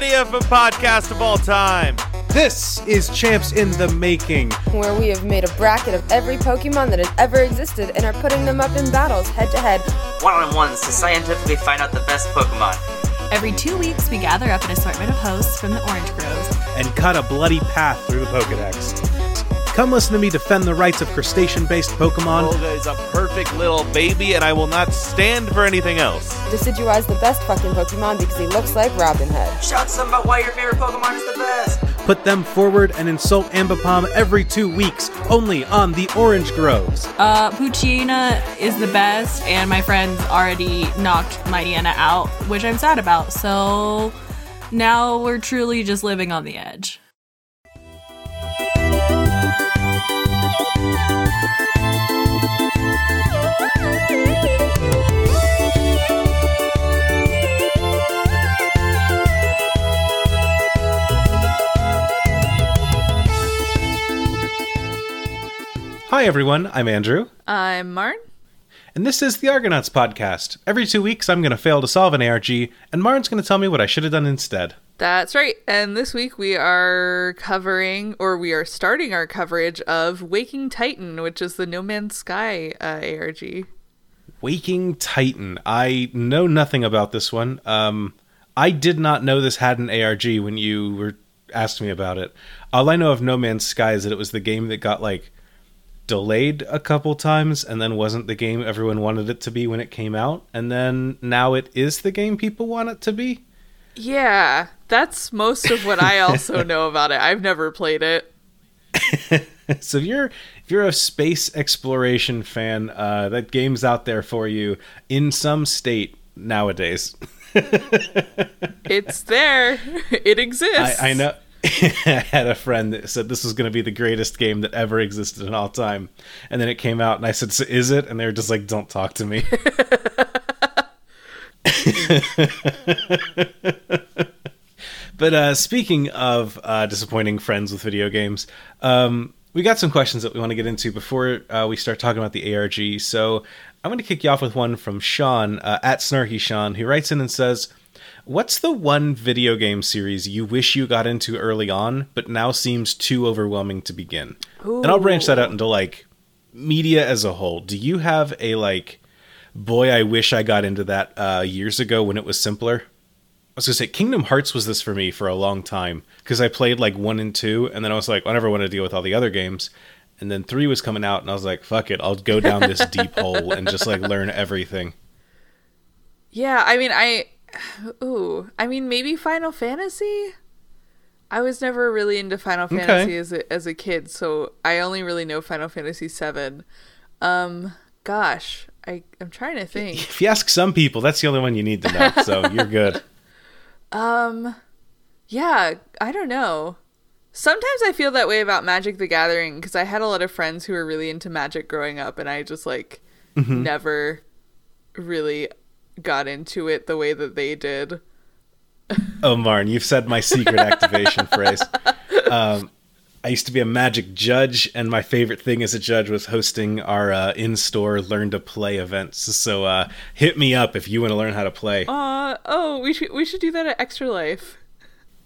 IDFM podcast of all time. This is Champs in the Making. where we have made a bracket of every Pokemon that has ever existed and are putting them up in battles head to head. one-on-ones to scientifically find out the best Pokemon. Every two weeks, we gather up an assortment of hosts from the Orange Groves. and cut a bloody path through the Pokedex. Come listen to me defend the rights of crustacean based Pokemon. Olga is a perfect little baby, and I will not stand for anything else. Decidueye is the best fucking Pokemon because he looks like Robin Hood. Shout some about why your favorite Pokemon is the best. Put them forward and insult Ambipom every two weeks, only on the Orange Groves. Uh, Poochyena is the best, and my friends already knocked Mightyena out, which I'm sad about. So now we're truly just living on the edge. Hi, everyone. I'm Andrew, I'm Martin. and this is the Argonauts podcast. Every two weeks, I'm going to fail to solve an ARG, and Martin's going to tell me what I should have done instead. That's right. And this week we are covering, or we are starting our coverage of Waking Titan, which is the No Man's Sky uh, ARG. Waking Titan. I know nothing about this one. Um, I did not know this had an ARG when you were asked me about it. All I know of No Man's Sky is that it was the game that got like delayed a couple times and then wasn't the game everyone wanted it to be when it came out, and then now it is the game people want it to be. Yeah, that's most of what I also know about it. I've never played it. so if you're if you're a space exploration fan, uh, that game's out there for you in some state nowadays. It's there, it exists. I, I know. I had a friend that said this was going to be the greatest game that ever existed in all time, and then it came out, and I said, "So "Is it?" And they were just like, "Don't talk to me." but uh, speaking of uh, disappointing friends with video games, um, we got some questions that we want to get into before uh, we start talking about the ARG. So I'm going to kick you off with one from Sean uh, at Snarky Sean, who writes in and says. What's the one video game series you wish you got into early on, but now seems too overwhelming to begin? And I'll branch that out into like media as a whole. Do you have a like, boy, I wish I got into that uh, years ago when it was simpler? I was gonna say Kingdom Hearts was this for me for a long time because I played like one and two, and then I was like, I never want to deal with all the other games. And then three was coming out, and I was like, fuck it, I'll go down this deep hole and just like learn everything. Yeah, I mean, I. Ooh, I mean, maybe Final Fantasy? I was never really into Final Okay. Fantasy as a, as a kid, so I only really know Final Fantasy 7. Um, gosh, I, I'm trying to think. If you ask some people, that's the only one you need to know, so you're good. Um, yeah, I don't know. Sometimes I feel that way about Magic the Gathering because I had a lot of friends who were really into Magic growing up, and I just like never really got into it the way that they did. Oh, Marn, you've said my secret activation phrase. Um, I used to be a magic judge, and my favorite thing as a judge was hosting our uh, in-store learn to play events. So uh, hit me up if you want to learn how to play. Uh oh, we should we should do that at Extra Life.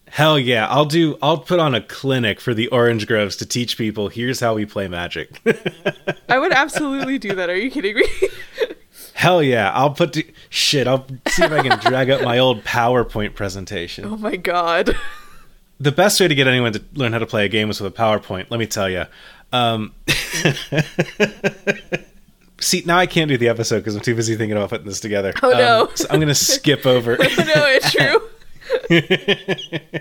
Hell yeah, I'll do. I'll put on a clinic for the Orange Groves to teach people. Here's how we play Magic. I would absolutely do that. Are you kidding me? Hell yeah, I'll put to, shit. I'll see if I can drag up my old PowerPoint presentation. oh my god. the best way to get anyone to learn how to play a game is with a PowerPoint. Let me tell you. Um, see, now I can't do the episode because I'm too busy thinking about putting this together. Oh, no. Um, so I'm going to skip over. no, it's true.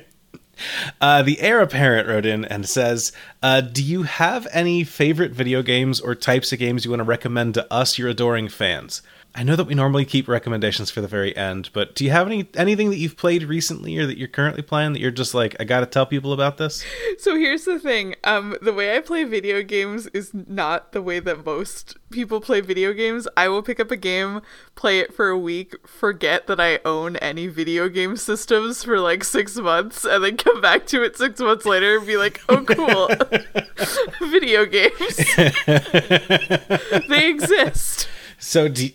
Uh, the heir apparent wrote in and says, uh, "Do you have any favorite video games or types of games you want to recommend to us, your adoring fans?" I know that we normally keep recommendations for the very end, but do you have any anything that you've played recently or that you're currently playing that you're just like, I got to tell people about this? So here's the thing. Um, the way I play video games is not the way that most people play video games. I will pick up a game, play it for a week, forget that I own any video game systems for like six months, and then come back to it six months later and be like, oh, cool. video games. they exist. So do you-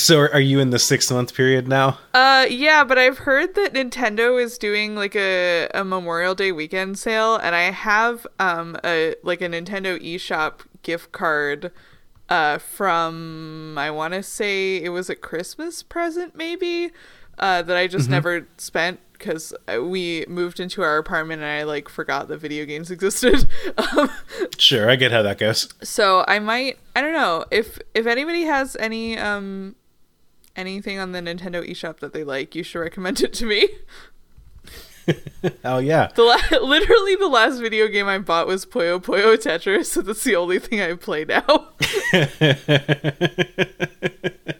So are you in the six month period now? Uh, yeah, but I've heard that Nintendo is doing like a, a Memorial Day weekend sale, and I have um a like a Nintendo eShop gift card, uh, from I want to say it was a Christmas present maybe, uh, that I just never spent because we moved into our apartment and I like forgot that video games existed. um, Sure, I get how that goes. so I might I don't know if if anybody has any um anything on the Nintendo eShop that they like, you should recommend it to me. Oh yeah. The la- literally the last video game I bought was Puyo Puyo Tetris, so that's the only thing I play now.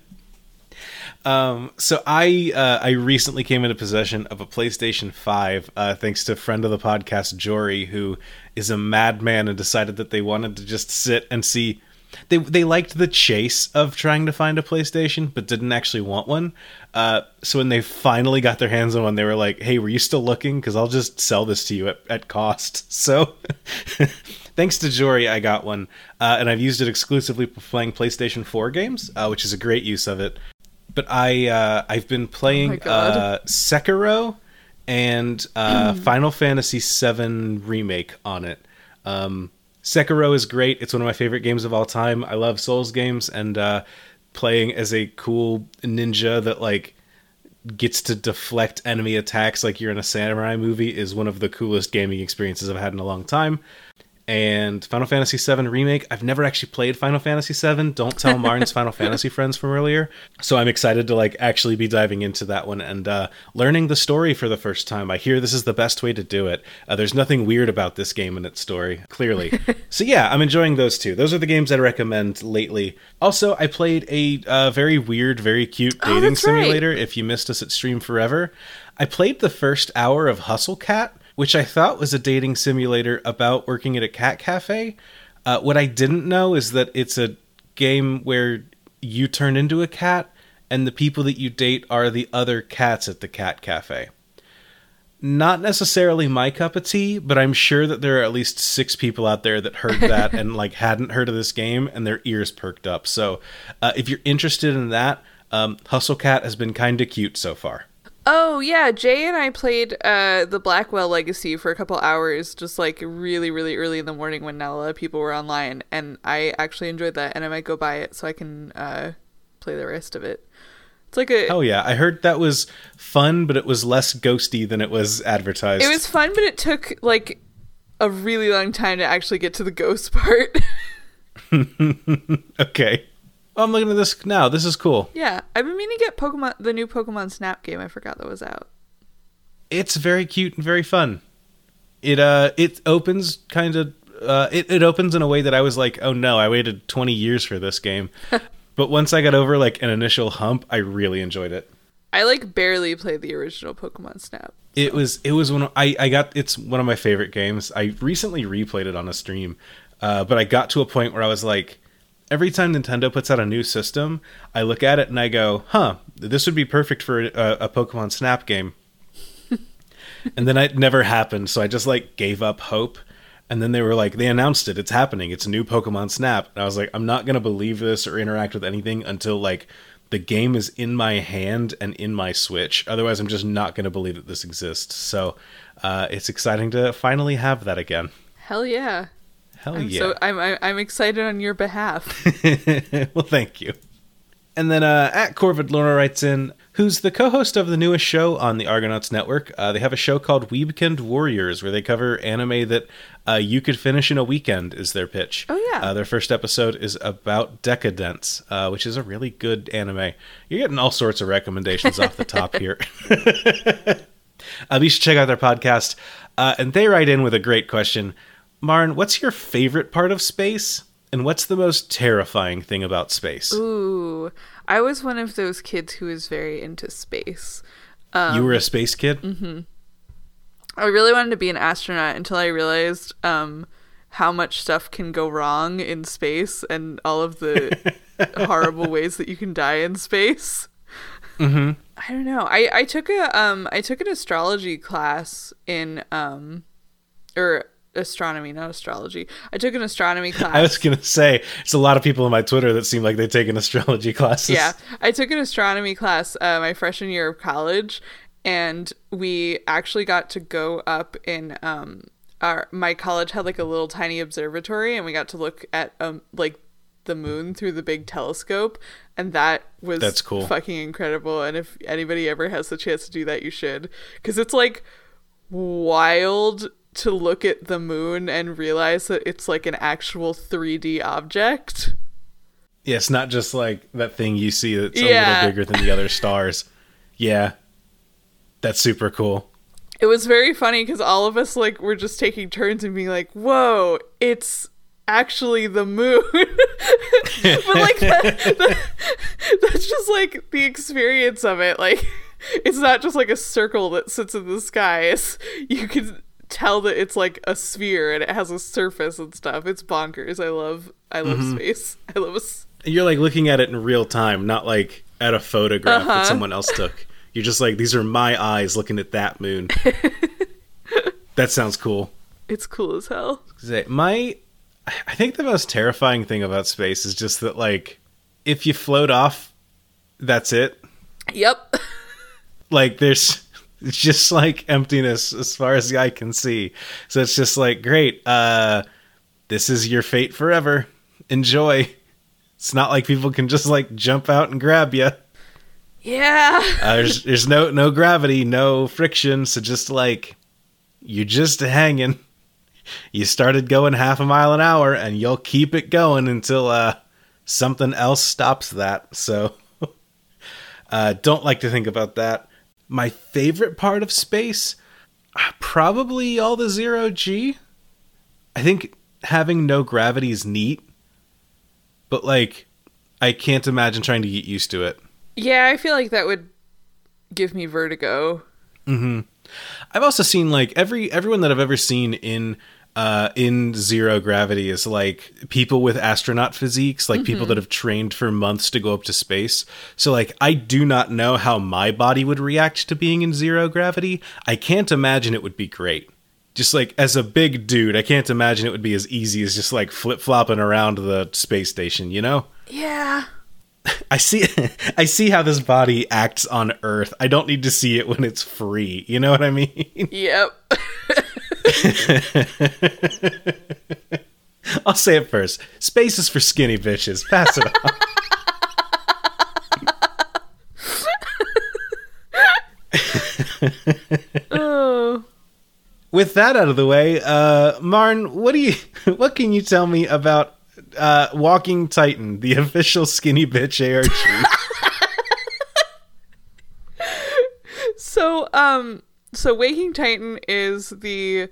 Um, so I uh, I recently came into possession of a PlayStation Five, uh, thanks to a friend of the podcast Jory, who is a madman and decided that they wanted to just sit and see. They they liked the chase of trying to find a PlayStation, but didn't actually want one. Uh, so when they finally got their hands on one, they were like, "Hey, were you still looking? Because I'll just sell this to you at, at cost." So. Thanks to Jory, I got one, uh, and I've used it exclusively for playing PlayStation 4 games, uh, which is a great use of it but I uh, I've been playing God. uh, Sekiro and uh, Final Fantasy VII remake on it. Um, Sekiro is great. It's one of my favorite games of all time. I love Souls games and uh, playing as a cool ninja that like gets to deflect enemy attacks like you're in a samurai movie is one of the coolest gaming experiences I've had in a long time. And Final Fantasy VII Remake, I've never actually played Final Fantasy VII. Don't tell Martin's Final Fantasy friends from earlier. So I'm excited to like actually be diving into that one and uh, learning the story for the first time. I hear this is the best way to do it. Uh, there's nothing weird about this game and its story, clearly. so yeah, I'm enjoying those two. Those are the games I'd recommend lately. Also, I played a uh, very weird, very cute Oh, dating right. simulator. If you missed us at Stream Forever, I played the first hour of Hustle Cat, which I thought was a dating simulator about working at a cat cafe. Uh, what I didn't know is that it's a game where you turn into a cat, and the people that you date are the other cats at the cat cafe. Not necessarily my cup of tea, but I'm sure that there are at least six people out there that heard that and like hadn't heard of this game, and their ears perked up. So, uh, if you're interested in that, um, Hustle Cat has been kind of cute so far. Oh yeah, Jay and I played uh the Blackwell Legacy for a couple hours, just like really, really early in the morning when not a lot of people were online, and I actually enjoyed that, and I might go buy it so I can uh play the rest of it. It's like a Oh yeah, I heard that was fun, but it was less ghosty than it was advertised. it was fun, but it took like a really long time to actually get to the ghost part. okay. Oh, I'm looking at this now. This is cool. yeah, I've been meaning to get Pokemon the new Pokemon Snap game. I forgot that was out. It's very cute and very fun. It uh it opens kind of uh it, it opens in a way that I was like, "Oh no, I waited 20 years for this game." but once I got over like an initial hump, I really enjoyed it. I like barely played the original Pokemon Snap. It was it was one of, I I got it's one of my favorite games. I recently replayed it on a stream, uh, but I got to a point where I was like, every time Nintendo puts out a new system, I look at it and I go, "Huh, this would be perfect for a, a Pokemon Snap game." and then it never happened, so I just like gave up hope. And then they were like, they announced it. It's happening. It's a new Pokemon Snap. And I was like, I'm not gonna believe this or interact with anything until like the game is in my hand and in my Switch. Otherwise, I'm just not gonna believe that this exists. So uh, it's exciting to finally have that again. Hell yeah! Hell I'm yeah! so I'm I'm excited on your behalf. well, thank you. And then uh, at Corvid Lorna writes in, who's the co-host of the newest show on the Argonauts Network. Uh, they have a show called Weekend Warriors, where they cover anime that uh, you could finish in a weekend. Is their pitch? Oh, yeah. Uh, their first episode is about Decadence, uh, which is a really good anime. You're getting all sorts of recommendations off the top here. uh, you should check out their podcast. Uh, and they write in with a great question. Marn, what's your favorite part of space? And what's the most terrifying thing about space? Ooh, I was one of those kids who was very into space. you were a space kid? mm-hmm. I really wanted to be an astronaut until I realized um, how much stuff can go wrong in space and all of the horrible ways that you can die in space. Mm-hmm. I don't know. I, I took a um I took an astrology class in um or astronomy, not astrology. I took an astronomy class. I was gonna say, it's a lot of people on my Twitter that seem like they've taken astrology classes. Yeah, I took an astronomy class uh, my freshman year of college, and we actually got to go up in um our my college had like a little tiny observatory, and we got to look at um like the moon through the big telescope, and that was That's cool. fucking incredible. And if anybody ever has the chance to do that, you should, because it's like wild to look at the moon and realize that it's like an actual 3D object. Yeah, it's not just like that thing you see that's a little bigger than the other stars. Yeah. That's super cool. It was very funny because all of us like were just taking turns and being like, "Whoa, it's actually the moon." but like that, that- that's just like the experience of it. Like it's not just like a circle that sits in the sky. It's you can tell that it's like a sphere and it has a surface and stuff. It's bonkers. I love I love space. I love s- you're like looking at it in real time, not like at a photograph Uh-huh. that someone else took. You're just like, these are my eyes looking at that moon. that sounds cool. it's cool as hell. My, I think the most terrifying thing about space is just that, like, if you float off, that's it. Yep. Like, there's it's just like emptiness as far as the eye can see. So it's just like, great, uh, this is your fate forever. Enjoy. It's not like people can just like jump out and grab you. Yeah. Uh, there's there's no no gravity, no friction, so just like you're just hanging. You started going half a mile an hour, and you'll keep it going until uh, something else stops that. So uh, don't like to think about that. My favorite part of space, probably all the zero g. I think having no gravity is neat, but like I can't imagine trying to get used to it. Yeah, I feel like that would give me vertigo. Mm-hmm. I've also seen like every everyone that I've ever seen in uh in zero gravity is like people with astronaut physiques, like people that have trained for months to go up to space. So like I do not know how my body would react to being in zero gravity. I can't imagine it would be great. Just like as a big dude, I can't imagine it would be as easy as just like flip-flopping around the space station, you know? Yeah. I see I see how this body acts on Earth. I don't need to see it when it's free. You know what I mean? Yep. I'll say it first. Space is for skinny bitches. Pass it on. oh. With that out of the way, uh, Marn, what do you, what can you tell me about uh, Waking Titan, the official skinny bitch ARG? So, um, so Waking Titan is the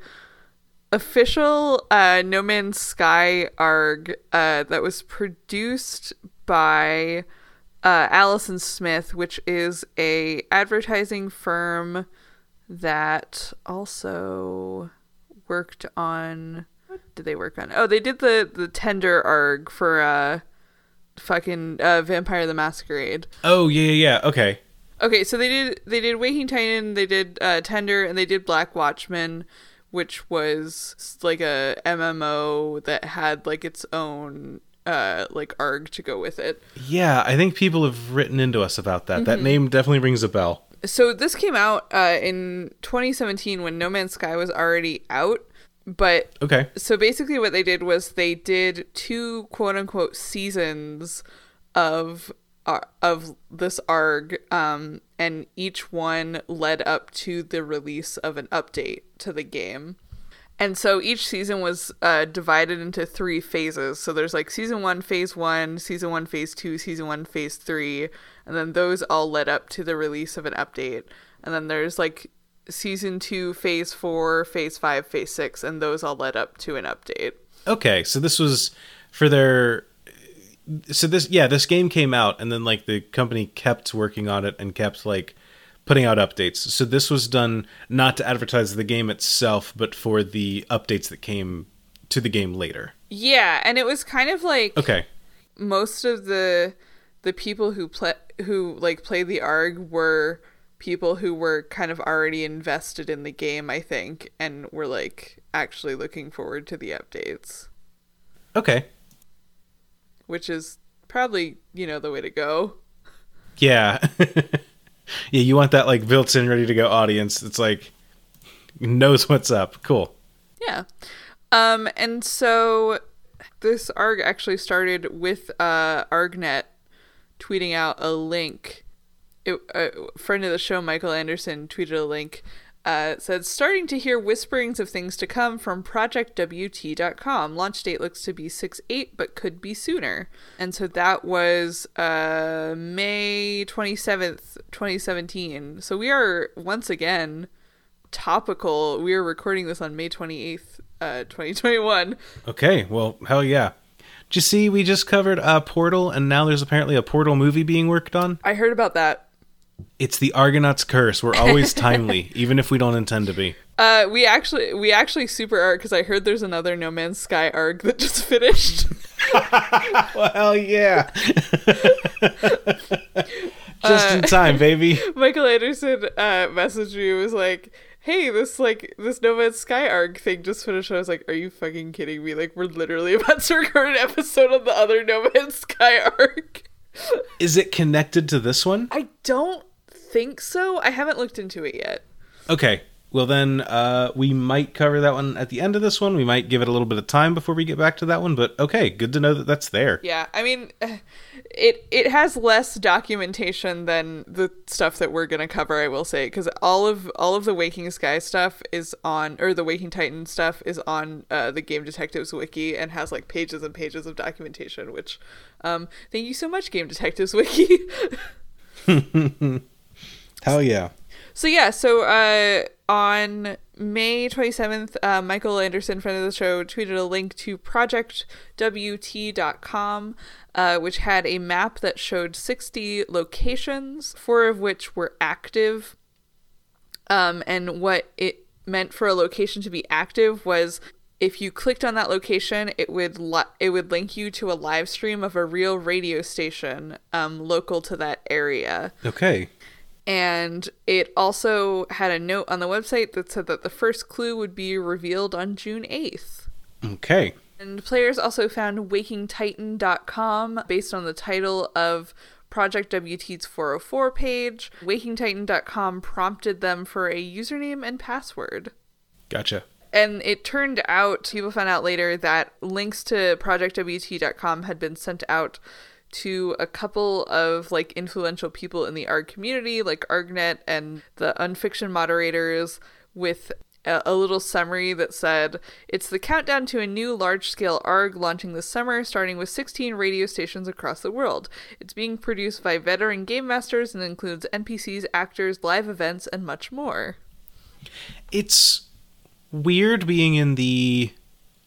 official uh, No Man's Sky ARG uh, that was produced by uh, Alice & Smith, which is a advertising firm that also worked on. What did they work on? Oh, they did the the Tender ARG for uh, fucking uh, Vampire the Masquerade. oh yeah, yeah, yeah. Okay. Okay, so they did they did Waking Titan, they did uh, Tender, and they did Black Watchmen, which was like a MMO that had like its own uh like arg to go with it. Yeah, I think people have written into us about that. That name definitely rings a bell. So this came out uh, in 2017 when No Man's Sky was already out, but Okay. so basically what they did was they did two quote unquote seasons of of this arg um and each one led up to the release of an update to the game. And so each season was uh, divided into three phases. So there's like season one phase one season one phase two season one phase three and then those all led up to the release of an update. And then there's like season two phase four phase five phase six and those all led up to an update. Okay, so this was for their so this yeah, this game came out and then like the company kept working on it and kept like putting out updates. So this was done not to advertise the game itself, but for the updates that came to the game later. yeah and it was kind of like Okay. most of the the people who play who like play the arg were people who were kind of already invested in the game, I think, and were like actually looking forward to the updates, Okay. Which is probably, you know, the way to go. Yeah. yeah, you want that like built in, ready to go audience. It's like knows what's up. Cool. Yeah. Um, and so this ARG actually started with uh, ArgNet tweeting out a link. It, a friend of the show, Michael Andersen, tweeted a link. Uh, it said, starting to hear whisperings of things to come from ProjectWT.com. Launch date looks to be 6 8, but could be sooner. And so that was uh, May 27th, 2017. So we are once again topical. We are recording this on May 28th, uh, 2021. Okay, well, hell yeah. Did you see we just covered uh, Portal, and now there's apparently a Portal movie being worked on? I heard about that. It's the Argonaut's curse. We're always timely, even if we don't intend to be. Uh, we actually we actually super arc because I heard there's another No Man's Sky ARG that just finished. Well, yeah. just in time, baby. Michael Andersen uh, messaged me was like, "Hey, this like this No Man's Sky ARG thing just finished." And I was like, "Are you fucking kidding me? Like we're literally about to record an episode on the other No Man's Sky ARG." Is it connected to this one? I don't think so. I haven't looked into it yet. Okay. Well, then uh, we might cover that one at the end of this one. We might give it a little bit of time before we get back to that one. But okay, good to know that that's there. Yeah, I mean, it it has less documentation than the stuff that we're gonna cover. I will say because all of all of the Waking Sky stuff is on, or the Waking Titan stuff is on uh, the Game Detectives wiki and has like pages and pages of documentation. Which, um, thank you so much, Game Detectives wiki. Hell yeah. So yeah, so uh, on May 27th, uh, Michael Andersen, friend of the show, tweeted a link to projectwt.com, uh, which had a map that showed 60 locations, four of which were active. Um, and what it meant for a location to be active was if you clicked on that location, it would li- it would link you to a live stream of a real radio station um, local to that area Okay. And it also had a note on the website that said that the first clue would be revealed on June 8th. Okay. And players also found wakingtitan.com based on the title of Project WT's 404 page. Wakingtitan.com prompted them for a username and password. Gotcha. And it turned out, people found out later that links to projectwt.com had been sent out to a couple of like influential people in the ARG community, like ArgNet and the Unfiction moderators, with a, a little summary that said it's the countdown to a new large scale ARG launching this summer, starting with 16 radio stations across the world. It's being produced by veteran game masters and includes NPCs, actors, live events, and much more. It's weird being in the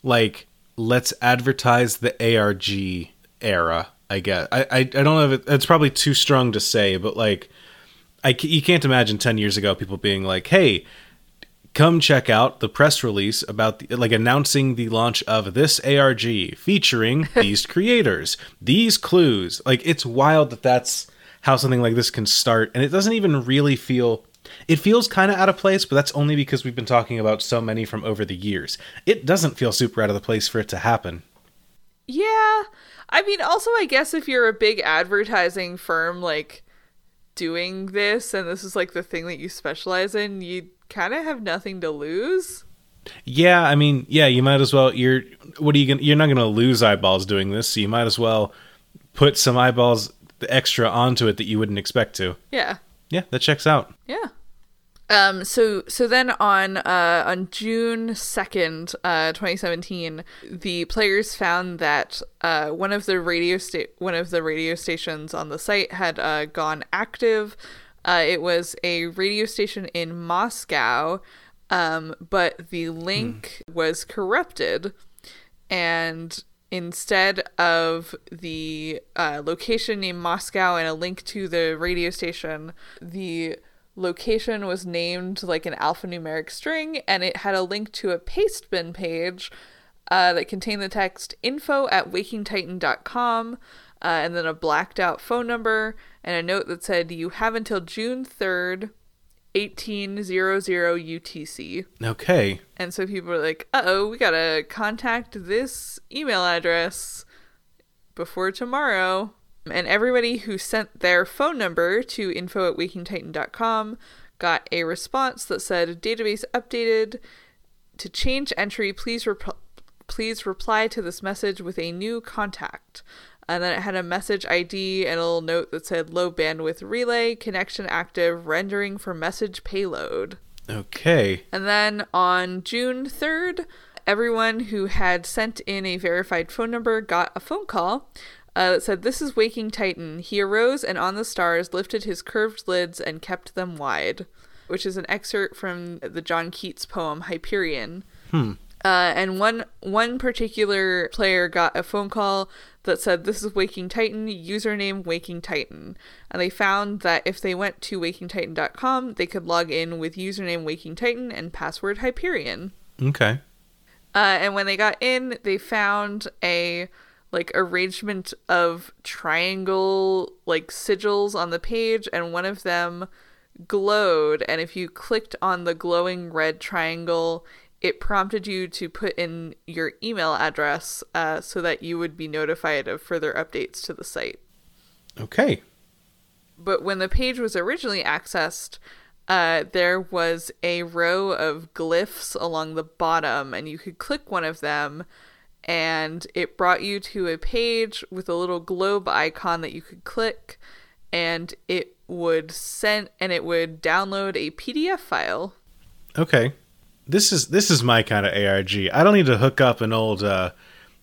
like let's advertise the ARG era. I guess I I, I don't know if it, it's probably too strong to say, but like I you can't imagine ten years ago people being like, hey. Come check out the press release about the, like announcing the launch of this ARG featuring these creators, these clues. Like it's wild that that's how something like this can start, and it doesn't even really feel it feels kind of out of place, but that's only because we've been talking about so many from over the years. It doesn't feel super out of the place for it to happen. Yeah. I mean, also, I guess if you're a big advertising firm, like doing this, and this is like the thing that you specialize in, you kind of have nothing to lose. Yeah, I mean, yeah, you might as well. You're what are you gonna? You're not gonna lose eyeballs doing this, so you might as well put some eyeballs extra onto it that you wouldn't expect to. Yeah. Yeah, that checks out. Yeah. Um. So so then on uh on June second, uh, twenty seventeen, the players found that uh one of the radio sta- one of the radio stations on the site had uh gone active. Uh, it was a radio station in Moscow, um, but the link was corrupted, and instead of the uh, location named Moscow and a link to the radio station, the location was named like an alphanumeric string and it had a link to a paste bin page uh, that contained the text info at wakingtitan.com uh, and then a blacked out phone number and a note that said you have until june 3rd 1800 UTC. Okay. And so people were like, uh oh, we gotta contact this email address before tomorrow. And everybody who sent their phone number to info at wakingtitan.com got a response that said, database updated. To change entry, please, rep- please reply to this message with a new contact. And then it had a message ID and a little note that said low bandwidth relay, connection active, rendering for message payload. Okay. And then on June 3rd, everyone who had sent in a verified phone number got a phone call uh, that said, This is Waking Titan. He arose and on the stars lifted his curved lids and kept them wide, which is an excerpt from the John Keats poem Hyperion. Uh, and one one particular player got a phone call that said, "This is Waking Titan, username Waking Titan," and they found that if they went to WakingTitan.com, they could log in with username Waking Titan and password Hyperion. Okay. Uh, and when they got in, they found a like arrangement of triangle like sigils on the page, and one of them glowed. And if you clicked on the glowing red triangle, it prompted you to put in your email address uh, so that you would be notified of further updates to the site. Okay. But when the page was originally accessed, uh, there was a row of glyphs along the bottom, and you could click one of them, and it brought you to a page with a little globe icon that you could click, and it would send and it would download a PDF file. Okay. This is this is my kind of ARG. I don't need to hook up an old uh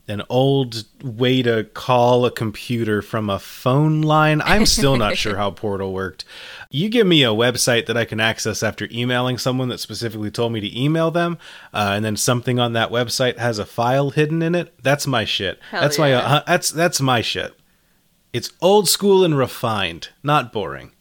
an old way to call a computer from a phone line. I'm still not sure how Portal worked. You give me a website that I can access after emailing someone that specifically told me to email them, uh, and then something on that website has a file hidden in it. That's my shit. Hell that's my uh, that's that's my shit. It's old school and refined, not boring.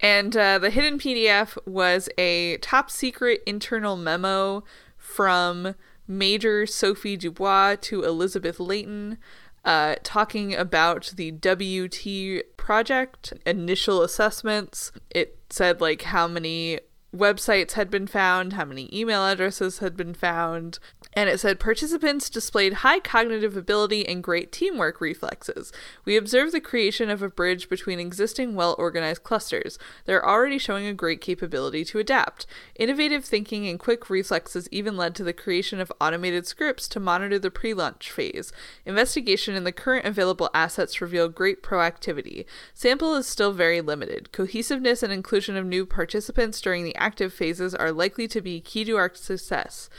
And uh, the hidden PDF was a top secret internal memo from Major Sophie Dubois to Elizabeth Layton, uh, talking about the WT project, initial assessments. It said, like, how many websites had been found, how many email addresses had been found. And it said participants displayed high cognitive ability and great teamwork reflexes. We observed the creation of a bridge between existing well organized clusters. They're already showing a great capability to adapt. Innovative thinking and quick reflexes even led to the creation of automated scripts to monitor the pre launch phase. Investigation in the current available assets reveal great proactivity. Sample is still very limited. Cohesiveness and inclusion of new participants during the active phases are likely to be key to our success.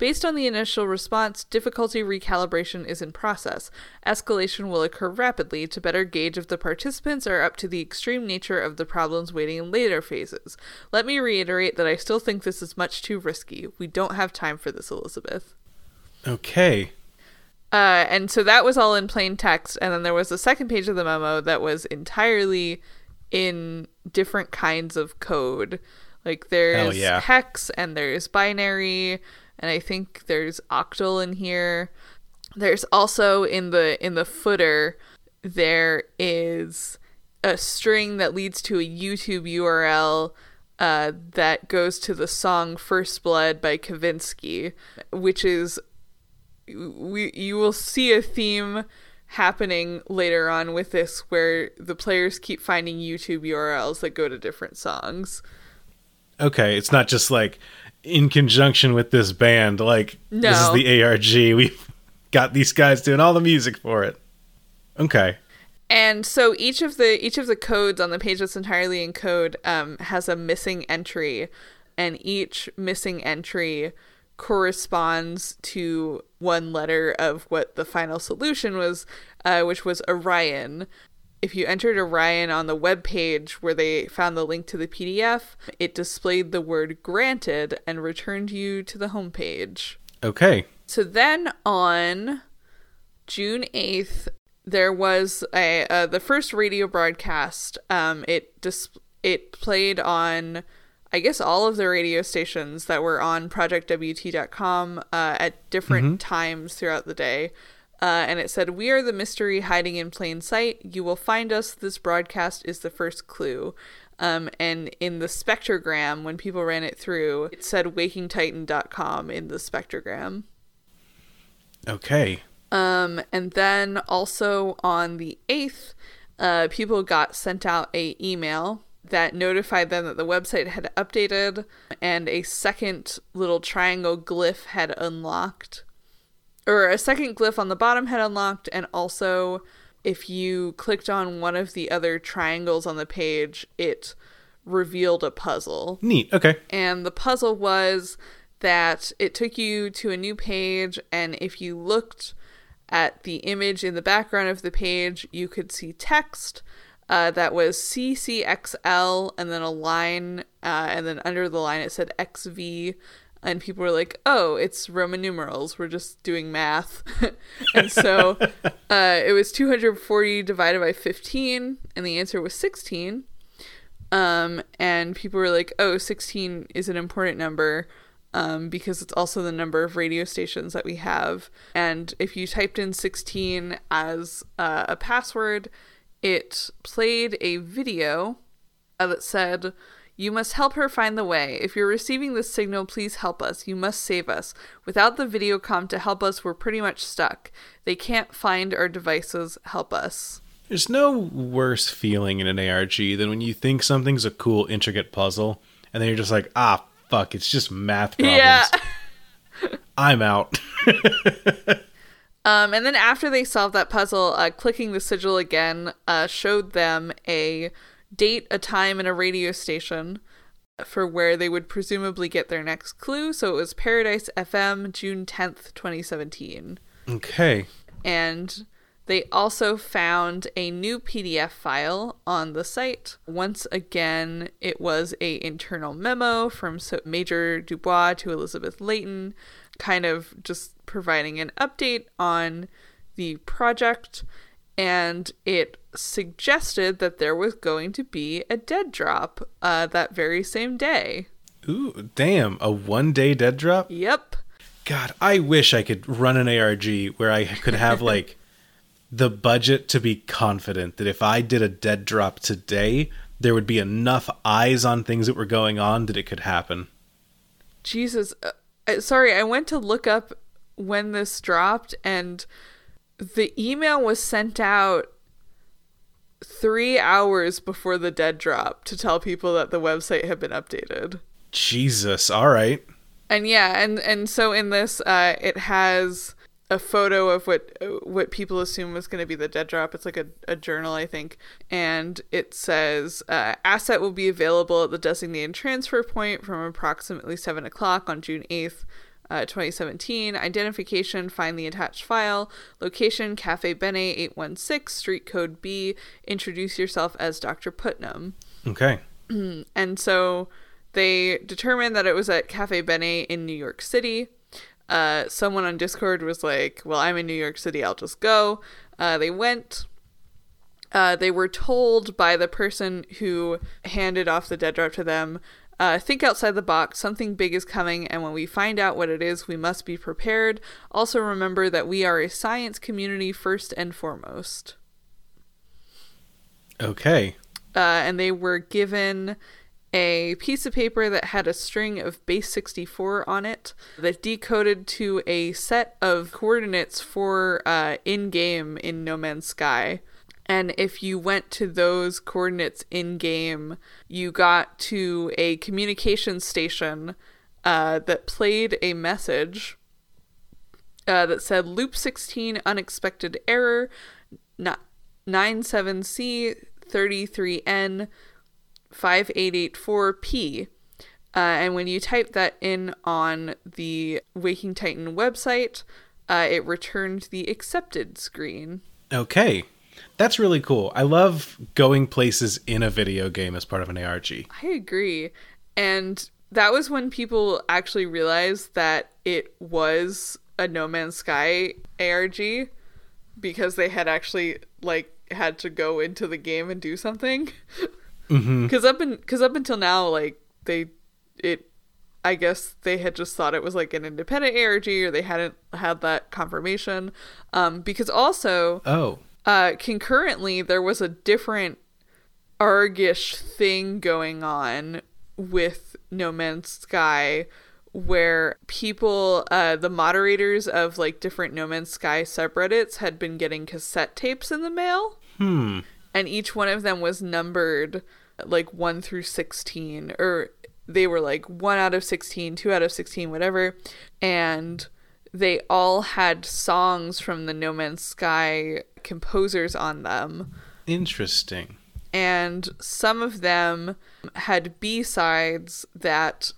Based on the initial response, difficulty recalibration is in process. Escalation will occur rapidly to better gauge if the participants are up to the extreme nature of the problems waiting in later phases. Let me reiterate that I still think this is much too risky. We don't have time for this, Elizabeth. Okay. Uh, and so that was all in plain text. And then there was a second page of the memo that was entirely in different kinds of code. Like there's yeah. hex and there's binary, and I think there's octal in here. There's also in the in the footer there is a string that leads to a YouTube URL uh, that goes to the song First Blood by Kavinsky, which is we you will see a theme happening later on with this where the players keep finding YouTube URLs that go to different songs. Okay, it's not just like in conjunction with this band. Like this is the ARG. We've got these guys doing all the music for it. Okay. And so each of the each of the codes on the page that's entirely in code um, has a missing entry, and each missing entry corresponds to one letter of what the final solution was, uh, which was Orion. If you entered Orion on the web page where they found the link to the PDF, it displayed the word granted and returned you to the homepage. Okay. So then on June 8th, there was a uh, the first radio broadcast. Um, it dis- it played on, I guess, all of the radio stations that were on ProjectWT.com uh, at different times throughout the day. Uh, and it said, We are the mystery hiding in plain sight. You will find us. This broadcast is the first clue. Um, and in the spectrogram, when people ran it through, it said wakingtitan.com in the spectrogram. Okay. Um, and then also on the 8th, uh, people got sent out a email that notified them that the website had updated and a second little triangle glyph had unlocked. Or a second glyph on the bottom had unlocked, and also if you clicked on one of the other triangles on the page, it revealed a puzzle. Neat. Okay. And the puzzle was that it took you to a new page, and if you looked at the image in the background of the page, you could see text uh, that was CCXL and then a line, uh, and then under the line it said XV. And people were like, oh, it's Roman numerals. We're just doing math. and so uh, it was 240 divided by 15, and the answer was 16. Um, and people were like, oh, 16 is an important number um, because it's also the number of radio stations that we have. And if you typed in 16 as uh, a password, it played a video that said, You must help her find the way. If you're receiving this signal, please help us. You must save us. Without the video com to help us, we're pretty much stuck. They can't find our devices. Help us. There's no worse feeling in an ARG than when you think something's a cool, intricate puzzle, and then you're just like, ah, fuck, it's just math problems. Yeah. I'm out. Um, and then after they solved that puzzle, uh, clicking the sigil again uh, showed them a date, a time, and a radio station for where they would presumably get their next clue. So it was Paradise FM, June 10th, 2017. okay. And they also found a new PDF file on the site. Once again, it was a internal memo from Major Dubois to Elizabeth Layton, kind of just providing an update on the project. And it suggested that there was going to be a dead drop uh, that very same day. Ooh, damn, a one day dead drop? Yep. God, I wish I could run an ARG where I could have like the budget to be confident that if I did a dead drop today, there would be enough eyes on things that were going on that it could happen. Jesus. Uh, uh, sorry, I went to look up when this dropped, and the email was sent out three hours before the dead drop to tell people that the website had been updated. Jesus, all right. And yeah, and and so in this, uh, it has a photo of what what people assume was going to be the dead drop. It's like a, a journal, I think, and it says uh, asset will be available at the designated transfer point from approximately seven o'clock on June eighth. Uh, 2017 identification find the attached file location cafe bene 816 street code b introduce yourself as dr putnam Okay. and so they determined that it was at Cafe Bene in New York City. Uh, someone on Discord was like, Well, I'm in New York City, I'll just go. Uh, they went. Uh, they were told by the person who handed off the dead drop to them uh, think outside the box, something big is coming, and when we find out what it is, we must be prepared. Also, remember that we are a science community first and foremost. Okay. uh, and they were given a piece of paper that had a string of base 64 on it that decoded to a set of coordinates for uh, in game in No Man's Sky. And if you went to those coordinates in game, you got to a communication station uh, that played a message uh, that said loop 16 unexpected error not 97c 33n 5884p uh, and when you type that in on the waking titan website uh, it returned the accepted screen Okay. That's really cool. I love going places in a video game as part of an ARG. I agree. And that was when people actually realized that it was a No Man's Sky ARG because they had actually like had to go into the game and do something. Because up in because up until now, like they it, I guess they had just thought it was like an independent ARG or they hadn't had that confirmation. Um, because also Oh. Uh, concurrently, there was a different argish thing going on with No Man's Sky where people uh the moderators of like different No Man's Sky subreddits had been getting cassette tapes in the mail. Hmm. And each one of them was numbered like 1 through 16 or they were like 1 out of 16, 2 out of 16, whatever. And they all had songs from the No Man's Sky composers on them Interesting. and some of them had b-sides that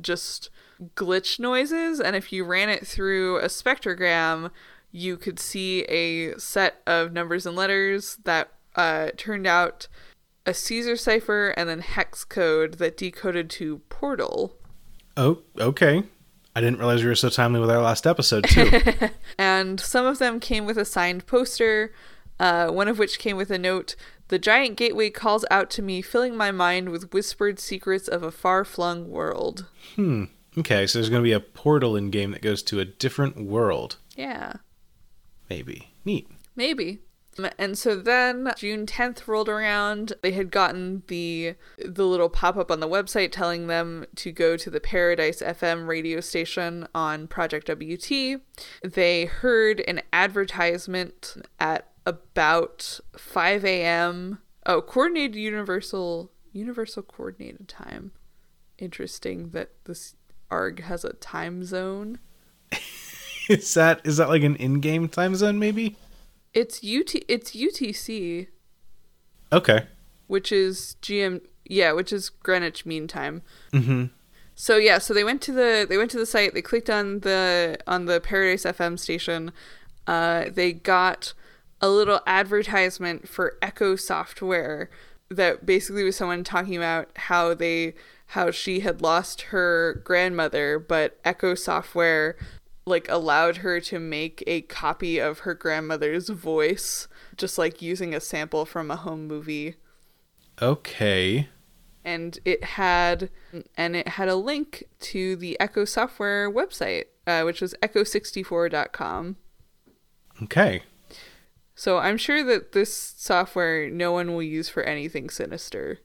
just glitch noises and if you ran it through a spectrogram you could see a set of numbers and letters that uh, turned out a caesar cipher and then hex code that decoded to portal Oh, okay. I didn't realize we were so timely with our last episode too. and some of them came with a signed poster, uh, one of which came with a note The giant gateway calls out to me, filling my mind with whispered secrets of a far flung world. Hmm. Okay, so there's going to be a portal in game that goes to a different world. Yeah, Maybe. Neat. maybe. And so then June 10th rolled around. They had gotten the the little pop-up on the website telling them to go to the Paradise FM radio station on Project WT. They heard an advertisement at about 5 a.m. Oh, coordinated universal universal coordinated time. Interesting that this ARG has a time zone. Is that is that like an in-game time zone maybe? It's UT it's UTC. Okay. which is GM yeah, which is Greenwich Mean Time. Mm-hmm. So yeah, so they went to the they went to the site. They clicked on the on the Paradise FM station. Uh, they got a little advertisement for Echo Software that basically was someone talking about how they how she had lost her grandmother, but Echo Software like allowed her to make a copy of her grandmother's voice, just like using a sample from a home movie Okay. and it had and it had a link to the Echo Software website, uh, which was echo64.com. Okay. So I'm sure that this software no one will use for anything sinister.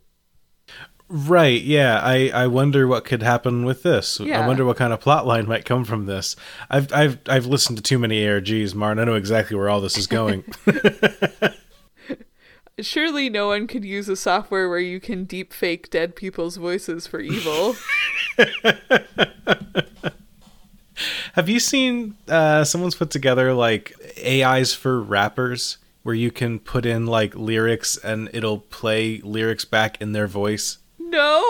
Right, yeah. I, I wonder what could happen with this. Yeah. I wonder what kind of plot line might come from this. I've I've I've listened to too many ARGs, Martin. I know exactly where all this is going. Surely no one could use a software where you can deep fake dead people's voices for evil. Have you seen uh someone's put together like AIs for rappers where you can put in like lyrics and it'll play lyrics back in their voice? No.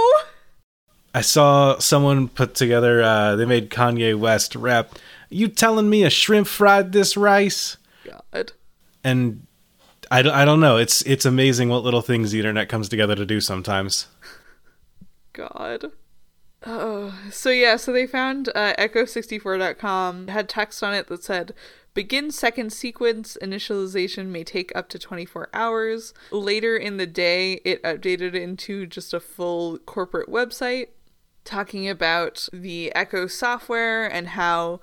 I saw someone put together uh they made Kanye West rap, "You telling me a shrimp fried this rice?" God. and I, don't- I don't know. It's it's amazing what little things the internet comes together to do sometimes. God. Oh, so yeah, so they found uh, Echo64.com It had text on it that said, "Begin second sequence initialization may take up to 24 hours." Later in the day, it updated into just a full corporate website talking about the Echo software and how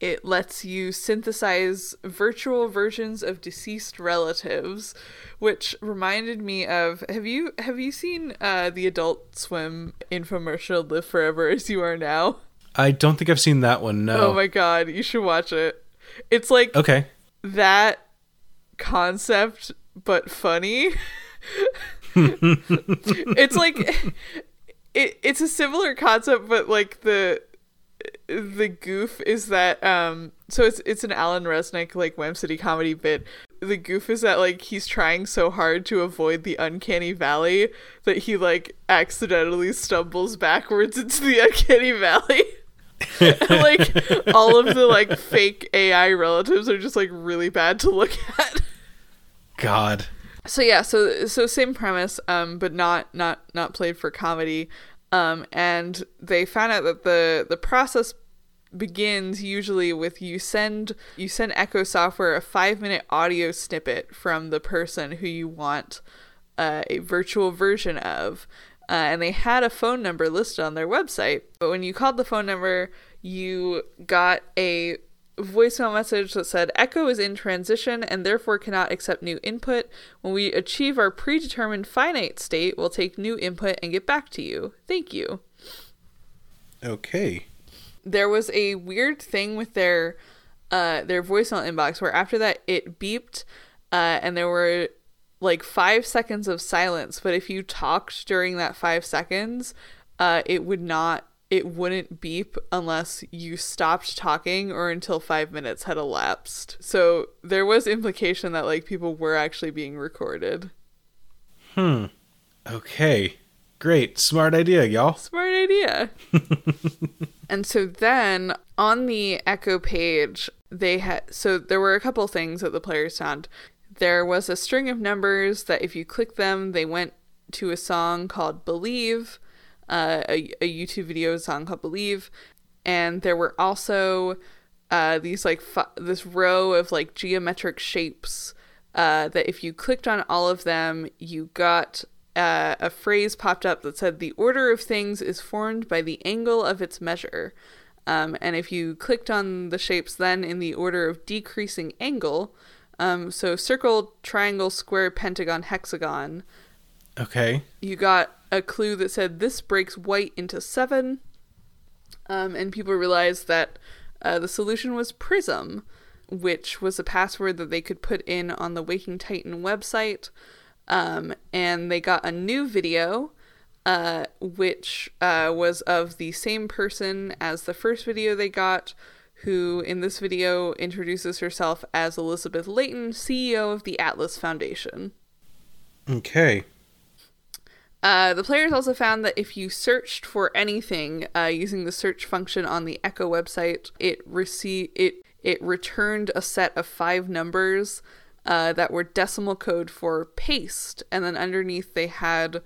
it lets you synthesize virtual versions of deceased relatives, which reminded me of have you have you seen uh, the Adult Swim infomercial "Live Forever as You Are Now"? I don't think I've seen that one. No. Oh my god, you should watch it. It's like okay. that concept but funny. it's like it, it's a similar concept but like the the goof is that um so it's it's an Alan Resnick like Wham City comedy bit. The goof is that like he's trying so hard to avoid the uncanny valley that he like accidentally stumbles backwards into the uncanny valley. Like all of the like fake AI relatives are just like really bad to look at. God. So yeah, so so same premise, um, but not not not played for comedy. Um, and they found out that the the process begins usually with you send you send Echo Software a five minute audio snippet from the person who you want uh, a virtual version of. Uh, and they had a phone number listed on their website. But when you called the phone number, you got a voicemail message that said Echo is in transition and therefore cannot accept new input. When we achieve our predetermined finite state, we'll take new input and get back to you. Thank you. Okay. There was a weird thing with their uh their voicemail inbox where after that it beeped uh and there were like 5 seconds of silence, but if you talked during that 5 seconds, uh it would not it wouldn't beep unless you stopped talking or until five minutes had elapsed. So there was implication that like people were actually being recorded. Hmm. Okay. Great. Smart idea, y'all. Smart idea. and so then on the Echo page, they had so there were a couple things that the players found. There was a string of numbers that if you click them, they went to a song called Believe, uh, a, a YouTube video song called Believe, and there were also uh, these like fi- this row of like geometric shapes uh, that if you clicked on all of them, you got uh, a phrase popped up that said the order of things is formed by the angle of its measure. Um, and if you clicked on the shapes then in the order of decreasing angle, um, so circle, triangle, square, pentagon, hexagon, Okay. you got a clue that said this breaks white into seven. Um, and people realized that uh, the solution was Prism, which was a password that they could put in on the Waking Titan website. Um, and they got a new video, uh, which uh, was of the same person as the first video they got, who in this video introduces herself as Elizabeth Layton, CEO of the Atlas Foundation. Okay. Uh, the players also found that if you searched for anything uh, using the search function on the Echo website, it received it it returned a set of five numbers uh, that were decimal code for paste, and then underneath they had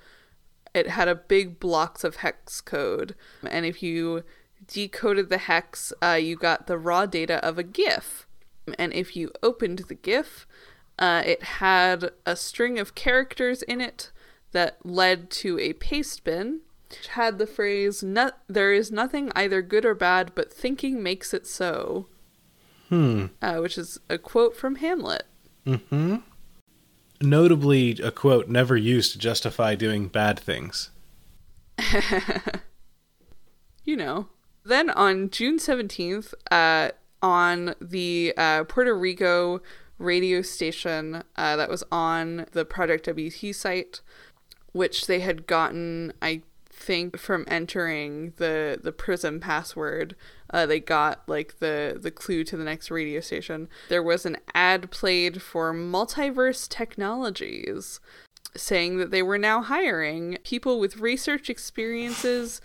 it had a big blocks of hex code, and if you decoded the hex, uh, you got the raw data of a GIF, and if you opened the GIF, uh, it had a string of characters in it that led to a paste bin which had the phrase "No- there is nothing either good or bad but thinking makes it so Hmm. uh, which is a quote from hamlet Mm-hmm. Notably, a quote never used to justify doing bad things. you know then on june 17th uh, on the uh, puerto rico radio station uh, that was on the project wt site which they had gotten i think from entering the the prism password uh, they got like the the clue to the next radio station. There was an ad played for multiverse technologies saying that they were now hiring people with research experiences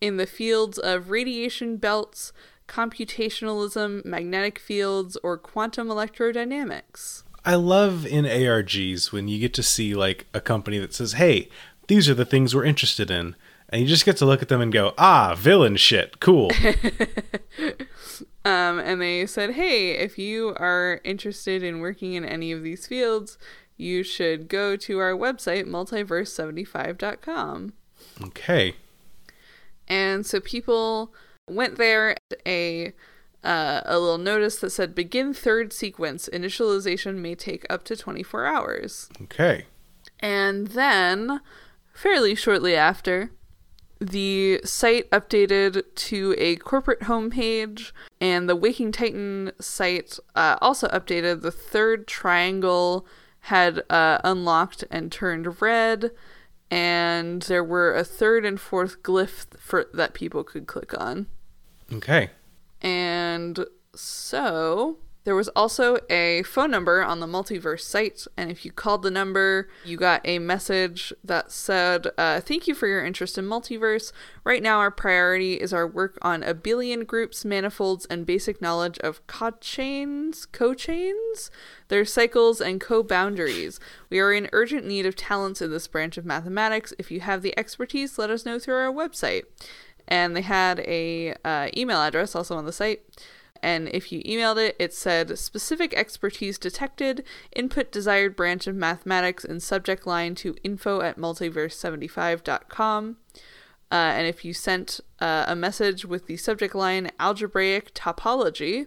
in the fields of radiation belts computationalism magnetic fields or quantum electrodynamics I love in ARGs when you get to see like a company that says, "Hey, these are the things we're interested in," and you just get to look at them and go, "Ah, villain shit, cool." Um, and they said, hey, if you are interested in working in any of these fields, you should go to our website, multiverse75.com. okay. And so people went there, a uh, a little notice that said, begin third sequence. Initialization may take up to 24 hours. Okay. And then, fairly shortly after, the site updated to a corporate homepage, and the Waking Titan site uh, also updated. The third triangle had uh, unlocked and turned red, and there were a third and fourth glyph for that people could click on. Okay. And so there was also a phone number on the multiverse site, and if you called the number, you got a message that said, uh, Thank you for your interest in multiverse. Right now, our priority is our work on abelian groups, manifolds, and basic knowledge of cochains, cochains, their cycles, and co boundaries. We are in urgent need of talents in this branch of mathematics. If you have the expertise, let us know through our website and they had a uh, email address also on the site and if you emailed it it said specific expertise detected. Input desired branch of mathematics and subject line to info at multiverse75.com uh, and if you sent uh, a message with the subject line algebraic topology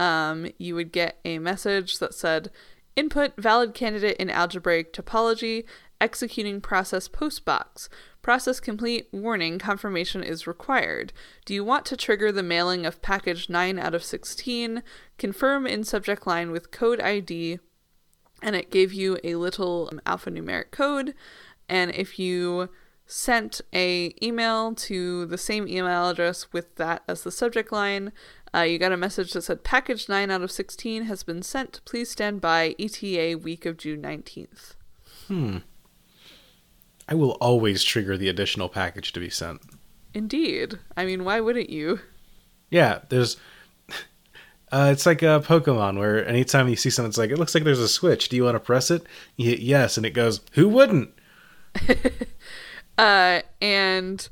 um, you would get a message that said, Input valid candidate in algebraic topology, executing process post box. Process complete, warning, confirmation is required. Do you want to trigger the mailing of package 9 out of 16? Confirm in subject line with code ID. And it gave you a little um, alphanumeric code. And if you sent a email to the same email address with that as the subject line, uh, you got a message that said package 9 out of 16 has been sent. Please stand by ETA week of June 19th. I will always trigger the additional package to be sent. Indeed. I mean, why wouldn't you? Yeah, there's. Uh, it's like a Pokemon where anytime you see something, it's like, it looks like there's a switch. Do you want to press it? You hit yes, and it goes, who wouldn't? Uh, and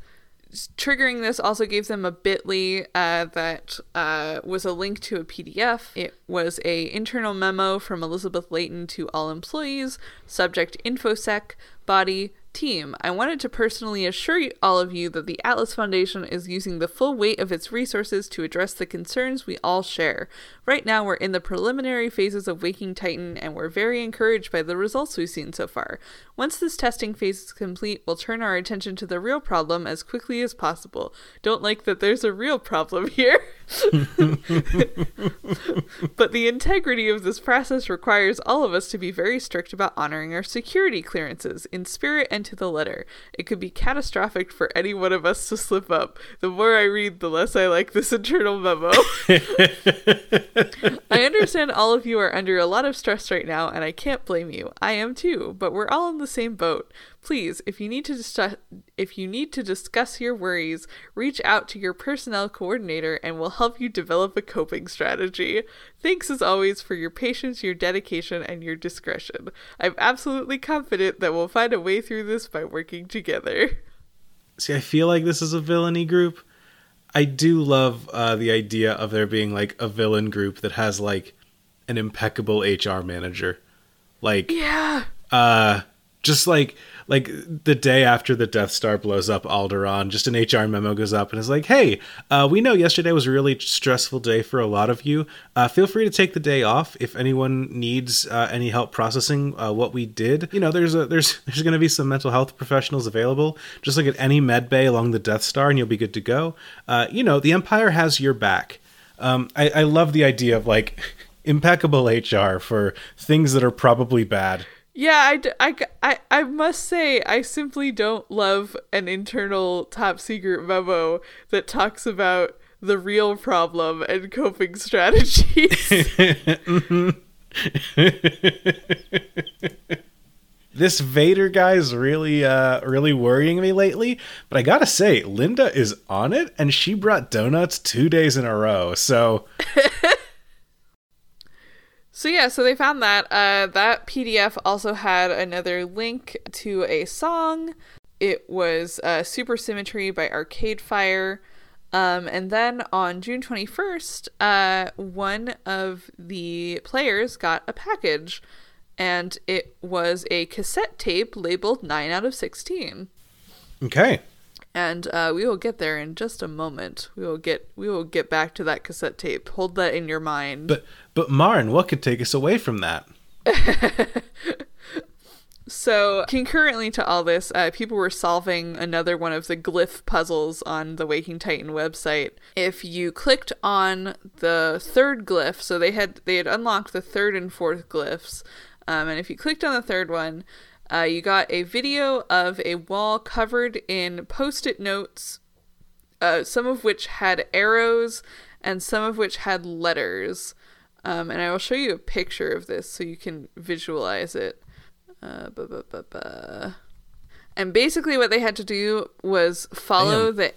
triggering this also gave them a bit.ly uh, that uh, was a link to a pdf it was a internal memo from elizabeth layton to all employees subject infosec body team i wanted to personally assure all of you that the atlas foundation is using the full weight of its resources to address the concerns we all share. Right now we're in the preliminary phases of waking titan and we're very encouraged by the results we've seen so far. Once this testing phase is complete we'll turn our attention to the real problem as quickly as possible. Don't like that there's a real problem here. But the integrity of this process requires all of us to be very strict about honoring our security clearances. In spirit and to the letter. It could be catastrophic for any one of us to slip up. The more I read, the less I like this internal memo. I understand all of you are under a lot of stress right now, and I can't blame you. I am too, but we're all in the same boat. Please, if you need to dis- if you need to discuss your worries, reach out to your personnel coordinator and we'll help you develop a coping strategy. Thanks as always for your patience, your dedication, and your discretion. I'm absolutely confident that we'll find a way through this by working together. See, I feel like this is a villainy group. I do love uh, the idea of there being like a villain group that has like an impeccable HR manager. Like, Yeah. uh, just like like the day after the Death Star blows up Alderaan, just an HR memo goes up and is like, "Hey, uh, we know yesterday was a really stressful day for a lot of you. Uh, feel free to take the day off if anyone needs uh, any help processing uh, what we did. You know, there's a there's there's going to be some mental health professionals available. Just look at any med bay along the Death Star, and you'll be good to go. Uh, you know, the Empire has your back. Um, I, I love the idea of like." impeccable HR for things that are probably bad. Yeah, I, I, I must say, I simply don't love an internal top secret memo that talks about the real problem and coping strategies. this Vader guy is really uh really worrying me lately, but I got to say Linda is on it and she brought donuts 2 days in a row. So so yeah, so they found that. Uh, that PDF also had another link to a song. It was uh, Supersymmetry by Arcade Fire. Um, and then on June 21st, uh, one of the players got a package, and it was a cassette tape labeled 9 out of 16. okay. And uh, we will get there in just a moment. We will get we will get back to that cassette tape. Hold that in your mind. But but Marn, what could take us away from that? So, concurrently to all this, uh, people were solving another one of the glyph puzzles on the Waking Titan website. If you clicked on the third glyph, so they had they had unlocked the third and fourth glyphs, um, and if you clicked on the third one, uh, you got a video of a wall covered in post-it notes, uh, some of which had arrows and some of which had letters. Um, and I will show you a picture of this so you can visualize it. Uh. And basically, what they had to do was follow the.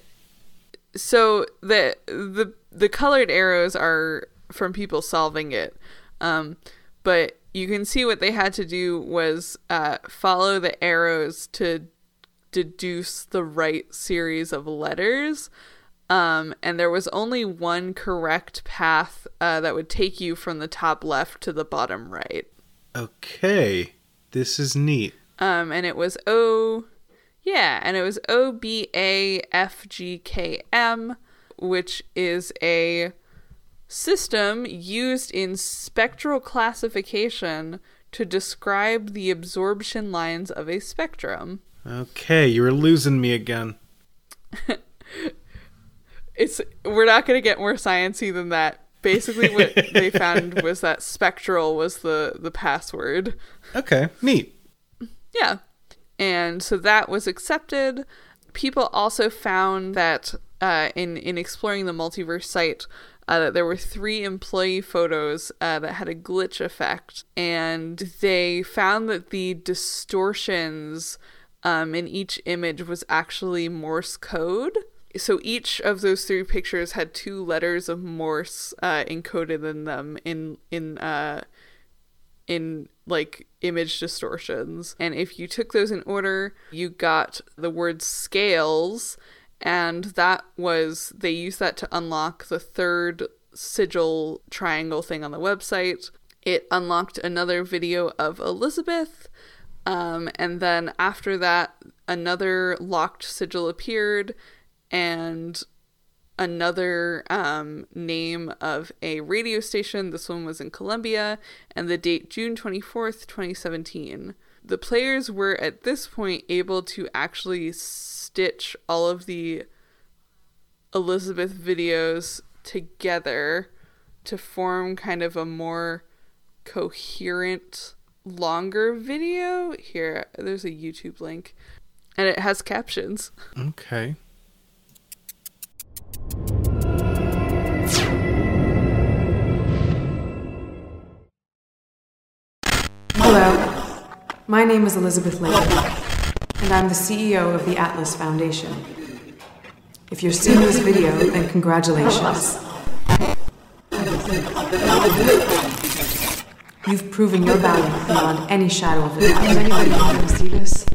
So the the the colored arrows are from people solving it, um, but you can see what they had to do was uh, follow the arrows to deduce the right series of letters. Um, and there was only one correct path uh, that would take you from the top left to the bottom right. Okay. This is neat. Um, and it was O, yeah, and it was O B A F G K M, which is a system used in spectral classification to describe the absorption lines of a spectrum. Okay, you were losing me again. It's we're not going to get more sciency than that. Basically what they found was that spectral was the the password. Okay, neat. Yeah. And so that was accepted. People also found that uh, in in exploring the multiverse site, uh, that there were three employee photos uh, that had a glitch effect, and they found that the distortions um, in each image was actually Morse code. So each of those three pictures had two letters of Morse uh, encoded in them in in uh, in like image distortions. And if you took those in order, you got the word scales, and that was they used that to unlock the third sigil triangle thing on the website. It unlocked another video of Elizabeth. Um, and then after that, another locked sigil appeared, and another um, name of a radio station. This one was in Colombia, and the date June 24th, 2017. The players were at this point able to actually stitch all of the Elizabeth videos together to form kind of a more coherent, longer video. Here, there's a YouTube link, and it has captions. Okay. Hello, my name is Elizabeth Layton, and I'm the CEO of the Atlas Foundation. If you're seeing this video, then congratulations. You've proven your value beyond any shadow of a doubt. Does anybody want to see this?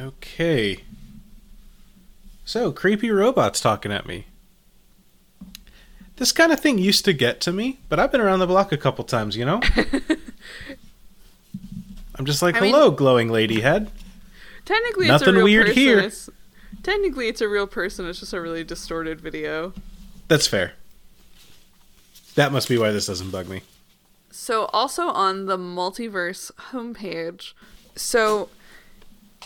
Okay. So, creepy robots talking at me. This kind of thing used to get to me, but I've been around the block a couple times, you know? I'm just like, I mean- hello, glowing lady head. Technically, it's a Nothing real weird person. here. It's, technically, it's a real person. It's just a really distorted video. That's fair. That must be why this doesn't bug me. So, also on the multiverse homepage, so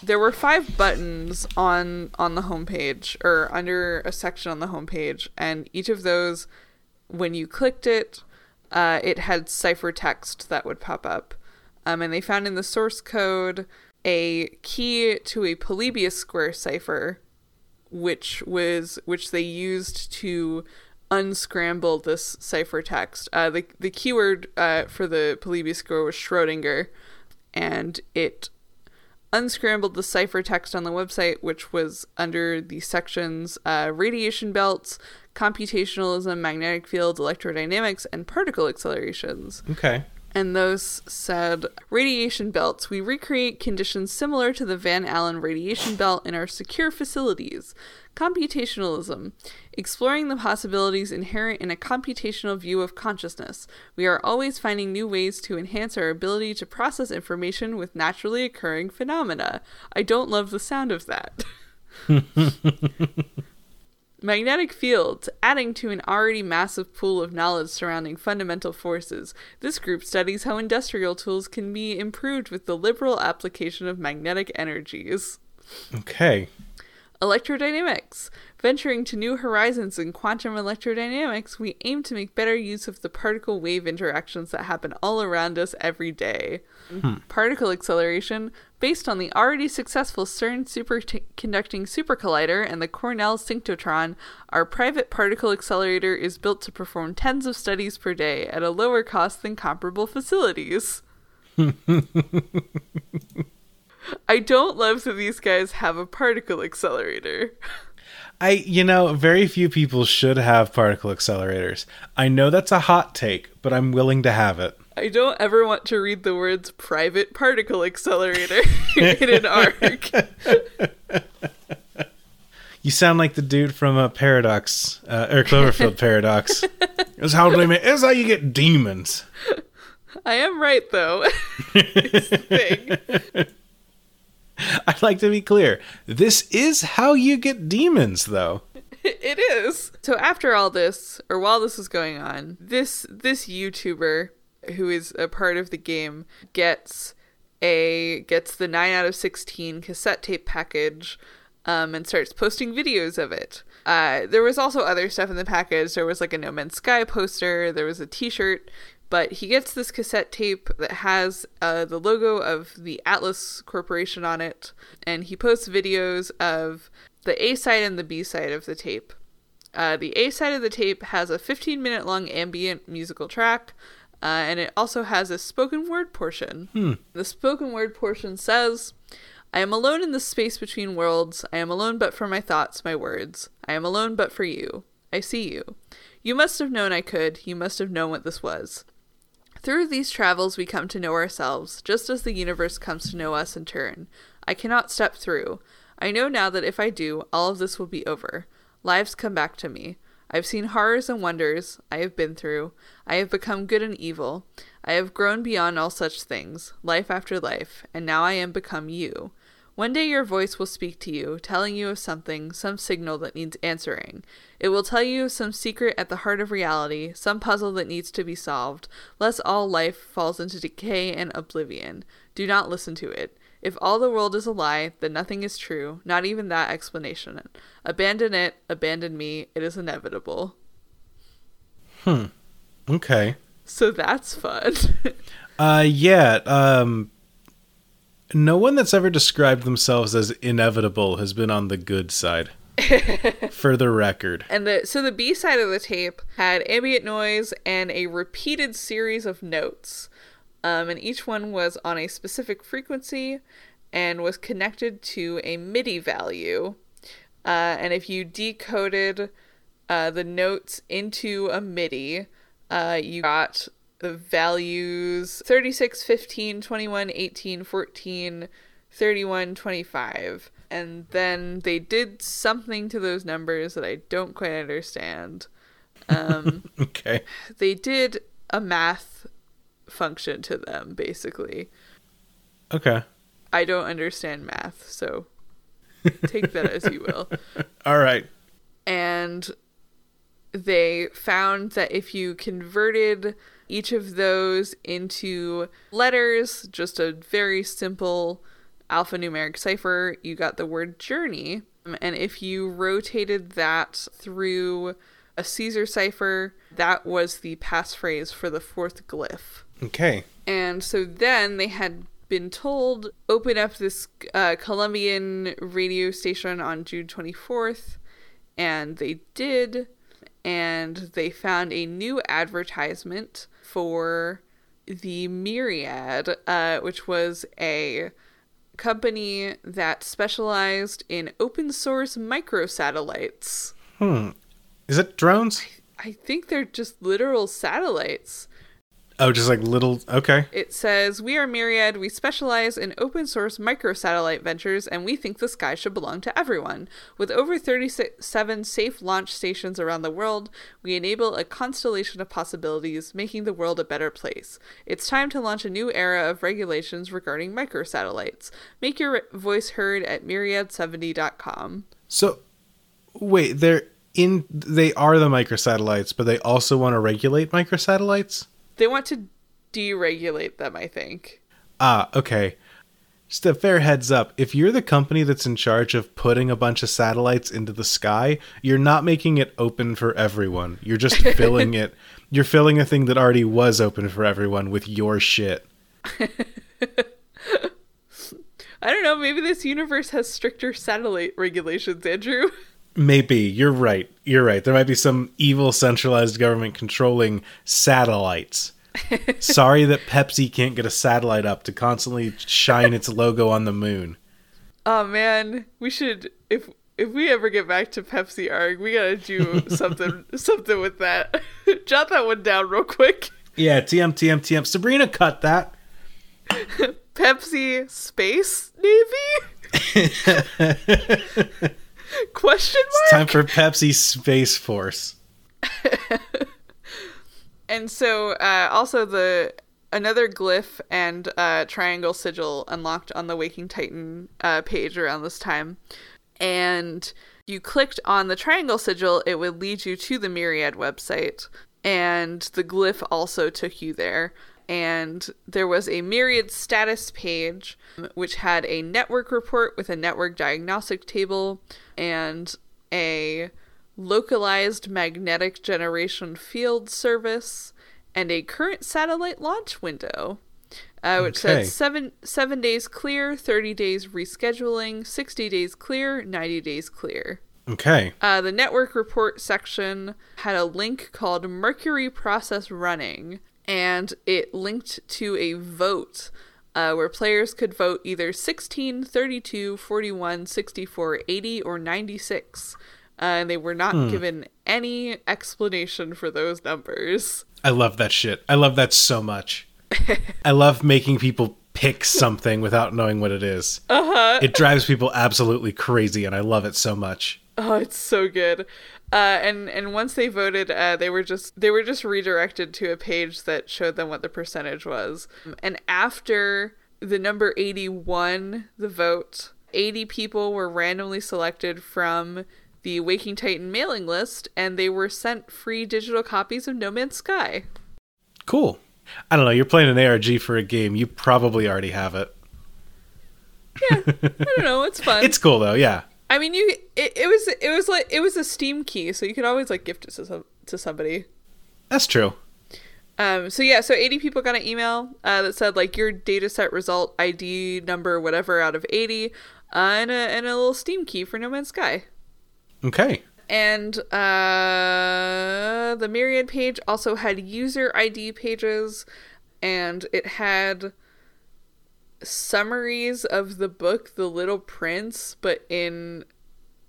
there were five buttons on on the homepage or under a section on the homepage, and each of those, when you clicked it, uh, it had ciphertext that would pop up. Um, and they found in the source code a key to a Polybius square cipher, which was which they used to unscramble this ciphertext. Uh, the the keyword uh, for the Polybius square was Schrodinger, and it unscrambled the ciphertext on the website, which was under the sections uh, radiation belts, computationalism, magnetic fields, electrodynamics, and particle accelerations. Okay. And those said radiation belts. We recreate conditions similar to the Van Allen radiation belt in our secure facilities. Computationalism. Exploring the possibilities inherent in a computational view of consciousness. We are always finding new ways to enhance our ability to process information with naturally occurring phenomena. I don't love the sound of that. Magnetic fields, adding to an already massive pool of knowledge surrounding fundamental forces. This group studies how industrial tools can be improved with the liberal application of magnetic energies. Okay. Electrodynamics. Venturing to new horizons in quantum electrodynamics, we aim to make better use of the particle wave interactions that happen all around us every day. Hmm. Particle acceleration. Based on the already successful CERN superconducting supercollider and the Cornell synchrotron, our private particle accelerator is built to perform tens of studies per day at a lower cost than comparable facilities. I don't love that these guys have a particle accelerator. I, you know, very few people should have particle accelerators. I know that's a hot take, but I'm willing to have it. I don't ever want to read the words private particle accelerator in an ARG. You sound like the dude from a Paradox, uh, or Cloverfield Paradox. Is how they make, is how you get demons. I am right though. I'd like to be clear. This is how you get demons, though. it is. So after all this, or while this is going on, this this YouTuber who is a part of the game gets a gets the 9 out of 16 cassette tape package um, and starts posting videos of it. Uh, there was also other stuff in the package. There was like a No Man's Sky poster. There was a T-shirt. But he gets this cassette tape that has uh, the logo of the Atlas Corporation on it, and he posts videos of the A side and the B side of the tape. Uh, the A side of the tape has a 15 minute long ambient musical track, uh, and it also has a spoken word portion. The spoken word portion says, I am alone in the space between worlds. I am alone but for my thoughts, my words. I am alone but for you. I see you. You must have known I could. You must have known what this was. Through these travels, we come to know ourselves, just as the universe comes to know us in turn. I cannot step through. I know now that if I do, all of this will be over. Lives come back to me. I've seen horrors and wonders I have been through. I have become good and evil. I have grown beyond all such things, life after life, and now I am become you. One day your voice will speak to you, telling you of something, some signal that needs answering. It will tell you of some secret at the heart of reality, some puzzle that needs to be solved, lest all life falls into decay and oblivion. Do not listen to it. If all the world is a lie, then nothing is true, not even that explanation. Abandon it, abandon me, it is inevitable. Hmm. Okay. So that's fun. Uh, yeah. Um, no one that's ever described themselves as inevitable has been on the good side. For the record. And the so the B side of the tape had ambient noise and a repeated series of notes. Um, and each one was on a specific frequency and was connected to a MIDI value. Uh, and if you decoded uh, the notes into a MIDI, uh, you got values 36, 15, 21, 18, 14, 31, 25. And then they did something to those numbers that I don't quite understand. Um, Okay. they did a math function to them, basically. Okay. I don't understand math, so take that as you will. All right. and they found that if you converted each of those into letters, just a very simple alphanumeric cipher, you got the word journey. And if you rotated that through a Caesar cipher, that was the passphrase for the fourth glyph. Okay. And so then they had been told open up this uh, Colombian radio station on June 24th, and they did. And they found a new advertisement for the Myriad, uh, which was a company that specialized in open source microsatellites. Hmm. Is it drones? I think they're just literal satellites. Oh, just like little. Okay. It says, We are Myriad. We specialize in open source microsatellite ventures, and we think the sky should belong to everyone. With over 37 safe launch stations around the world, we enable a constellation of possibilities, making the world a better place. It's time to launch a new era of regulations regarding microsatellites. Make your voice heard at myriad70.com. So, wait, they're in. They are the microsatellites, but they also want to regulate microsatellites? They want to deregulate them, I think. Ah, okay. Just a fair heads up if you're the company that's in charge of putting a bunch of satellites into the sky, you're not making it open for everyone. You're just filling it. You're filling a thing that already was open for everyone with your shit. I don't know, maybe this universe has stricter satellite regulations, Andrew. Maybe. You're right. You're right. There might be some evil centralized government controlling satellites. Sorry that Pepsi can't get a satellite up to constantly shine its logo on the moon. Oh man, we should if if we ever get back to Pepsi arg, we gotta do something something with that. Jot that one down real quick. Yeah, TM, TM, TM. Sabrina cut that. Pepsi Space Navy? Question It's mark? time for Pepsi Space Force. And so uh, also the another glyph and uh, triangle sigil unlocked on the Waking Titan uh, page around this time. And you clicked on the triangle sigil, it would lead you to the Myriad website. And the glyph also took you there. And there was a Myriad status page, which had a network report with a network diagnostic table and a localized magnetic generation field service and a current satellite launch window, uh, which Okay. said seven seven days clear, thirty days rescheduling, sixty days clear, ninety days clear. Okay. Uh, the network report section had a link called Mercury Process Running, and it linked to a vote uh, where players could vote either 16, 32, 41, 64, 80, or 96. Uh, and they were not given any explanation for those numbers. I love that shit. I love that so much. I love making people pick something without knowing what it is. Uh-huh. It drives people absolutely crazy and I love it so much. Oh, it's so good. Uh, and and once they voted, uh, they were just they were just redirected to a page that showed them what the percentage was. And after the number eighty won the vote, eighty people were randomly selected from the Waking Titan mailing list, and they were sent free digital copies of No Man's Sky. Cool. I don't know, you're playing an ARG for a game. You probably already have it. Yeah, I don't know, it's fun. It's cool though, yeah. I mean, you it, it was it was like it was a Steam key, so you could always like gift it to some to somebody. That's true. Um, so yeah, so 80 people got an email uh, that said like your data set result ID number whatever out of 80 uh, and, a, and a little Steam key for No Man's Sky. Okay. And uh, the Myriad page also had user ID pages, and it had summaries of the book The Little Prince, but in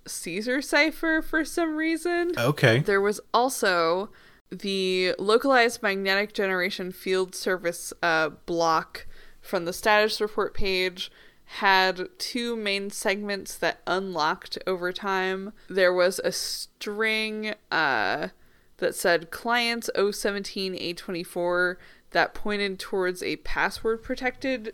Caesar cipher for some reason. Okay. There was also the localized magnetic generation field service uh, block from the status report page had two main segments that unlocked over time. There was a string uh, that said clients 017 A24 that pointed towards a password protected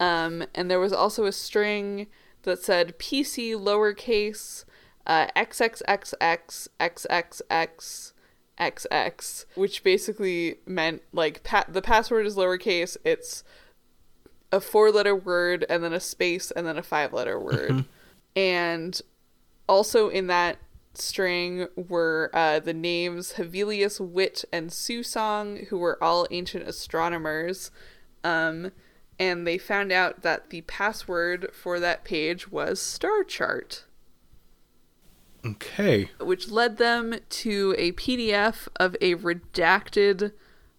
um, and there was also a string that said PC lowercase uh, XXXX XXX XX, which basically meant like pa- the password is lowercase. It's a four letter word and then a space and then a five letter word. and also in that string were uh, the names Hevelius, Wit, and Su Song, who were all ancient astronomers. Um, and they found out that the password for that page was star chart Okay. which led them to a PDF of a redacted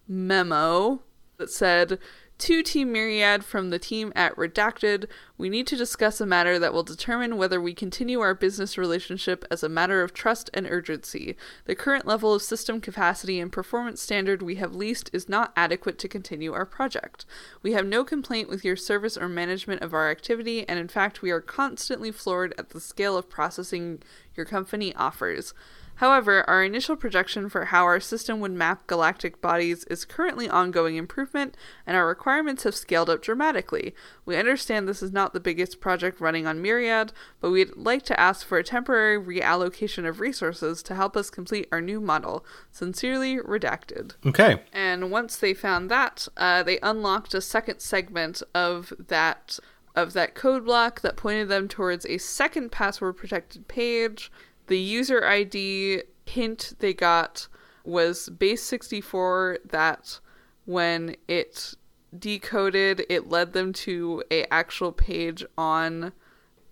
memo that said, To Team Myriad from the team at Redacted, we need to discuss a matter that will determine whether we continue our business relationship as a matter of trust and urgency. The current level of system capacity and performance standard we have leased is not adequate to continue our project. We have no complaint with your service or management of our activity, and in fact, we are constantly floored at the scale of processing your company offers. However, our initial projection for how our system would map galactic bodies is currently ongoing improvement, and our requirements have scaled up dramatically. We understand this is not the biggest project running on Myriad, but we'd like to ask for a temporary reallocation of resources to help us complete our new model. Sincerely, redacted. Okay. And once they found that, uh, they unlocked a second segment of that of that code block that pointed them towards a second password protected page. The user ID hint they got was base 64 that when it decoded it led them to a actual page on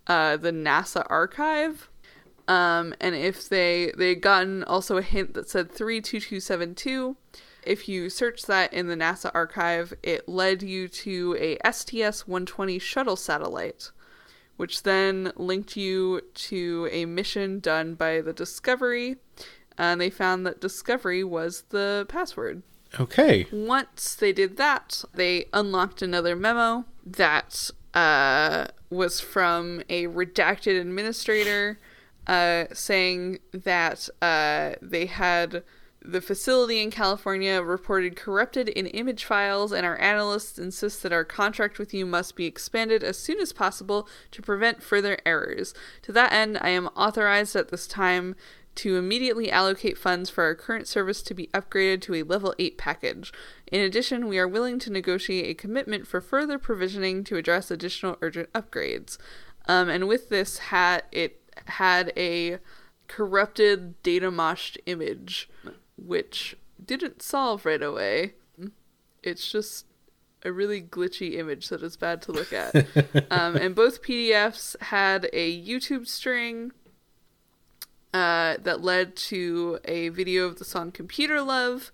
uh, the NASA archive. Um, and if they they gotten also a hint that said 32272, if you search that in the NASA archive, it led you to a STS-120 shuttle satellite, which then linked you to a mission done by the Discovery, and they found that Discovery was the password. Okay. Once they did that, they unlocked another memo that uh, was from a redacted administrator uh, saying that uh, they had the facility in California reported corrupted in image files, and our analysts insist that our contract with you must be expanded as soon as possible to prevent further errors. To that end, I am authorized at this time to immediately allocate funds for our current service to be upgraded to a level 8 package. In addition, we are willing to negotiate a commitment for further provisioning to address additional urgent upgrades. Um, and with this hat, it had a corrupted data moshed image, which didn't solve right away. It's just a really glitchy image that is bad to look at. um, and both PDFs had a YouTube string uh, that led to a video of the song Computer Love.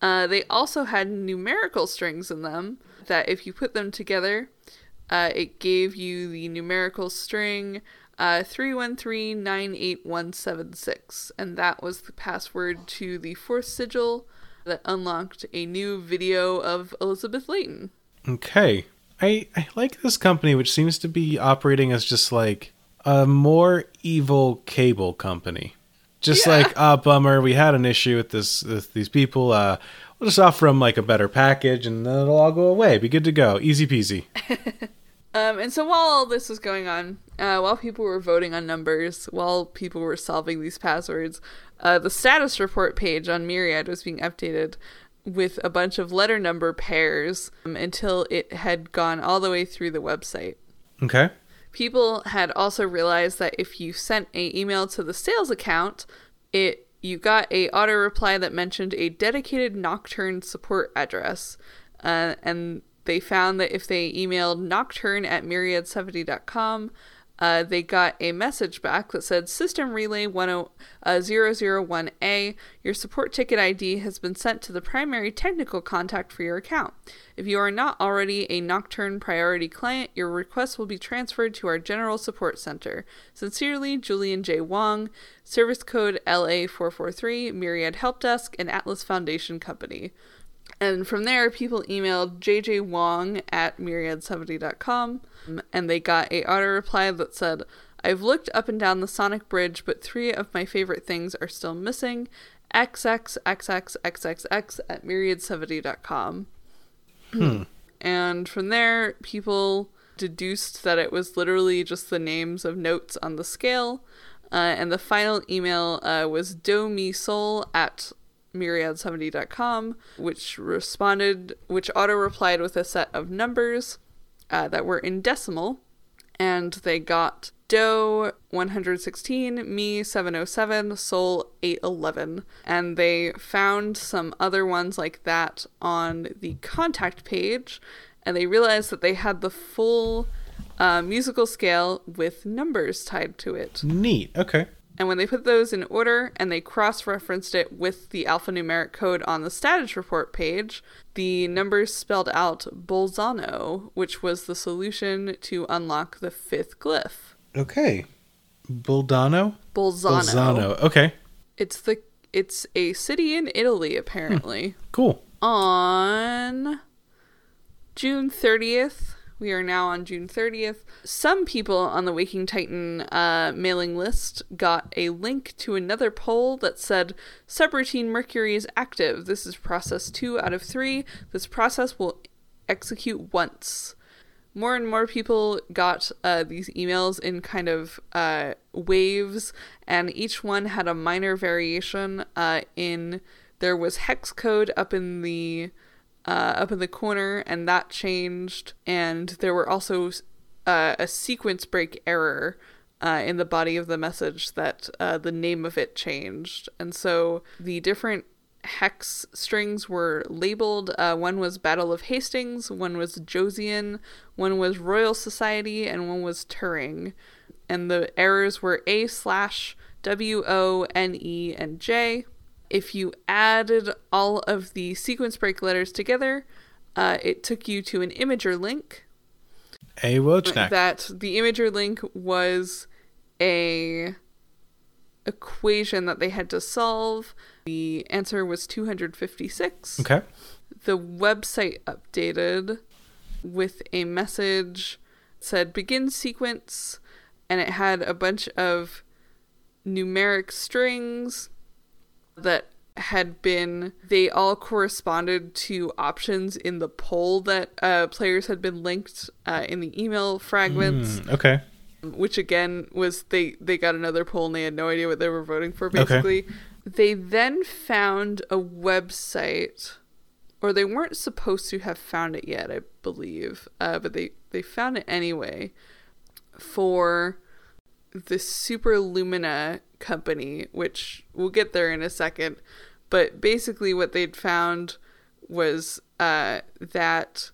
Uh, they also had numerical strings in them that, if you put them together, uh, it gave you the numerical string uh, 313-98176. And that was the password to the fourth sigil that unlocked a new video of Elizabeth Layton. Okay. I, I like this company, which seems to be operating as just like a more evil cable company. Just Yeah. like, ah, bummer, we had an issue with this with these people. Uh, we'll just offer them like a better package, and then it'll all go away. Be good to go, easy peasy. Um, and so while all this was going on, uh, while people were voting on numbers, while people were solving these passwords, uh, the status report page on Myriad was being updated with a bunch of letter number pairs um, until it had gone all the way through the website. Okay. People had also realized that if you sent a email to the sales account, it you got a auto reply that mentioned a dedicated Nocturne support address, uh, and they found that if they emailed nocturne at myriad70.com, uh, they got a message back that said System Relay 10, uh, 001A, your support ticket ID has been sent to the primary technical contact for your account. If you are not already a Nocturne priority client, your request will be transferred to our General Support Center. Sincerely, Julian J. Wong, Service Code LA443, Myriad Help Desk, and Atlas Foundation Company. And from there, people emailed JJ Wong at myriad70.com and they got a auto reply that said, I've looked up and down the Sonic Bridge, but three of my favorite things are still missing. XXXXXXX at myriad70.com. And from there, people deduced that it was literally just the names of notes on the scale. Uh, and the final email uh, was do me soul at myriad70.com, which responded, which auto replied with a set of numbers uh, that were in decimal. And they got Doe 116, me 707, soul 811. And they found some other ones like that on the contact page. And they realized that they had the full uh, musical scale with numbers tied to it. Neat. Okay. And when they put those in order and they cross referenced it with the alphanumeric code on the status report page, the numbers spelled out Bolzano, which was the solution to unlock the fifth glyph. Okay. Buldano? Bolzano. Bolzano. Okay. It's the it's a city in Italy apparently. Hmm. Cool. on June 30th. We are now on June 30th. Some people on the Waking Titan uh, mailing list got a link to another poll that said Subroutine Mercury is active. This is process two out of three. This process will execute once. More and more people got uh, these emails in kind of uh, waves, and each one had a minor variation. Uh, in there was hex code up in the uh, up in the corner, and that changed. And there were also uh, a sequence break error uh, in the body of the message that uh, the name of it changed. And so the different hex strings were labeled. Uh, one was Battle of Hastings, one was Josian, one was Royal Society, and one was Turing. And the errors were A slash W O N E and J. If you added all of the sequence break letters together, uh, it took you to an Imgur link. A Wojnak. That the Imgur link was a equation that they had to solve. The answer was 256. Okay. The website updated with a message said begin sequence and it had a bunch of numeric strings that had been they all corresponded to options in the poll that uh, players had been linked uh, in the email fragments. Hmm, okay. which again was they they got another poll and they had no idea what they were voting for basically. They then found a website or they weren't supposed to have found it yet i believe. Uh, but they they found it anyway for the Superlumina company which we'll get there in a second but basically what they'd found was uh, that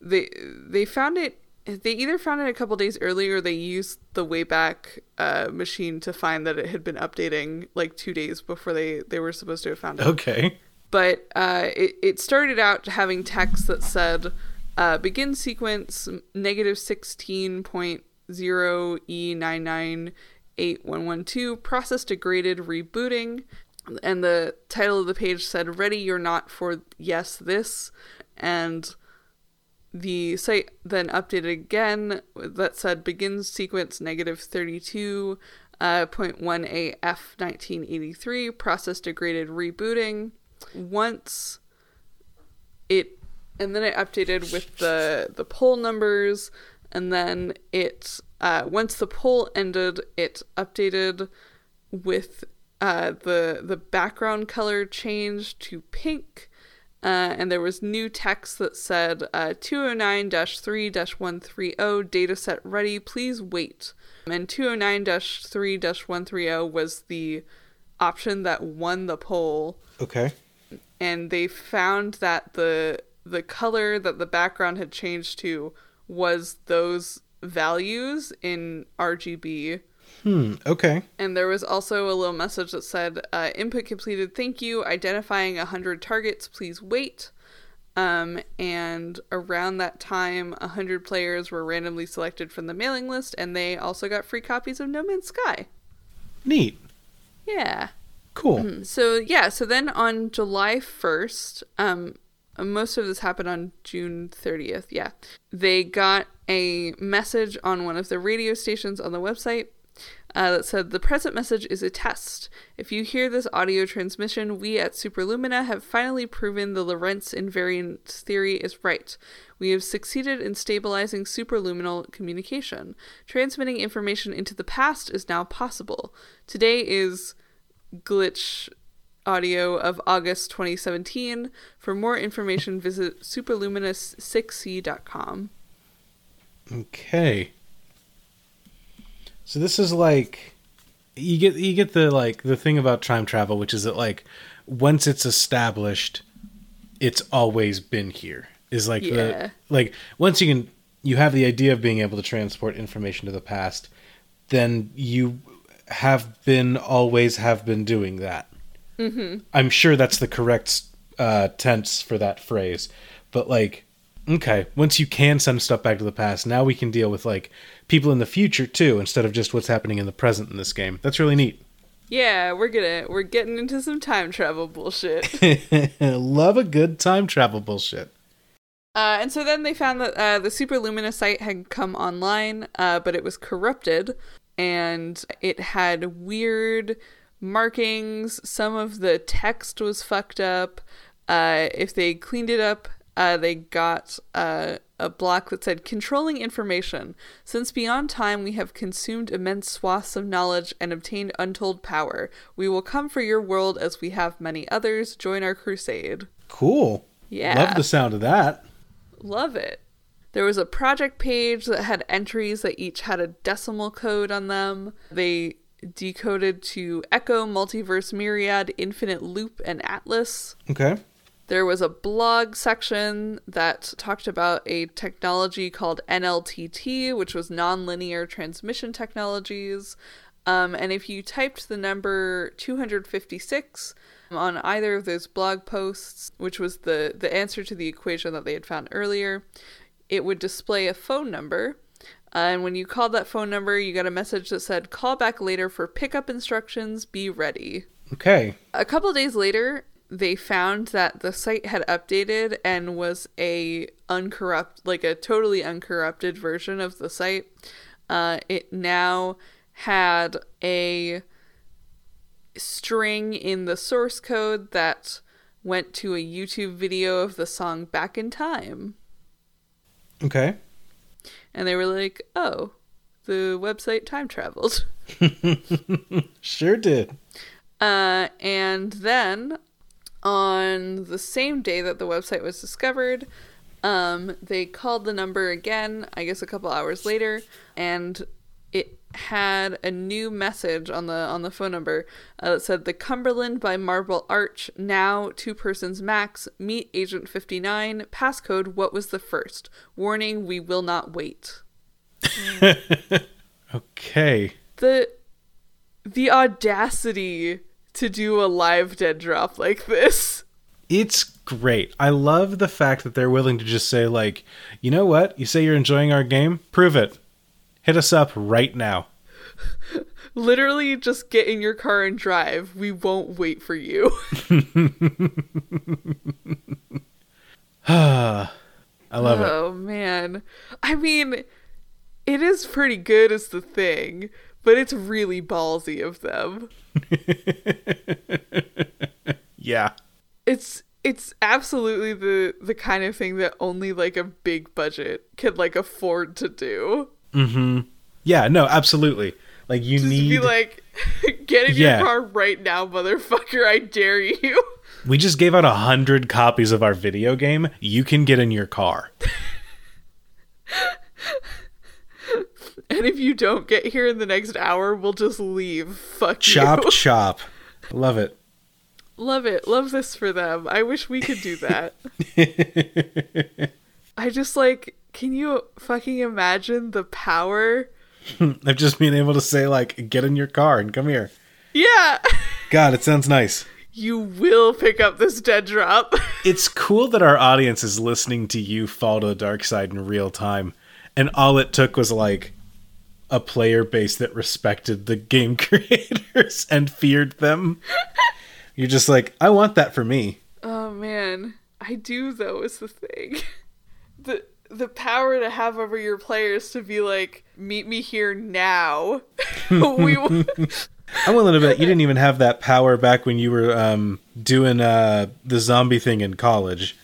they they found it they either found it a couple days earlier they used the wayback uh, machine to find that it had been updating like two days before they they were supposed to have found it Okay. but uh, it, it started out having text that said uh, begin sequence negative 16.0 e99811 process degraded rebooting. And the title of the page said ready you're not for yes this. And the site then updated again that said begins sequence negative 32 uh, 0.1 AF 1983 process degraded rebooting. Once it and then it updated with the the poll numbers and then it uh, once the poll ended it updated with uh, the the background color changed to pink uh, and there was new text that said uh, 209-3-130 dataset ready please wait and 209-3-130 was the option that won the poll Okay. and they found that the the color that the background had changed to was those values in RGB. Hmm. Okay. And there was also a little message that said, uh, "Input completed. Thank you. Identifying hundred targets. Please wait." Um, and around that time, hundred players were randomly selected from the mailing list, and they also got free copies of No Man's Sky. Neat. Yeah. Cool. So yeah, so then on July first, um, most of this happened on June thirtieth. Yeah, they got a message on one of the radio stations on the website uh, that said the present message is a test. If you hear this audio transmission, we at Superlumina have finally proven the Lorentz invariant theory is right. We have succeeded in stabilizing superluminal communication. Transmitting information into the past is now possible. Today is glitch audio of August 2017. For more information, visit superluminous6c.com. Okay. So this is like you get you get the like the thing about time travel, which is that like once it's established, it's always been here. Is like Yeah. the like once you can you have the idea of being able to transport information to the past, then you have been always have been doing that. Mm-hmm. I'm sure that's the correct uh, tense for that phrase, but like Okay, once you can send stuff back to the past, now we can deal with like people in the future too, instead of just what's happening in the present in this game. That's really neat. Yeah, we're gonna we're getting into some time travel bullshit. Love a good time travel bullshit. Uh, and so then they found that uh, the Superlumina site had come online, uh, but it was corrupted and it had weird markings. Some of the text was fucked up. Uh, if they cleaned it up, uh, they got uh, a block that said controlling information. Since beyond time we have consumed immense swaths of knowledge and obtained untold power. We will come for your world as we have many others. Join our crusade. Cool. Yeah. Love the sound of that. Love it. There was a project page that had entries that each had a decimal code on them. They decoded to Echo, Multiverse, Myriad, Infinite Loop, and Atlas. Okay. There was a blog section that talked about a technology called NLTT, which was nonlinear transmission technologies. Um, and if you typed the number 256 on either of those blog posts, which was the, the answer to the equation that they had found earlier, it would display a phone number. And when you called that phone number, you got a message that said, call back later for pickup instructions, be ready. Okay. A couple days later, they found that the site had updated and was a uncorrupt, like a totally uncorrupted version of the site. Uh, it now had a string in the source code that went to a YouTube video of the song Back in Time. Okay. And they were like, oh, the website time traveled. Sure did. Uh, and then on the same day that the website was discovered, um, they called the number again, I guess a couple hours later, and had a new message on the on the phone number uh, that said the Cumberland by Marble Arch now two persons max meet agent 59 passcode what was the first warning we will not wait Okay. the the audacity to do a live dead drop like this It's great. I love the fact that they're willing to just say, like, you know what? You say you're enjoying our game? Prove it. Hit us up right now. literally just get in your car and drive we won't wait for you I love it. oh man i mean it is pretty good as the thing but it's really ballsy of them Yeah. it's it's absolutely the the kind of thing that only like a big budget can like afford to do Mm-hmm. Yeah, no, absolutely. Like you just need be like get in Yeah. your car right now motherfucker i dare you We just gave out a hundred copies of our video game. You can get in your car. and if you don't get here in the next hour we'll just leave fuck you. Chop you chop. Love it. Love it. Love this for them. I wish we could do that. I just like, can you fucking imagine the power? Of just being able to say like, get in your car and come here. Yeah. God, it sounds nice. You will pick up this dead drop. It's cool that our audience is listening to you fall to the dark side in real time. And all it took was like a player base that respected the game creators and feared them. You're just like, I want that for me. Oh man, I do though is the thing. The the power to have over your players to be like, meet me here now. we w- I'm willing to bet you didn't even have that power back when you were um, doing uh, the zombie thing in college.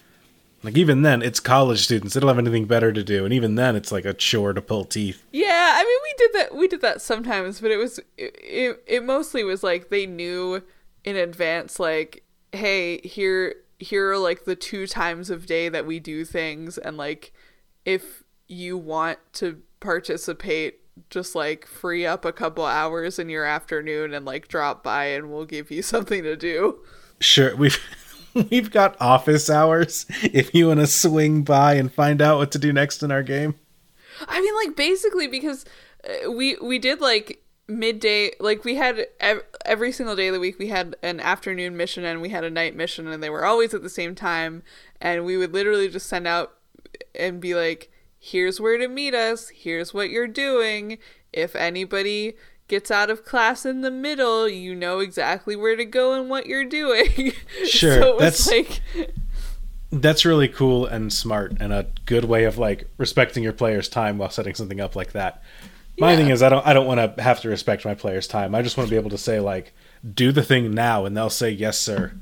Like even then, it's college students; they don't have anything better to do, and even then, it's like a chore to pull teeth. Yeah, I mean we did that we did that sometimes, but it was it, it, it mostly was like they knew in advance like hey, here here are like the two times of day that we do things and like if you want to participate just like free up a couple hours in your afternoon and like drop by and we'll give you something to do. Sure, we've we've got office hours if you want to swing by and find out what to do next in our game. I mean, like basically because uh, we we did like midday, like we had ev- every single day of the week we had an afternoon mission and we had a night mission, and they were always at the same time. And we would literally just send out and be like, "Here's where to meet us. Here's what you're doing. If anybody." Gets out of class in the middle, you know exactly where to go and what you're doing. Sure, so it was that's- like That's really cool and smart, and a good way of like respecting your players' time while setting something up like that. My Yeah. thing is, I don't I don't want to have to respect my players' time. I just want to be able to say like, do the thing now, and they'll say yes, sir.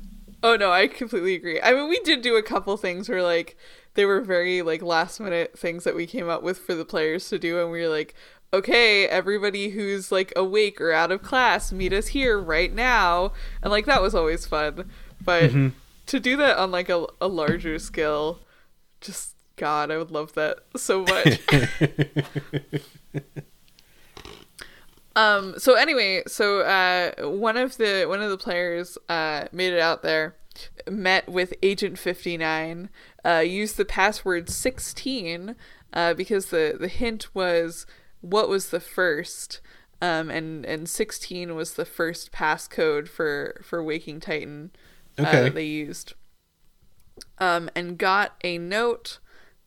Oh no, I completely agree. I mean, we did do a couple things where like they were very like last minute things that we came up with for the players to do, and we were like, okay, everybody who's like awake or out of class, meet us here right now, and like that was always fun. But to do that on like a, a larger scale, just God, I would love that so much. Um. So anyway, so uh, one of the one of the players uh made it out there, met with Agent Fifty Nine, uh, used the password sixteen, uh, because the the hint was what was the first, um, and and sixteen was the first passcode for for Waking Titan. Uh, Okay. that they used. Um, and got a note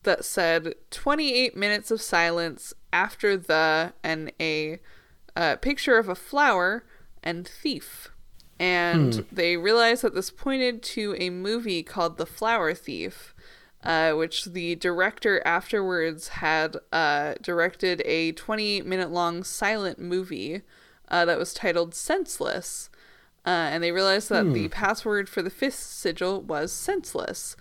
that said 28 minutes of silence after the and a uh, picture of a flower and thief. And they realized that this pointed to a movie called The Flower Thief, uh, which the director afterwards had uh, directed a 20 minute long silent movie uh, that was titled Senseless. uh, and they realized that the password for the fifth sigil was senseless,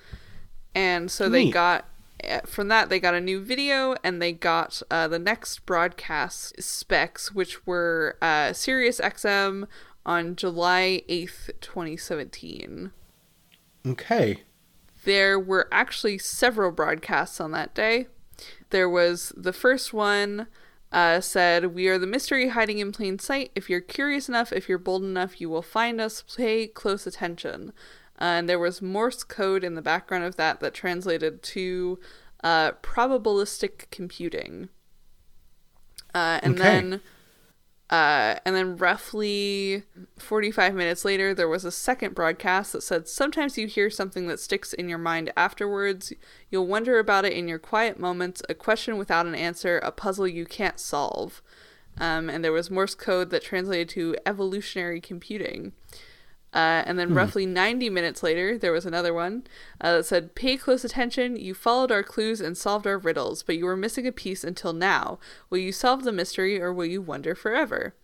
and so they Neat. got eh, from that they got a new video and they got uh, the next broadcast specs, which were uh, Sirius XM on July eighth, twenty seventeen Okay. There were actually several broadcasts on that day. There was the first one uh, said, We are the mystery hiding in plain sight. If you're curious enough, if you're bold enough, you will find us. Pay close attention. Uh, and there was Morse code in the background of that that translated to uh, probabilistic computing. Uh, and Okay. then uh, and then roughly 45 minutes later, there was a second broadcast that said, Sometimes you hear something that sticks in your mind afterwards. You'll wonder about it in your quiet moments, a question without an answer, a puzzle you can't solve. Um, and there was Morse code that translated to evolutionary computing. Uh, and then roughly 90 minutes later, there was another one uh, that said, Pay close attention. You followed our clues and solved our riddles, but you were missing a piece until now. Will you solve the mystery or will you wonder forever?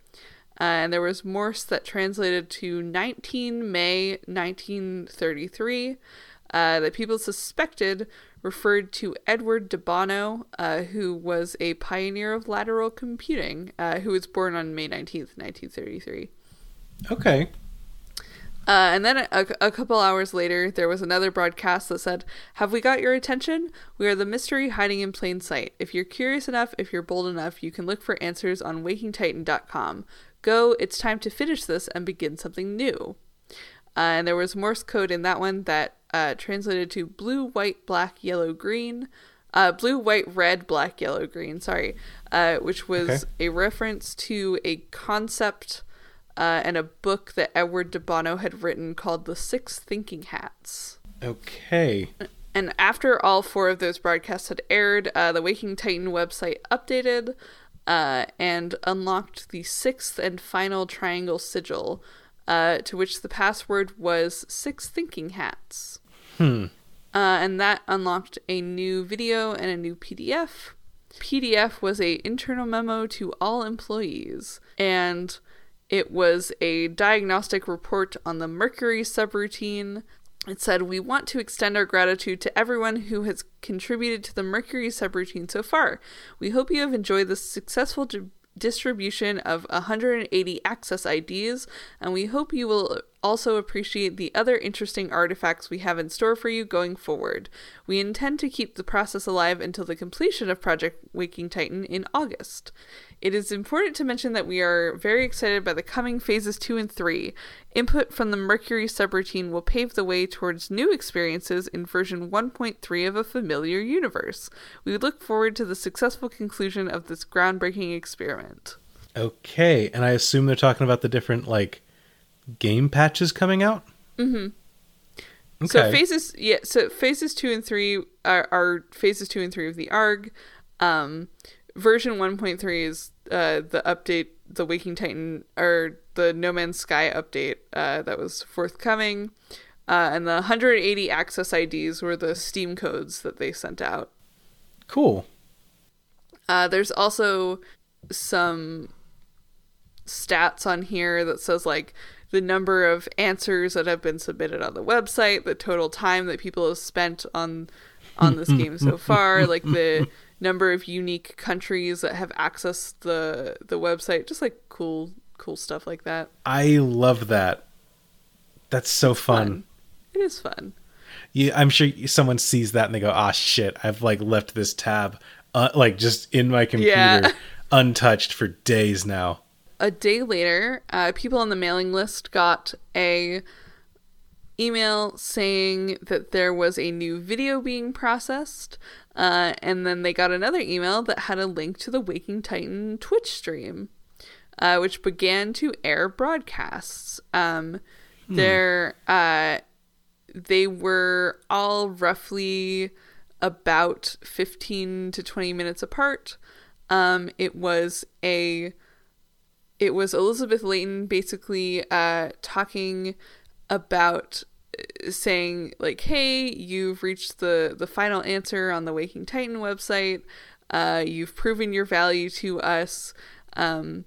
Uh, and there was Morse that translated to 19 May 1933 uh, that people suspected referred to Edward de Bono, uh, who was a pioneer of lateral computing, uh, who was born on May 19th, 1933. Okay. Uh, and then a, a couple hours later, there was another broadcast that said, Have we got your attention? We are the mystery hiding in plain sight. If you're curious enough, if you're bold enough, you can look for answers on wakingtitan.com. Go, it's time to finish this and begin something new. Uh, and there was Morse code in that one that uh, translated to blue, white, black, yellow, green. Uh, blue, white, red, black, yellow, green, sorry. Uh, which was Okay. a reference to a concept uh, and a book that Edward de Bono had written called The Six Thinking Hats. Okay. And after all four of those broadcasts had aired, uh, the Waking Titan website updated uh, and unlocked the sixth and final triangle sigil, uh, to which the password was Six Thinking Hats. Hmm. Uh, and that unlocked a new video and a new PDF. PDF was a internal memo to all employees, and it was a diagnostic report on the Mercury subroutine. It said, We want to extend our gratitude to everyone who has contributed to the Mercury subroutine so far. We hope you have enjoyed the successful di- distribution of 180 access IDs, and we hope you will also appreciate the other interesting artifacts we have in store for you going forward. We intend to keep the process alive until the completion of Project Waking Titan in August. It is important to mention that we are very excited by the coming phases 2 and 3. Input from the Mercury subroutine will pave the way towards new experiences in version 1.3 of a familiar universe. We look forward to the successful conclusion of this groundbreaking experiment. Okay. And I assume they're talking about the different like game patches coming out. Mm-hmm. Okay. So phases, yeah. So phases two and three are, are phases two and three of the ARG. Um, version one point three is uh, the update, the Waking Titan or the No Man's Sky update uh, that was forthcoming, uh, and the 180 access IDs were the Steam codes that they sent out. cool. Uh, there's also some stats on here that says like the number of answers that have been submitted on the website, the total time that people have spent on on this game so far, like the number of unique countries that have accessed the the website, just like cool cool stuff like that. I love that. That's so fun. Fun. It is fun. You, I'm sure someone sees that and they go, "Ah, shit! I've like left this tab, uh, like just in my computer, Yeah. untouched for days now." A day later, uh, people on the mailing list got a email saying that there was a new video being processed, uh, and then they got another email that had a link to the Waking Titan Twitch stream, uh, which began to air broadcasts. Um, There, uh, they were all roughly about fifteen to twenty minutes apart. Um, it was a it was Elizabeth Layton basically uh, talking about uh, saying like, "Hey, you've reached the the final answer on the Waking Titan website. Uh, you've proven your value to us. Um,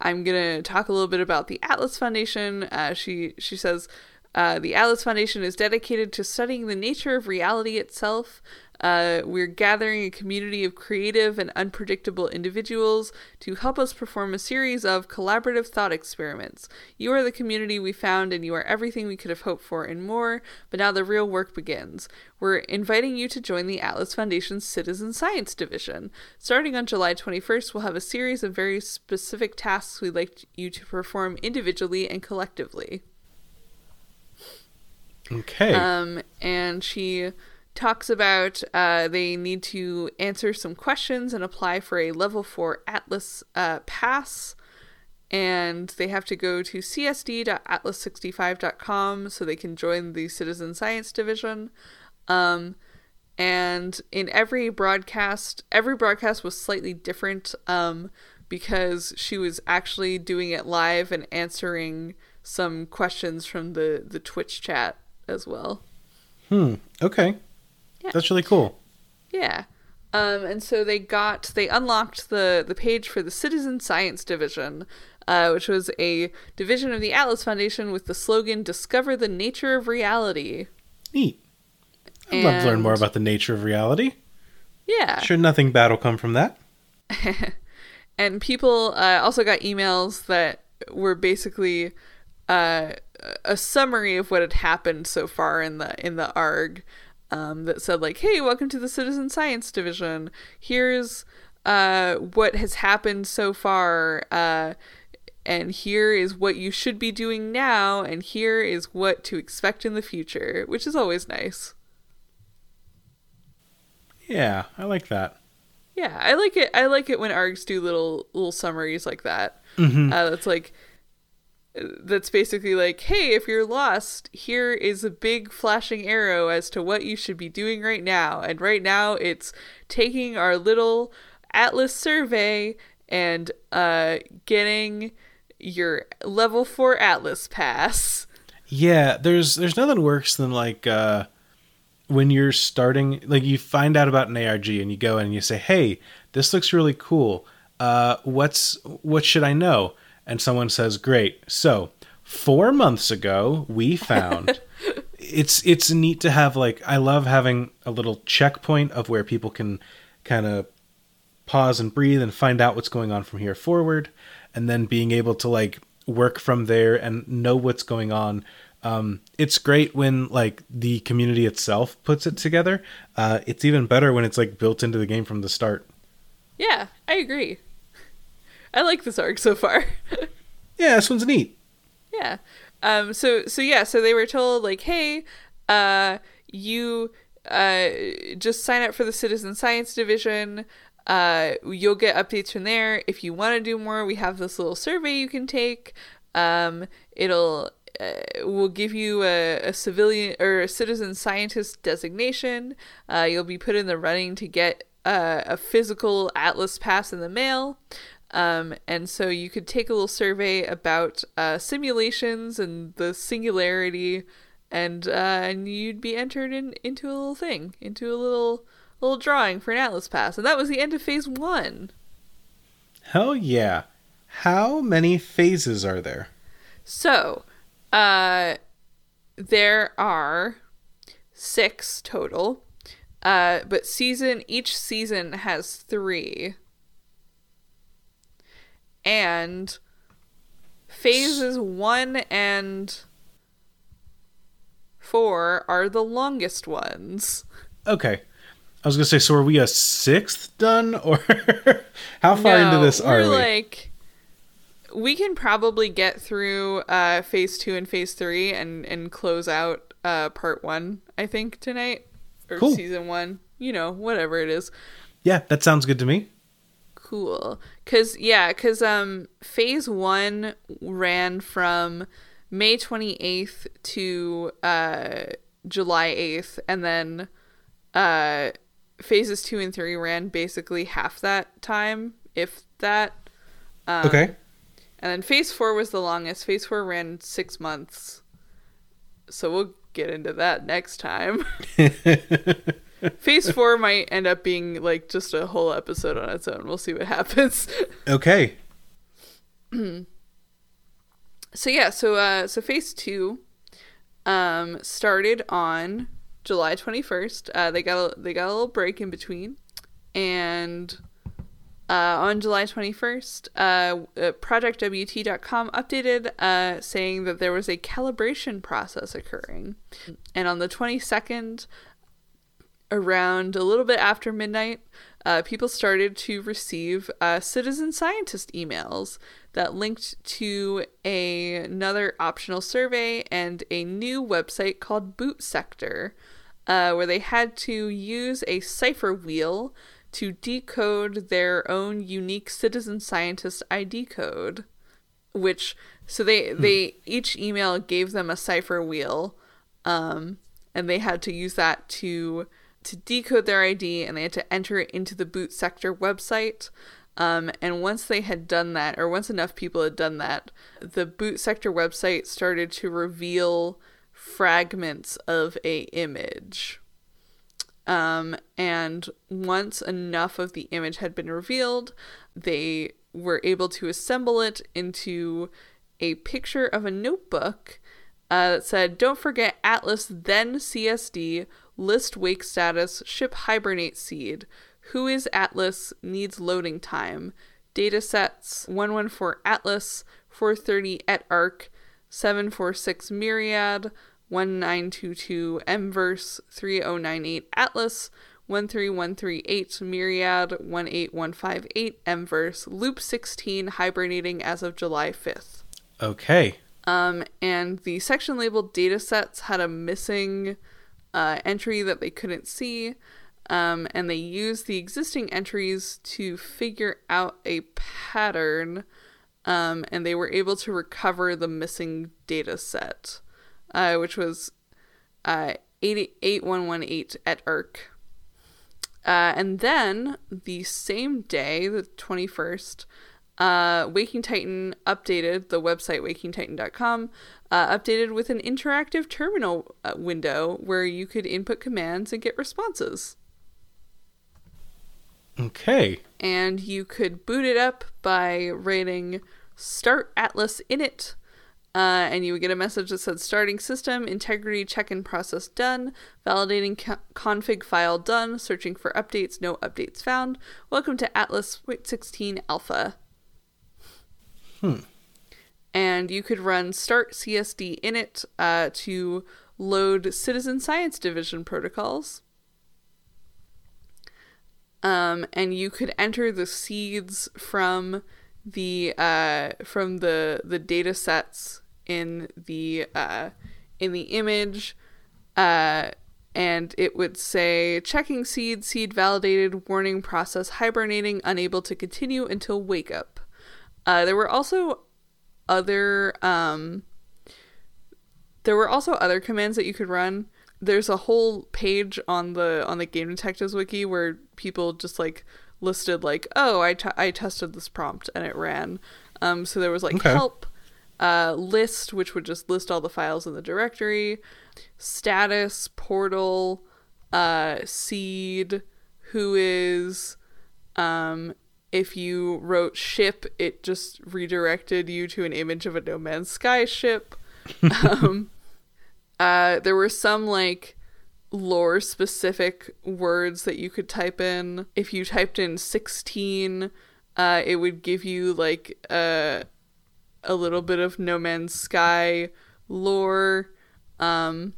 I'm gonna talk a little bit about the Atlas Foundation. Uh, she she says uh, the Atlas Foundation is dedicated to studying the nature of reality itself. Uh, we're gathering a community of creative and unpredictable individuals to help us perform a series of collaborative thought experiments. You are the community we found, and you are everything we could have hoped for and more. But now the real work begins. We're inviting you to join the Atlas Foundation's Citizen Science Division. Starting on July 21st, we'll have a series of very specific tasks we'd like you to perform individually and collectively. Okay. Um, and she talks about uh, they need to answer some questions and apply for a level 4 Atlas uh, pass. And they have to go to csd.atlas65.com so they can join the Citizen Science Division. Um, and in every broadcast, every broadcast was slightly different um, because she was actually doing it live and answering some questions from the, the Twitch chat as well. Hmm. Okay. Yeah. That's really cool. Yeah. Um, and so they got they unlocked the the page for the Citizen Science Division, uh, which was a division of the Atlas Foundation with the slogan "Discover the nature of reality." Neat. I'd love to learn more about the nature of reality. Yeah. Sure, nothing bad will come from that. and people uh, also got emails that were basically uh, a summary of what had happened so far in the in the arg um, that said like hey welcome to the citizen science division here's uh, what has happened so far uh, and here is what you should be doing now and here is what to expect in the future which is always nice Yeah, I like that. Yeah, I like it. I like it when args do little little summaries like that. Mm-hmm. Uh, that's like that's basically like, hey, if you're lost, here is a big flashing arrow as to what you should be doing right now. And right now, it's taking our little Atlas survey and uh, getting your level four Atlas pass. Yeah, there's there's nothing worse than like uh when you're starting like you find out about an ARG and you go in and you say, "Hey, this looks really cool. Uh what's what should I know?" And someone says, "Great. So, 4 months ago, we found it's it's neat to have like I love having a little checkpoint of where people can kind of pause and breathe and find out what's going on from here forward and then being able to like work from there and know what's going on um, it's great when like the community itself puts it together uh, it's even better when it's like built into the game from the start Yeah, I agree. I like this arc so far. yeah this one's neat Yeah. Um so so yeah, so they were told like, "Hey, uh you uh just sign up for the citizen science division. Uh you'll get updates from there. If you want to do more, we have this little survey you can take. Um it'll uh, will give you a, a civilian or a citizen scientist designation. Uh, you'll be put in the running to get uh, a physical Atlas pass in the mail. Um, and so you could take a little survey about uh, simulations and the singularity, and uh, and you'd be entered in into a little thing, into a little little drawing for an Atlas pass, and that was the end of phase one. hell yeah. How many phases are there? So, uh, there are six total, uh, but season each season has three, and phases one and four are the longest ones. okay. I was gonna say so are we a sixth done or how far into this are we? like we can probably get through uh phase two and phase three and and close out uh part one i think tonight or Cool. season one. You know whatever it is. Yeah that sounds good to me. Cool because yeah because um phase one ran from may 28th to uh july 8th and then uh phases two and three ran basically half that time if that Um, okay and then phase four was the longest. Phase four ran six months. So we'll get into that next time. phase four might end up being like just a whole episode on its own. We'll see what happens. okay so yeah, so uh, so phase two um, started on July twenty first. Uh, they got a, they got a little break in between, and uh, on July 21st, uh, uh, ProjectWT.com updated uh, saying that there was a calibration process occurring. And on the 22nd, around a little bit after midnight, uh, people started to receive uh, citizen scientist emails that linked to a, another optional survey and a new website called Boot Sector, uh, where they had to use a cipher wheel to decode their own unique citizen scientist ID code, which so they Hmm. they each email gave them a cipher wheel, um, and they had to use that to to decode their ID, and they had to enter it into the boot sector website. Um, and once they had done that, or once enough people had done that, the boot sector website started to reveal fragments of a image. Um, and once enough of the image had been revealed, they were able to assemble it into a picture of a notebook uh, that said, Don't forget Atlas, then CSD, list wake status, ship hibernate seed. Who is Atlas? Needs loading time. Data sets 114 Atlas, 430 et arc, 746 myriad, 1922 mverse 3098 atlas 13138 myriad 18158 mverse loop 16 hibernating as of july 5th Okay. um, and the section labeled datasets had a missing uh, entry that they couldn't see um, and they used the existing entries to figure out a pattern um, and they were able to recover the missing data set uh, which was uh, 88118 at ERC. Uh, and then the same day, the 21st, uh, Waking Titan updated the website wakingtitan.com, uh, updated with an interactive terminal uh, window where you could input commands and get responses. Okay. And you could boot it up by writing start atlas init uh, and you would get a message that said starting system, integrity check in process done, validating co- config file done, searching for updates, no updates found. Welcome to Atlas 16 Alpha. And you could run start CSD init uh, to load citizen science division protocols. Um, and you could enter the seeds from the uh, from the the data sets in the uh, in the image, uh, and it would say checking seed, seed validated, warning process hibernating, unable to continue until wake up. Uh, there were also other um, there were also other commands that you could run. There's a whole page on the on the Game Detectives wiki where people just like listed like, oh, I, t- I tested this prompt and it ran. Um, so there was like Okay. help, uh, list, which would just list all the files in the directory, status, portal, uh, seed, who is, um, if you wrote ship, it just redirected you to an image of a No Man's Sky ship. um, uh, there were some like lore specific words that you could type in. If you typed in 16, uh, it would give you like a, a little bit of No Man's Sky lore. Um,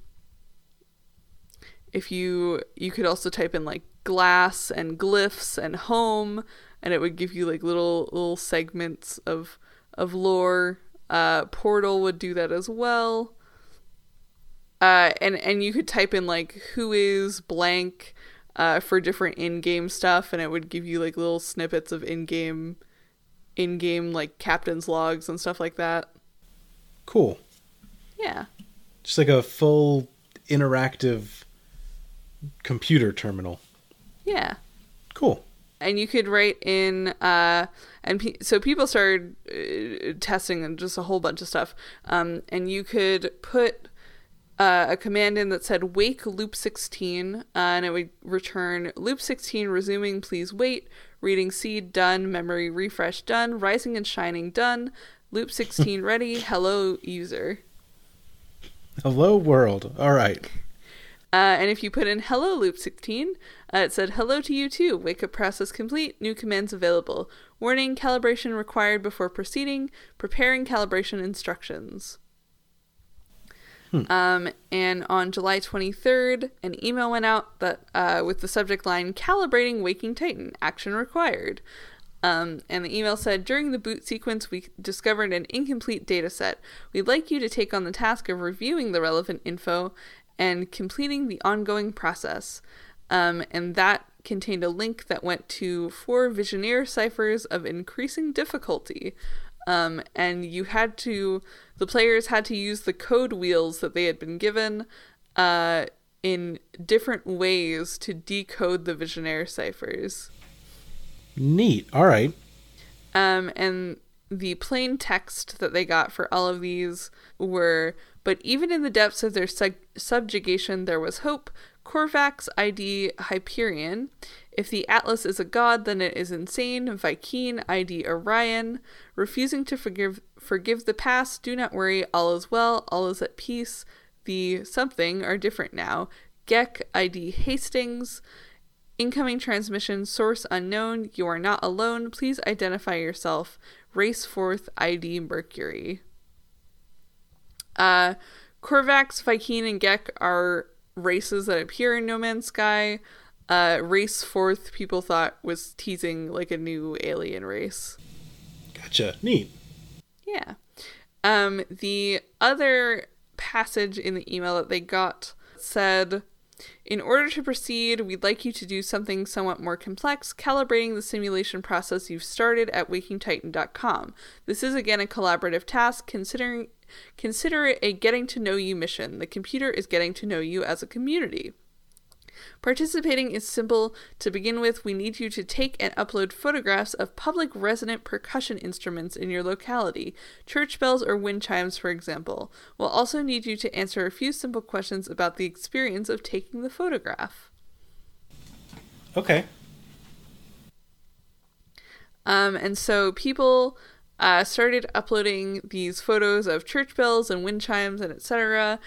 if you you could also type in like glass and glyphs and home and it would give you like little little segments of of lore uh portal would do that as well uh and and you could type in like who is blank uh for different in-game stuff and it would give you like little snippets of in-game in-game like captain's logs and stuff like that Cool. yeah Just like a full interactive computer terminal. yeah Cool. And you could write in uh and pe- so people started uh, testing and just a whole bunch of stuff um and you could put uh, a command in that said wake loop 16 uh, and it would return loop 16 resuming please wait Reading seed done. Memory refresh done. Rising and shining done. Loop 16 ready. Hello, user. Hello world. All right. Uh, and if you put in hello loop 16, uh, it said hello to you too. Wake up process complete. New commands available. Warning calibration required before proceeding. Preparing calibration instructions. Um, and on July 23rd, an email went out that uh, with the subject line "Calibrating Waking Titan, action required." Um, and the email said, during the boot sequence, we discovered an incomplete data set. We'd like you to take on the task of reviewing the relevant info and completing the ongoing process. Um, and that contained a link that went to four Vigenère ciphers of increasing difficulty. Um, and you had to, the players had to use the code wheels that they had been given uh, in different ways to decode the Vigenère ciphers. Neat. All right. Um, and the plain text that they got for all of these were But even in the depths of their sub- subjugation, there was hope. Korvax ID Hyperion. If the Atlas is a god, then it is insane. Vy'keen ID Orion. Refusing to forgive forgive the past. Do not worry, all is well, all is at peace. The something are different now. Gek ID Hastings. Incoming transmission, source unknown. You are not alone. Please identify yourself. Race forth ID Mercury. Uh, Korvax, Vy'keen, and Gek are races that appear in No Man's Sky. Uh, race forth, people thought was teasing like a new alien race. Gotcha. Neat. Yeah. Um, the other passage in the email that they got said, in order to proceed, we'd like you to do something somewhat more complex, calibrating the simulation process you've started at wakingtitan.com. This is again a collaborative task, considering consider it a getting to know you mission. The computer is getting to know you as a community. Participating is simple. To begin with, we need you to take and upload photographs of public resonant percussion instruments in your locality, church bells or wind chimes, for example. We'll also need you to answer a few simple questions about the experience of taking the photograph. Okay. Um, and so people uh, started uploading these photos of church bells and wind chimes and etc.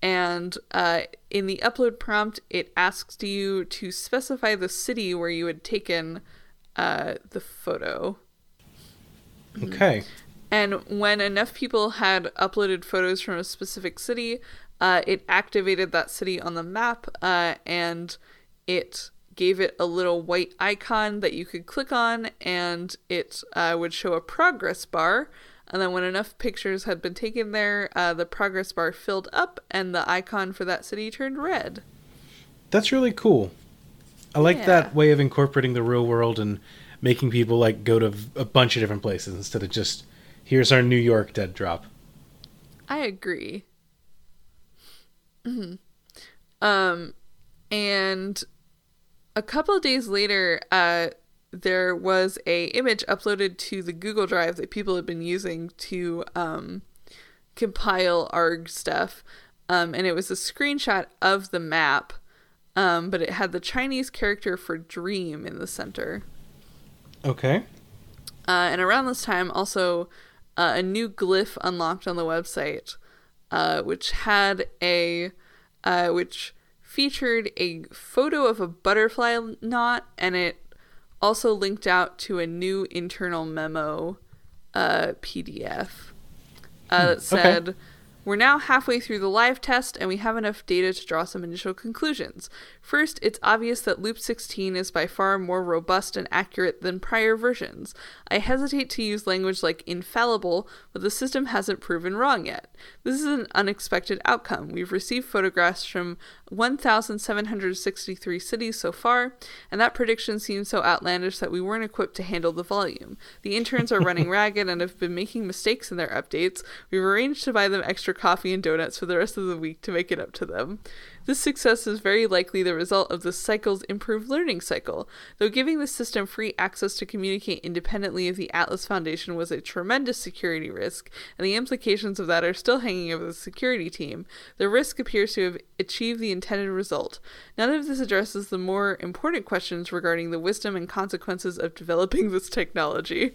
And uh, in the upload prompt, it asks you to specify the city where you had taken uh, the photo. Okay. And when enough people had uploaded photos from a specific city, uh, it activated that city on the map uh, and it gave it a little white icon that you could click on and it uh, would show a progress bar. And then when enough pictures had been taken there, uh, the progress bar filled up and the icon for that city turned red. That's really cool. I like Yeah. that way of incorporating the real world and making people like go to a bunch of different places instead of just here's our New York dead drop. I agree. Mhm. Um, and a couple of days later, uh, there was a image uploaded to the Google Drive that people had been using to um, compile ARG stuff, um, and it was a screenshot of the map, um, but it had the Chinese character for dream in the center. Okay. Uh, and around this time, also uh, a new glyph unlocked on the website, uh, which had a, uh, which featured a photo of a butterfly knot, and it also linked out to a new internal memo uh, PDF uh, that said. We're now halfway through the live test and we have enough data to draw some initial conclusions. First, it's obvious that Loop 16 is by far more robust and accurate than prior versions. I hesitate to use language like infallible, but the system hasn't proven wrong yet. This is an unexpected outcome. We've received photographs from 1,763 cities so far, and that prediction seems so outlandish that we weren't equipped to handle the volume. The interns are running ragged and have been making mistakes in their updates. We've arranged to buy them extra coffee and donuts for the rest of the week to make it up to them. This success is very likely the result of the cycle's improved learning cycle, though giving the system free access to communicate independently of the Atlas Foundation was a tremendous security risk, and the implications of that are still hanging over the security team. The risk appears to have achieved the intended result. None of this addresses the more important questions regarding the wisdom and consequences of developing this technology.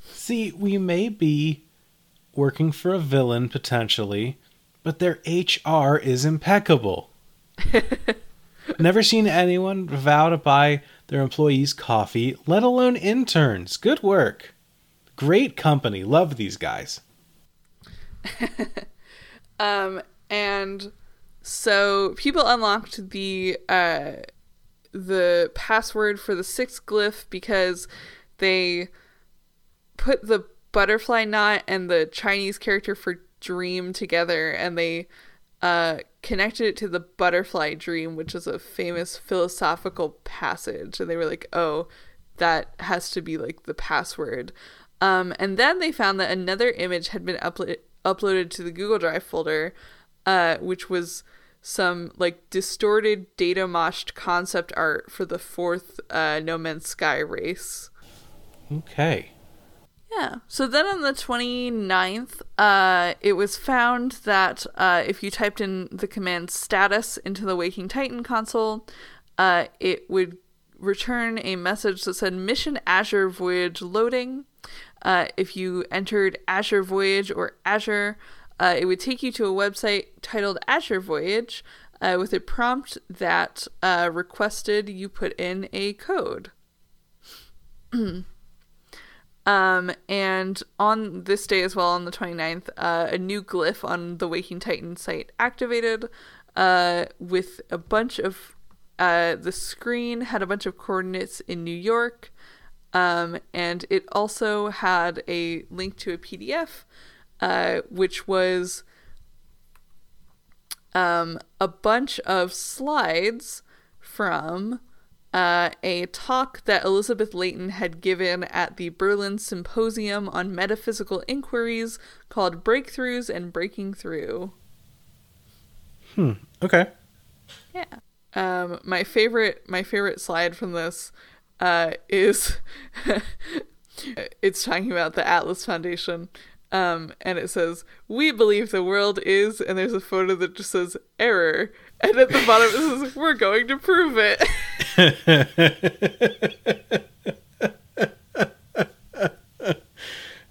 See, we may be working for a villain potentially, but their HR is impeccable. Never seen anyone vow to buy their employees coffee, let alone interns. Good work. Great company. Love these guys. Um, and so people unlocked the uh, the password for the sixth glyph because they put the butterfly knot and the Chinese character for dream together, and they uh, connected it to the butterfly dream, which is a famous philosophical passage. And they were like, "Oh, that has to be like the password." Um, and then they found that another image had been uplo- uploaded to the Google Drive folder, uh, which was some like distorted data moshed concept art for the fourth uh, No Man's Sky race. Okay. Yeah. So then on the 29th, uh, it was found that uh, if you typed in the command status into the Waking Titan console, uh, it would return a message that said Mission Azure Voyage loading. Uh, if you entered Azure Voyage or Azure, uh, it would take you to a website titled Azure Voyage uh, with a prompt that uh, requested you put in a code. Um, and on this day as well, on the 29th, uh, a new glyph on the Waking Titan site activated uh, with a bunch of. Uh, the screen had a bunch of coordinates in New York, um, and it also had a link to a PDF, uh, which was um, a bunch of slides from uh, a talk that Elizabeth Layton had given at the Berlin Symposium on Metaphysical Inquiries called Breakthroughs and Breaking Through. Hmm. Okay. Yeah. Um, my favorite my favorite slide from this uh, is it's talking about the Atlas Foundation. Um, and it says, We believe the world is, and there's a photo that just says error. And at the bottom it says, We're going to prove it.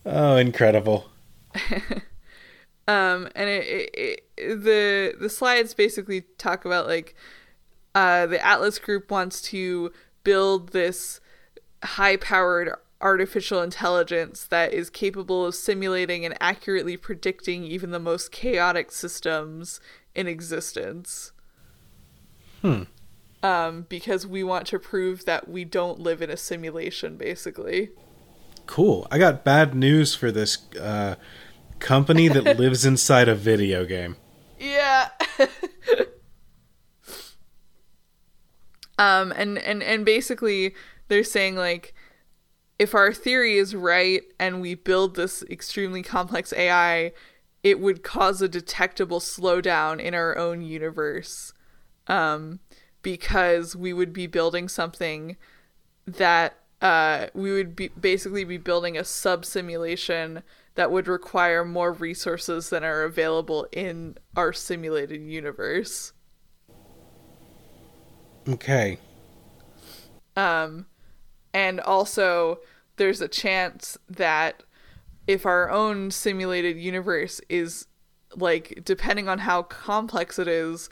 Oh, incredible. um and it, it, it the the slides basically talk about like uh the atlas group wants to build this high powered artificial intelligence that is capable of simulating and accurately predicting even the most chaotic systems in existence Hmm. um because we want to prove that we don't live in a simulation basically Cool. I got bad news for this uh, company that lives inside a video game. Yeah. um and and and basically they're saying like if our theory is right and we build this extremely complex AI, it would cause a detectable slowdown in our own universe. Um because we would be building something that uh, we would be basically be building a sub simulation that would require more resources than are available in our simulated universe. Okay. Um, and also, there's a chance that if our own simulated universe is like, depending on how complex it is,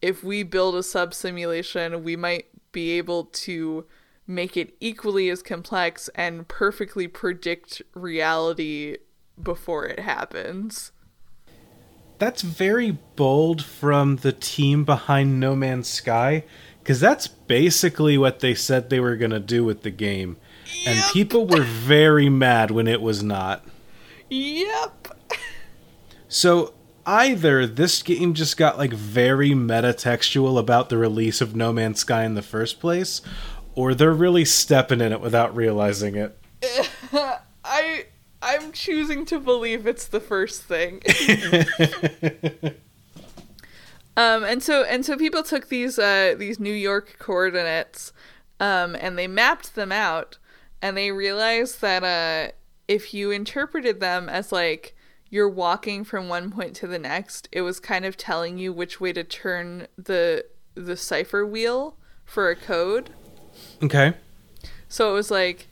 if we build a sub simulation, we might be able to make it equally as complex and perfectly predict reality before it happens. That's very bold from the team behind No Man's Sky, because that's basically what they said they were going to do with the game. And people were very mad when it was not. Yep. So either this game just got like very metatextual about the release of No Man's Sky in the first place, or they're really stepping in it without realizing it. I I'm choosing to believe it's the first thing. um, and so and so people took these uh these New York coordinates, um, and they mapped them out, and they realized that uh if you interpreted them as like you're walking from one point to the next, it was kind of telling you which way to turn the the cipher wheel for a code. Okay. So it was like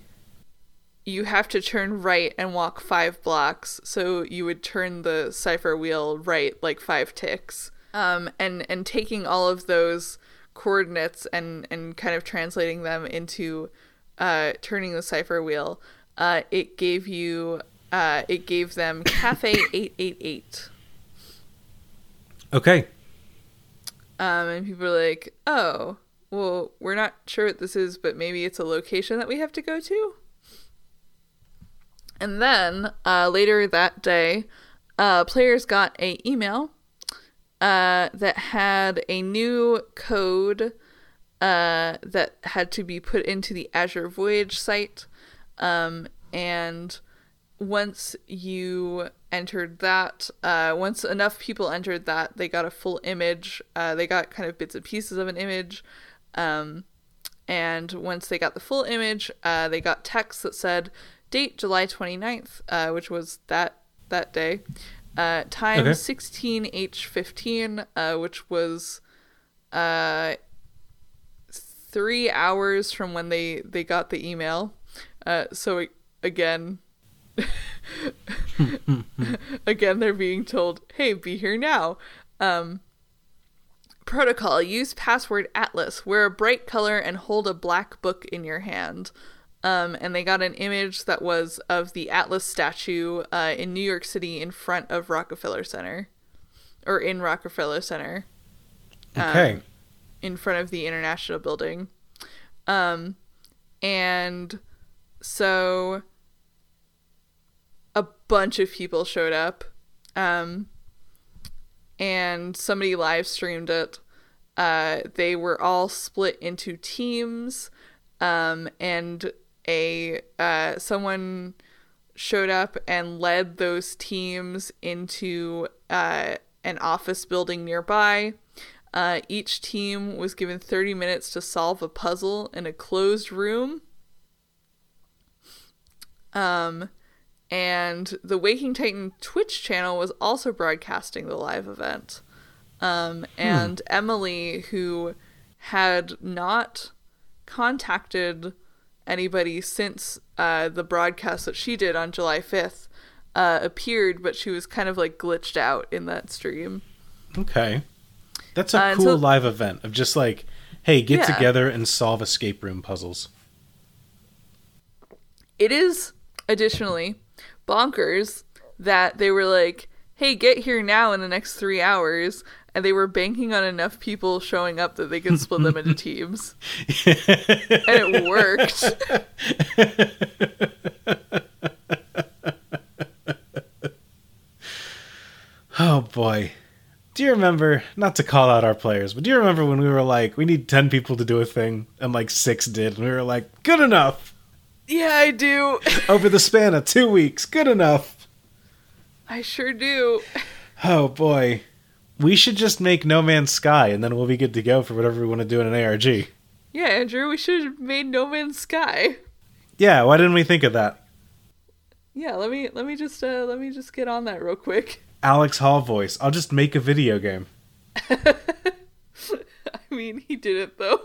you have to turn right and walk five blocks. So you would turn the cipher wheel right like five ticks. Um, and and taking all of those coordinates and and kind of translating them into uh, turning the cipher wheel, uh, it gave you uh, it gave them Cafe eight eight eight. Okay. Um, and people are like, oh, well, we're not sure what this is, but maybe it's a location that we have to go to. And then uh, later that day, uh, players got a email uh, that had a new code uh, that had to be put into the Azure Voyage site. Um, and once you entered that, uh, once enough people entered that, they got a full image. Uh, they got kind of bits and pieces of an image. Um, and once they got the full image, uh, they got text that said date July 29th, uh, which was that that day. Uh, time Okay. 16H15, uh, which was uh, three hours from when they, they got the email. Uh, so again, again, they're being told, "Hey, be here now." Um, protocol: Use password Atlas. Wear a bright color and hold a black book in your hand. Um, and they got an image that was of the Atlas statue uh, in New York City in front of Rockefeller Center, or in Rockefeller Center Okay. in front of the International Building. Um, and so a bunch of people showed up. Um, and somebody live streamed it. Uh, they were all split into teams. Um, and a uh, someone showed up and led those teams into uh, an office building nearby. Uh, each team was given 30 minutes to solve a puzzle in a closed room. Um, and the Waking Titan Twitch channel was also broadcasting the live event. Um, and Emily, who had not contacted anybody since uh, the broadcast that she did on July 5th, uh, appeared, but she was kind of like glitched out in that stream. Okay. That's a Uh, cool so- live event of just like, hey, get Yeah. together and solve escape room puzzles. It is additionally bonkers that they were like, hey, get here now in the next three hours. And they were banking on enough people showing up that they could split them into teams. and it worked. Oh boy. Do you remember, not to call out our players, but do you remember when we were like, we need 10 people to do a thing, and like six did, and we were like, good enough! Yeah, I do. Over the span of two weeks, good enough! I sure do. Oh boy. We should just make No Man's Sky, and then we'll be good to go for whatever we want to do in an ARG. Yeah, Andrew, we should have made No Man's Sky. Yeah, why didn't we think of that? Yeah, let me let me just uh let me just get on that real quick. Alex Hall voice. I'll just make a video game. I mean, he did it though.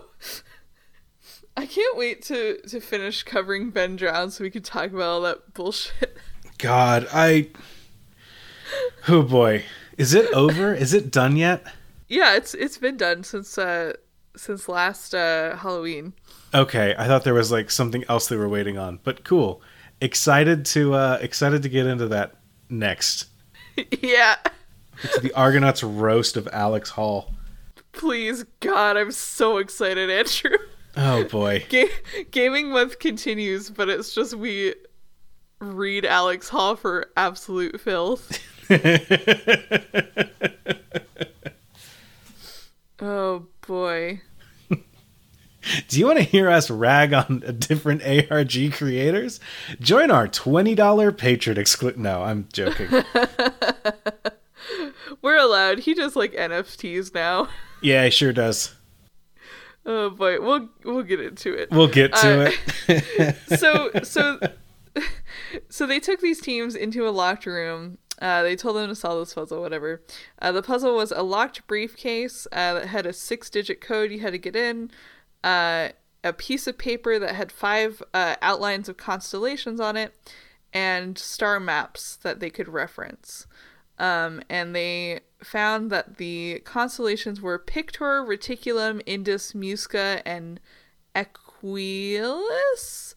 I can't wait to to finish covering Ben Drowned so we can talk about all that bullshit. God, I. Oh boy. Is it over? Is it done yet? Yeah, it's it's been done since uh since last uh Halloween. Okay, I thought there was like something else they were waiting on, but cool. Excited to uh excited to get into that next. yeah. It's the Argonauts roast of Alex Hall. Please God, I'm so excited, Andrew. Oh boy. Ga- gaming month continues, but it's just we read Alex Hall for absolute filth. oh boy. Do you want to hear us rag on different ARG creators? Join our $20 patron exclusive. No, I'm joking. We're allowed. He does like NFTs now. yeah, he sure does. Oh boy, we'll we'll get into it. We'll get to Uh, it. so so so they took these teams into a locked room. Uh, they told them to solve this puzzle, whatever. Uh, the puzzle was a locked briefcase uh, that had a six-digit code you had to get in, uh, a piece of paper that had five uh, outlines of constellations on it, and star maps that they could reference. Um, and they found that the constellations were Pictor, Reticulum, Indus, Musca, and Equuleus.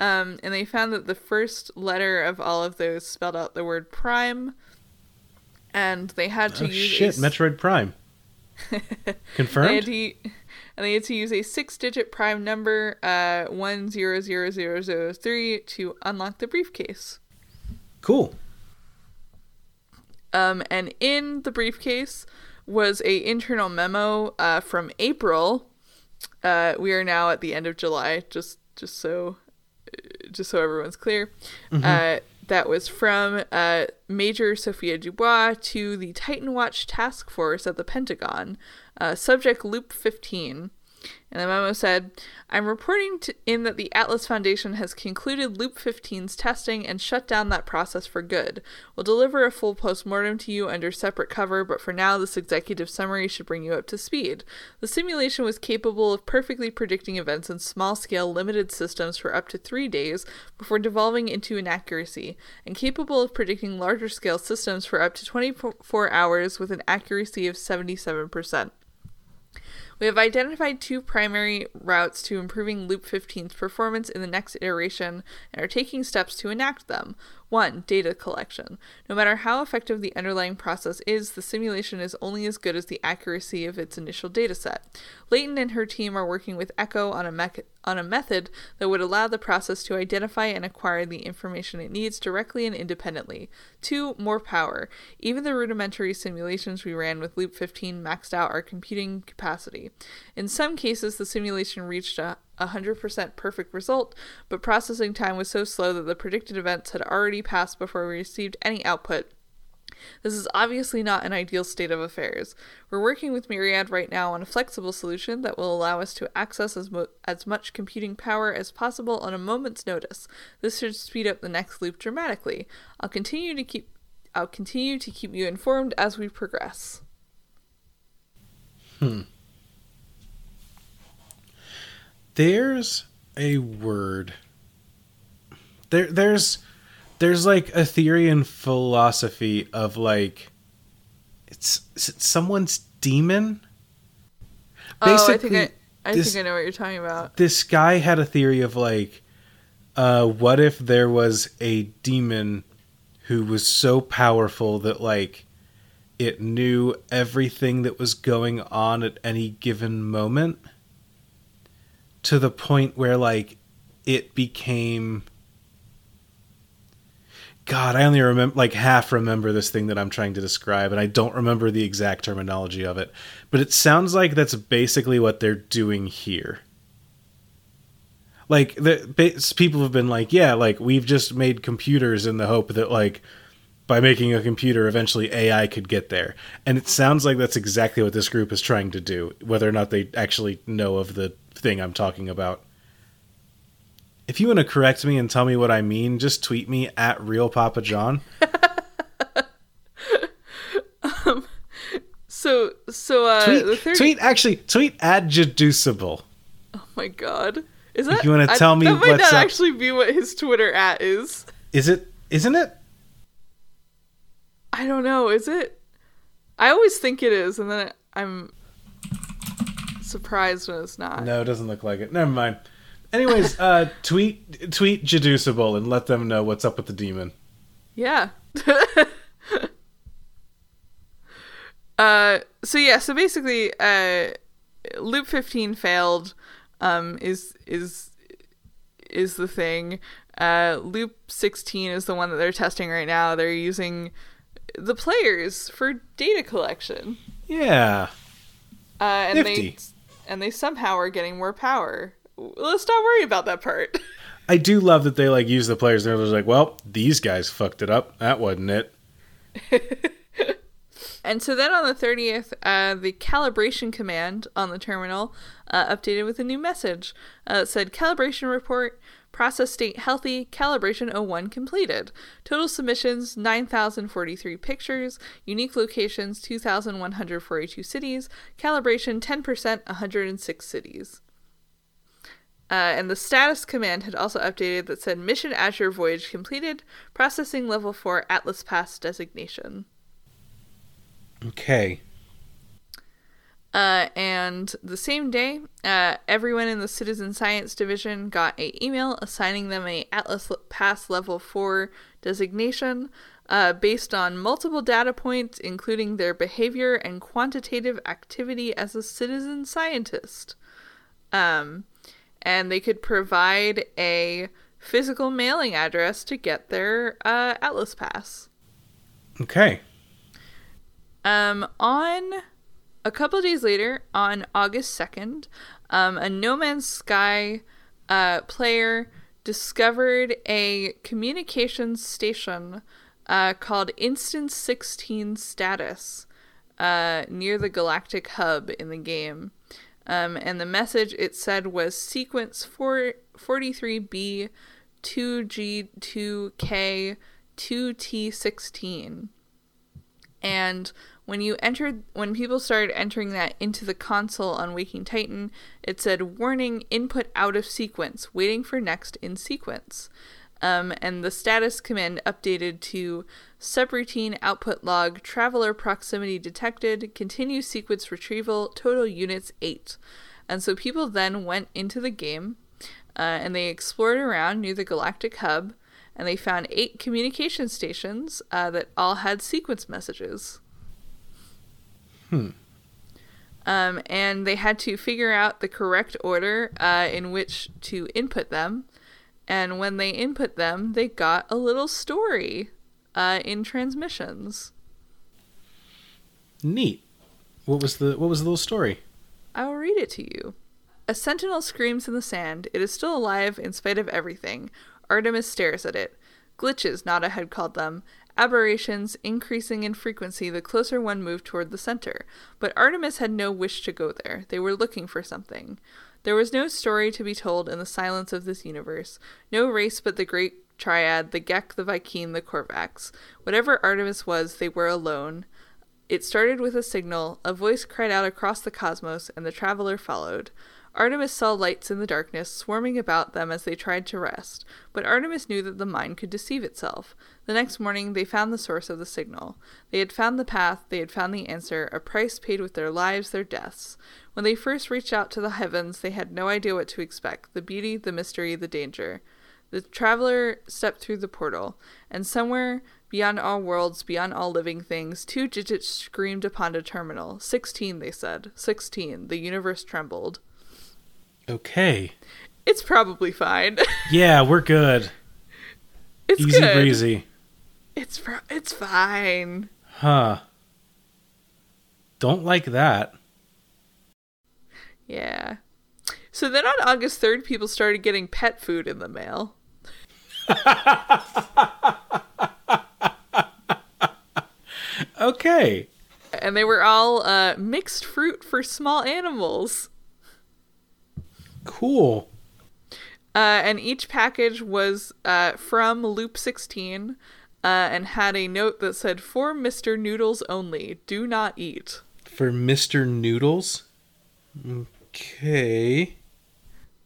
Um, and they found that the first letter of all of those spelled out the word prime. And they had to oh, use shit. a, Metroid Prime. they Confirmed? to, and they had to use a six-digit prime number, uh, one zero zero zero zero three, to unlock the briefcase. Cool. Um, and in the briefcase was a internal memo uh, from April. Uh, we are now at the end of July, just just so just so everyone's clear. Uh, that was from uh, Major Sophia Dubois to the Titan Watch Task Force at the Pentagon. Uh, subject Loop 15. And the memo said, I'm reporting to, in that the Atlas Foundation has concluded Loop 15's testing and shut down that process for good. We'll deliver a full postmortem to you under separate cover, but for now, this executive summary should bring you up to speed. The simulation was capable of perfectly predicting events in small scale, limited systems for up to three days before devolving into inaccuracy, and capable of predicting larger scale systems for up to 24 hours with an accuracy of 77%. We have identified two primary routes to improving Loop 15's performance in the next iteration and are taking steps to enact them. 1. Data collection. No matter how effective the underlying process is, the simulation is only as good as the accuracy of its initial dataset. Leighton and her team are working with Echo on a, mech- on a method that would allow the process to identify and acquire the information it needs directly and independently. 2. More power. Even the rudimentary simulations we ran with Loop 15 maxed out our computing capacity. In some cases, the simulation reached a 100% perfect result, but processing time was so slow that the predicted events had already passed before we received any output. This is obviously not an ideal state of affairs. We're working with Myriad right now on a flexible solution that will allow us to access as, mo- as much computing power as possible on a moment's notice. This should speed up the next loop dramatically. I'll continue to keep I'll continue to keep you informed as we progress. Hmm. There's a word. There there's there's like a theory and philosophy of like it's, is it someone's demon. oh, I think I, I this- think I know what you're talking about. this guy had a theory of like uh what if there was a demon who was so powerful that like it knew everything that was going on at any given moment to the point where like it became God, I only remember like half remember this thing that I'm trying to describe, and I don't remember the exact terminology of it. But it sounds like that's basically what they're doing here. Like the people have been like, yeah, like we've just made computers in the hope that like by making a computer, eventually AI could get there. And it sounds like that's exactly what this group is trying to do, whether or not they actually know of the thing I'm talking about. If you want to correct me and tell me what I mean, just tweet me at real Papa John. So so uh Tweet, the third tweet actually tweet at Jaducible. Oh my god. Is that you wanna I- tell me that might not up- actually be what his Twitter at is. Is it? Isn't it? I don't know, is it? I always think it is, and then I'm surprised when it's not. No, it doesn't look like it. Never mind. Anyways, uh, tweet tweet Jaducible and let them know what's up with the demon. Yeah. uh so yeah, so basically uh loop 15 failed um is is is the thing. Uh loop 16 is the one that they're testing right now. They're using the players for data collection. Yeah. Uh, and Nifty. they and they somehow are getting more power. Let's not worry about that part. I do love that they like use the players. They're just like, well, these guys fucked it up. That wasn't it. And so then on the 30th, uh, the calibration command on the terminal uh, updated with a new message. Uh, it said calibration report, process state healthy, calibration 01 completed. Total submissions 9,043 pictures, unique locations 2,142 cities, calibration 10%, 106 cities. Uh, and the status command had also updated that said mission Azure voyage completed, processing level 4 Atlas Pass designation. Okay. Uh, and the same day, uh, everyone in the Citizen Science Division got a email assigning them a Atlas Pass Level 4 designation uh, based on multiple data points, including their behavior and quantitative activity as a citizen scientist. Um, and they could provide a physical mailing address to get their uh, Atlas Pass. Okay. Um, on a couple days later, on August 2nd, um, a No Man's Sky uh, player discovered a communications station uh, called Instance 16 Status uh, near the Galactic Hub in the game. Um, and the message it said was sequence 4, 43B 2G2K 2T16. And when you entered, when people started entering that into the console on Waking Titan, it said warning input out of sequence, waiting for next in sequence. Um, and the status command updated to subroutine output log traveler proximity detected, continue sequence retrieval, total units 8. And so people then went into the game uh, and they explored around near the galactic hub and they found eight communication stations uh, that all had sequence messages. Hmm. Um, and they had to figure out the correct order uh, in which to input them. And when they input them, they got a little story uh, in transmissions. Neat. What was the what was the little story? I will read it to you. A sentinel screams in the sand. It is still alive in spite of everything. Artemis stares at it. Glitches, Nada had called them. Aberrations increasing in frequency the closer one moved toward the center. But Artemis had no wish to go there. They were looking for something. There was no story to be told in the silence of this universe. No race but the great triad, the Gek, the Vy'keen, the Korvax. Whatever Artemis was, they were alone. It started with a signal, a voice cried out across the cosmos, and the traveler followed. Artemis saw lights in the darkness swarming about them as they tried to rest, but Artemis knew that the mind could deceive itself. The next morning, they found the source of the signal. They had found the path, they had found the answer, a price paid with their lives, their deaths. When they first reached out to the heavens, they had no idea what to expect the beauty, the mystery, the danger. The traveler stepped through the portal, and somewhere beyond all worlds, beyond all living things, two digits screamed upon a terminal. Sixteen, they said. Sixteen. The universe trembled. Okay. It's probably fine. Yeah, we're good. it's Easy good. breezy. It's pro- it's fine. Huh. Don't like that. Yeah. So then on August 3rd, people started getting pet food in the mail. Okay. And they were all uh, mixed fruit for small animals. Cool. Uh, and each package was uh, from Loop 16 uh, and had a note that said, For Mr. Noodles only, do not eat. For Mr. Noodles. Okay.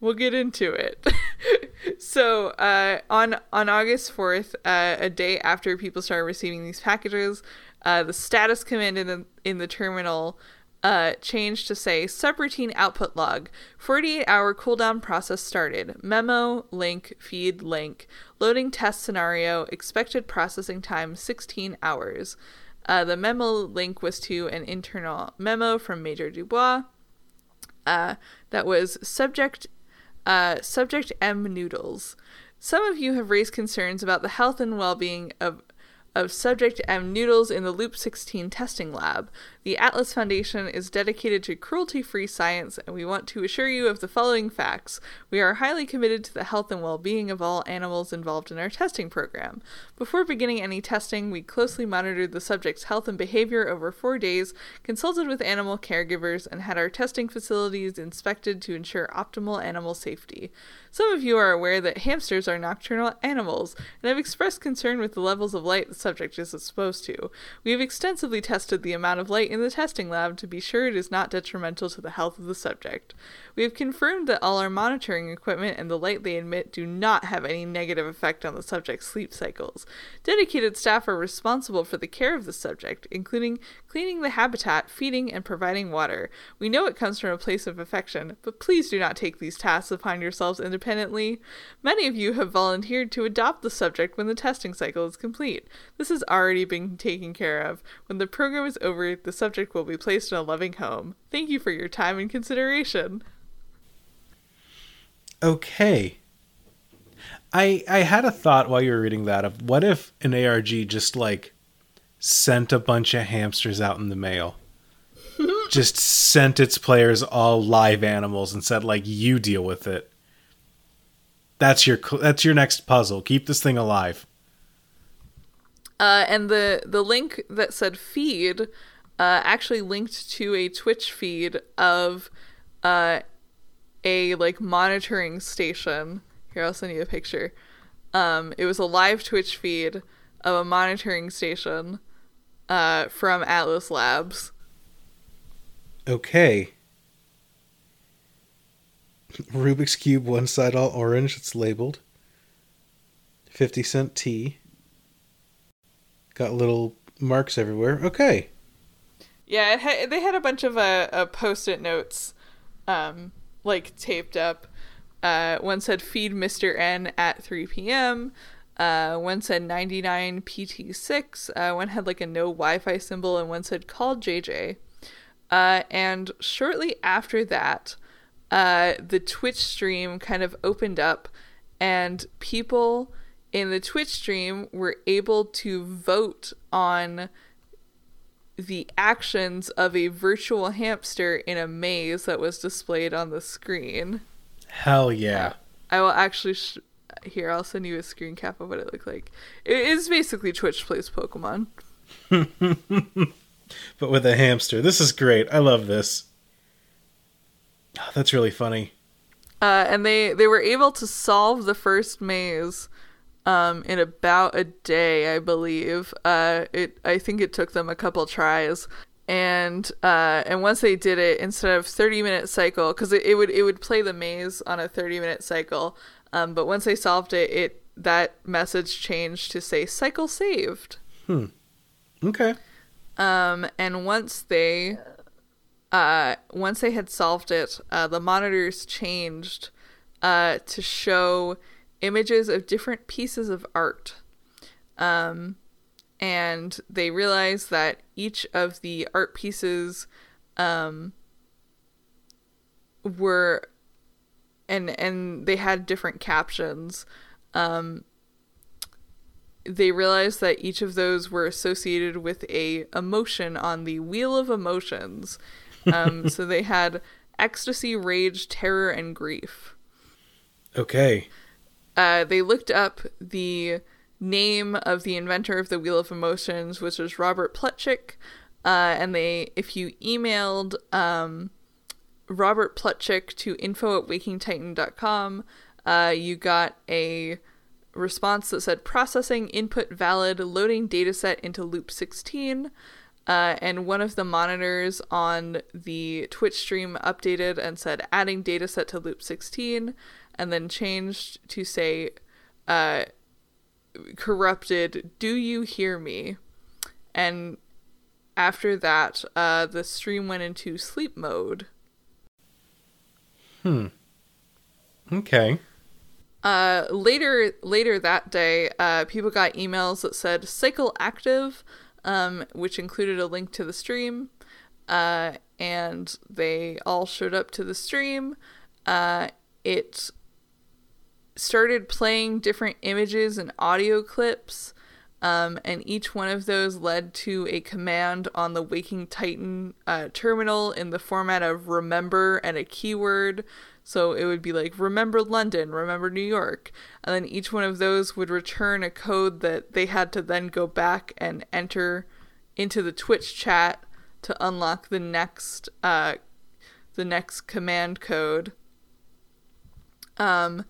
We'll get into it. so uh, on on August fourth, uh, a day after people started receiving these packages, uh, the status command in the in the terminal uh, changed to say subroutine output log. Forty eight hour cooldown process started. Memo link feed link loading test scenario expected processing time sixteen hours. Uh, the memo link was to an internal memo from Major Dubois uh, that was subject uh, subject M noodles. Some of you have raised concerns about the health and well-being of of Subject M noodles in the Loop 16 testing lab. The Atlas Foundation is dedicated to cruelty free science, and we want to assure you of the following facts. We are highly committed to the health and well being of all animals involved in our testing program. Before beginning any testing, we closely monitored the subject's health and behavior over four days, consulted with animal caregivers, and had our testing facilities inspected to ensure optimal animal safety. Some of you are aware that hamsters are nocturnal animals and have expressed concern with the levels of light the subject is exposed to. We have extensively tested the amount of light in the testing lab to be sure it is not detrimental to the health of the subject. We have confirmed that all our monitoring equipment and the light they emit do not have any negative effect on the subject's sleep cycles. Dedicated staff are responsible for the care of the subject, including cleaning the habitat, feeding, and providing water. We know it comes from a place of affection, but please do not take these tasks upon yourselves independently. Many of you have volunteered to adopt the subject when the testing cycle is complete. This has already been taken care of. When the program is over, the subject will be placed in a loving home. Thank you for your time and consideration. Okay. I I had a thought while you were reading that of what if an ARG just like sent a bunch of hamsters out in the mail. just sent its players all live animals and said like you deal with it. That's your that's your next puzzle. Keep this thing alive. Uh, and the the link that said feed uh, actually linked to a Twitch feed of uh, a like monitoring station. Here, I'll send you a picture. Um, it was a live Twitch feed of a monitoring station uh, from Atlas Labs. Okay. Rubik's Cube, one side all orange, it's labeled. 50 cent tea. Got little marks everywhere. Okay. Yeah, ha- they had a bunch of uh, uh, post-it notes, um, like taped up. Uh, one said "Feed Mr. N at 3 p.m." Uh, one said 99 PT6. Uh, one had like a no Wi-Fi symbol, and one said "Call JJ." Uh, and shortly after that, uh, the Twitch stream kind of opened up, and people in the Twitch stream were able to vote on the actions of a virtual hamster in a maze that was displayed on the screen. Hell yeah. I will actually sh- here. I'll send you a screen cap of what it looked like. It is basically Twitch plays Pokemon. but with a hamster. This is great. I love this. Oh, that's really funny. Uh, and they they were able to solve the first maze um, in about a day, I believe. Uh, it I think it took them a couple tries, and uh, and once they did it, instead of thirty minute cycle, because it, it would it would play the maze on a thirty minute cycle, um, but once they solved it, it that message changed to say cycle saved. Hmm. Okay. Um, and once they, uh, once they had solved it, uh, the monitors changed, uh, to show images of different pieces of art. Um, and they realized that each of the art pieces, um, were, and and they had different captions. Um, they realized that each of those were associated with a emotion on the wheel of emotions. Um, so they had ecstasy, rage, terror, and grief. Okay. Uh, they looked up the name of the inventor of the wheel of emotions, which was Robert Plutchik. Uh, and they, if you emailed um, Robert Plutchik to info at wakingtitan.com, uh, you got a response that said processing input valid loading dataset into loop 16 uh, and one of the monitors on the twitch stream updated and said adding dataset to loop 16 and then changed to say uh, corrupted do you hear me and after that uh, the stream went into sleep mode Hmm. Okay. Uh, later later that day, uh, people got emails that said cycle active, um, which included a link to the stream, uh, and they all showed up to the stream. Uh, it started playing different images and audio clips Um, and each one of those led to a command on the Waking Titan uh, terminal in the format of remember and a keyword. So it would be like remember London, remember New York. And then each one of those would return a code that they had to then go back and enter into the Twitch chat to unlock the next uh, the next command code. Um,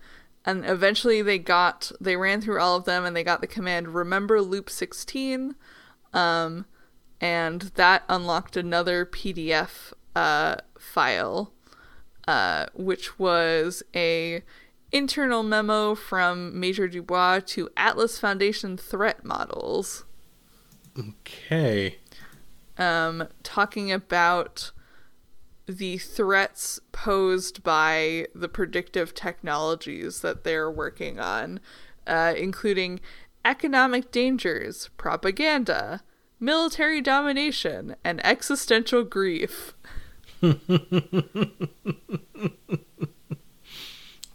and eventually they got they ran through all of them and they got the command remember loop 16 um, and that unlocked another pdf uh, file uh, which was a internal memo from major dubois to atlas foundation threat models Okay. um, talking about the threats posed by the predictive technologies that they're working on, uh, including economic dangers, propaganda, military domination, and existential grief.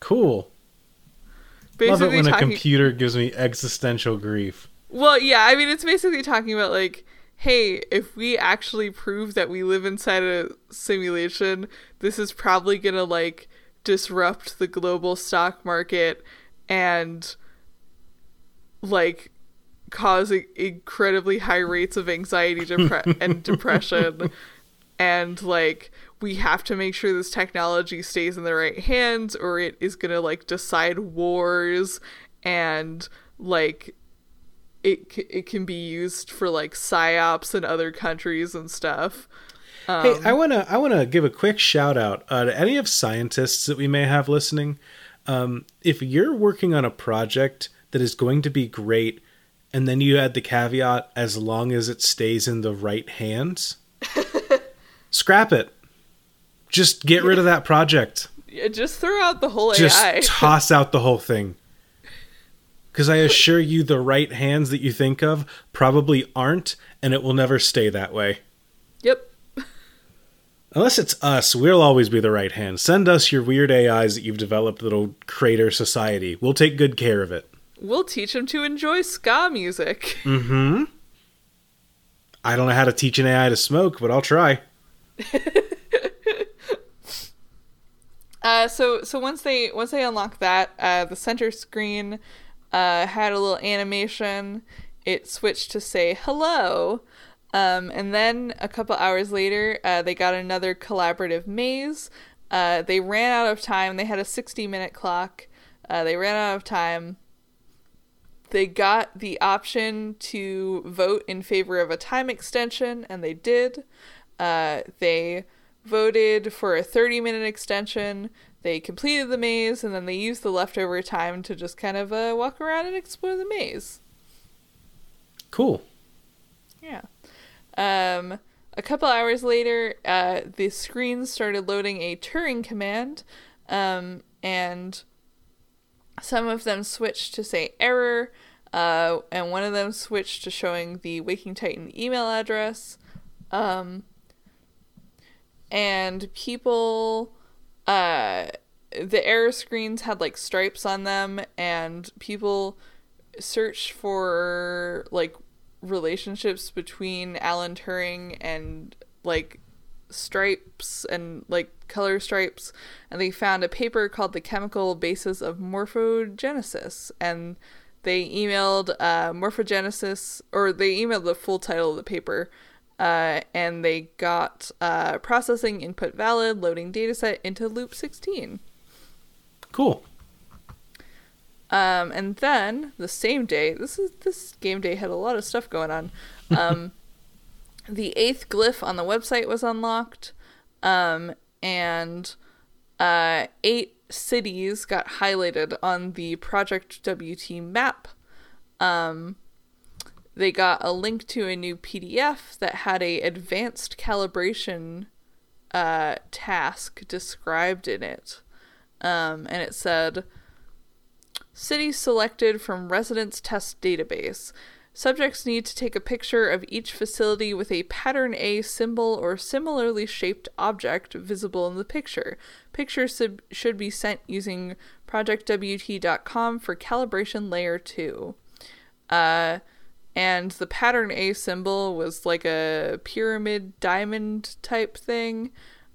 Cool. Love it Basically when a computer gives me existential grief. Well, yeah, I mean, it's basically talking about like, hey, if we actually prove that we live inside a simulation, this is probably gonna like disrupt the global stock market and like cause incredibly high rates of anxiety depre- and depression. And like we have to make sure this technology stays in the right hands or it is going to like decide wars and like it c- it can be used for like psyops in other countries and stuff. hey, I wanna I wanna give a quick shout out uh, to any of scientists that we may have listening. Um, if you're working on a project that is going to be great, and then you add the caveat as long as it stays in the right hands, scrap it. Just get rid of that project. Yeah, just throw out the whole Just AI. toss out the whole thing. Because I assure you, the right hands that you think of probably aren't, and it will never stay that way. yep. Unless it's us, we'll always be the right hand. Send us your weird AIs that you've developed that'll crater society. We'll take good care of it. We'll teach them to enjoy ska music. Mm-hmm. I don't know how to teach an AI to smoke, but I'll try. Uh, so so once they once they unlock that, uh, the center screen uh, had a little animation. It switched to say hello, um, and then a couple hours later, uh, they got another collaborative maze. Uh, they ran out of time. They had a sixty minute clock. Uh, they ran out of time. They got the option to vote in favor of a time extension, and they did. Uh, they voted for a 30 minute extension. They completed the maze, and then they used the leftover time to just kind of uh, walk around and explore the maze. Cool. Yeah. Um, a couple hours later, uh, the screen started loading a Turing command, um, and some of them switched to say error, uh, and one of them switched to showing the Waking Titan email address. Um, and people, uh, the error screens had like stripes on them, and people search for like relationships between Alan Turing and like stripes and like color stripes and they found a paper called the chemical basis of morphogenesis and they emailed uh, morphogenesis or they emailed the full title of the paper uh, and they got uh, processing input valid loading dataset into loop 16 Cool. um, and then the same day, this is this game day had a lot of stuff going on. Um, the eighth glyph on the website was unlocked, um, and uh, eight cities got highlighted on the Project WT map. Um, they got a link to a new PDF that had a advanced calibration uh, task described in it, um, and it said. Cities selected from Residence Test Database. Subjects need to take a picture of each facility with a pattern A symbol or similarly shaped object visible in the picture. Pictures sub- should be sent using projectwt.com for calibration layer 2. Uh, and the pattern A symbol was like a pyramid diamond type thing.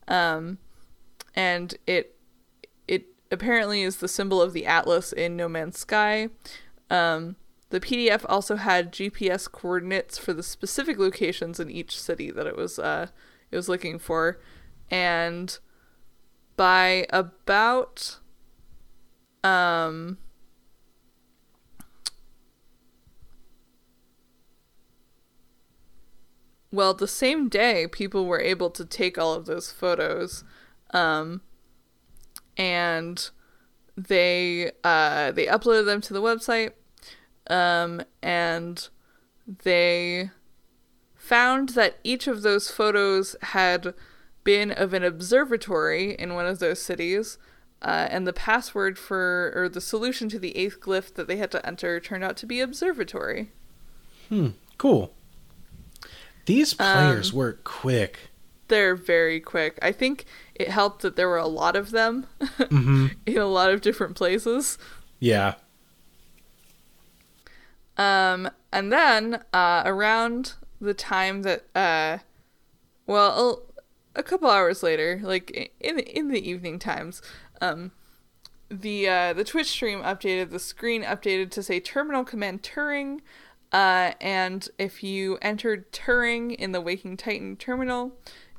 Um, and it it apparently is the symbol of the atlas in No Man's Sky. Um, the PDF also had GPS coordinates for the specific locations in each city that it was uh, it was looking for, and by about um well the same day people were able to take all of those photos um and they uh they uploaded them to the website um and they found that each of those photos had been of an observatory in one of those cities uh, and the password for or the solution to the eighth glyph that they had to enter turned out to be observatory Hmm, Cool. These players Um, work quick. they're very quick. I think it helped that there were a lot of them in a lot of different places. Yeah. Um, and then uh, around the time that, uh, well, a, a couple hours later, like in in the evening times, um, the uh, the Twitch stream updated. The screen updated to say terminal command Turing. Uh, and if you entered Turing in the Waking Titan terminal,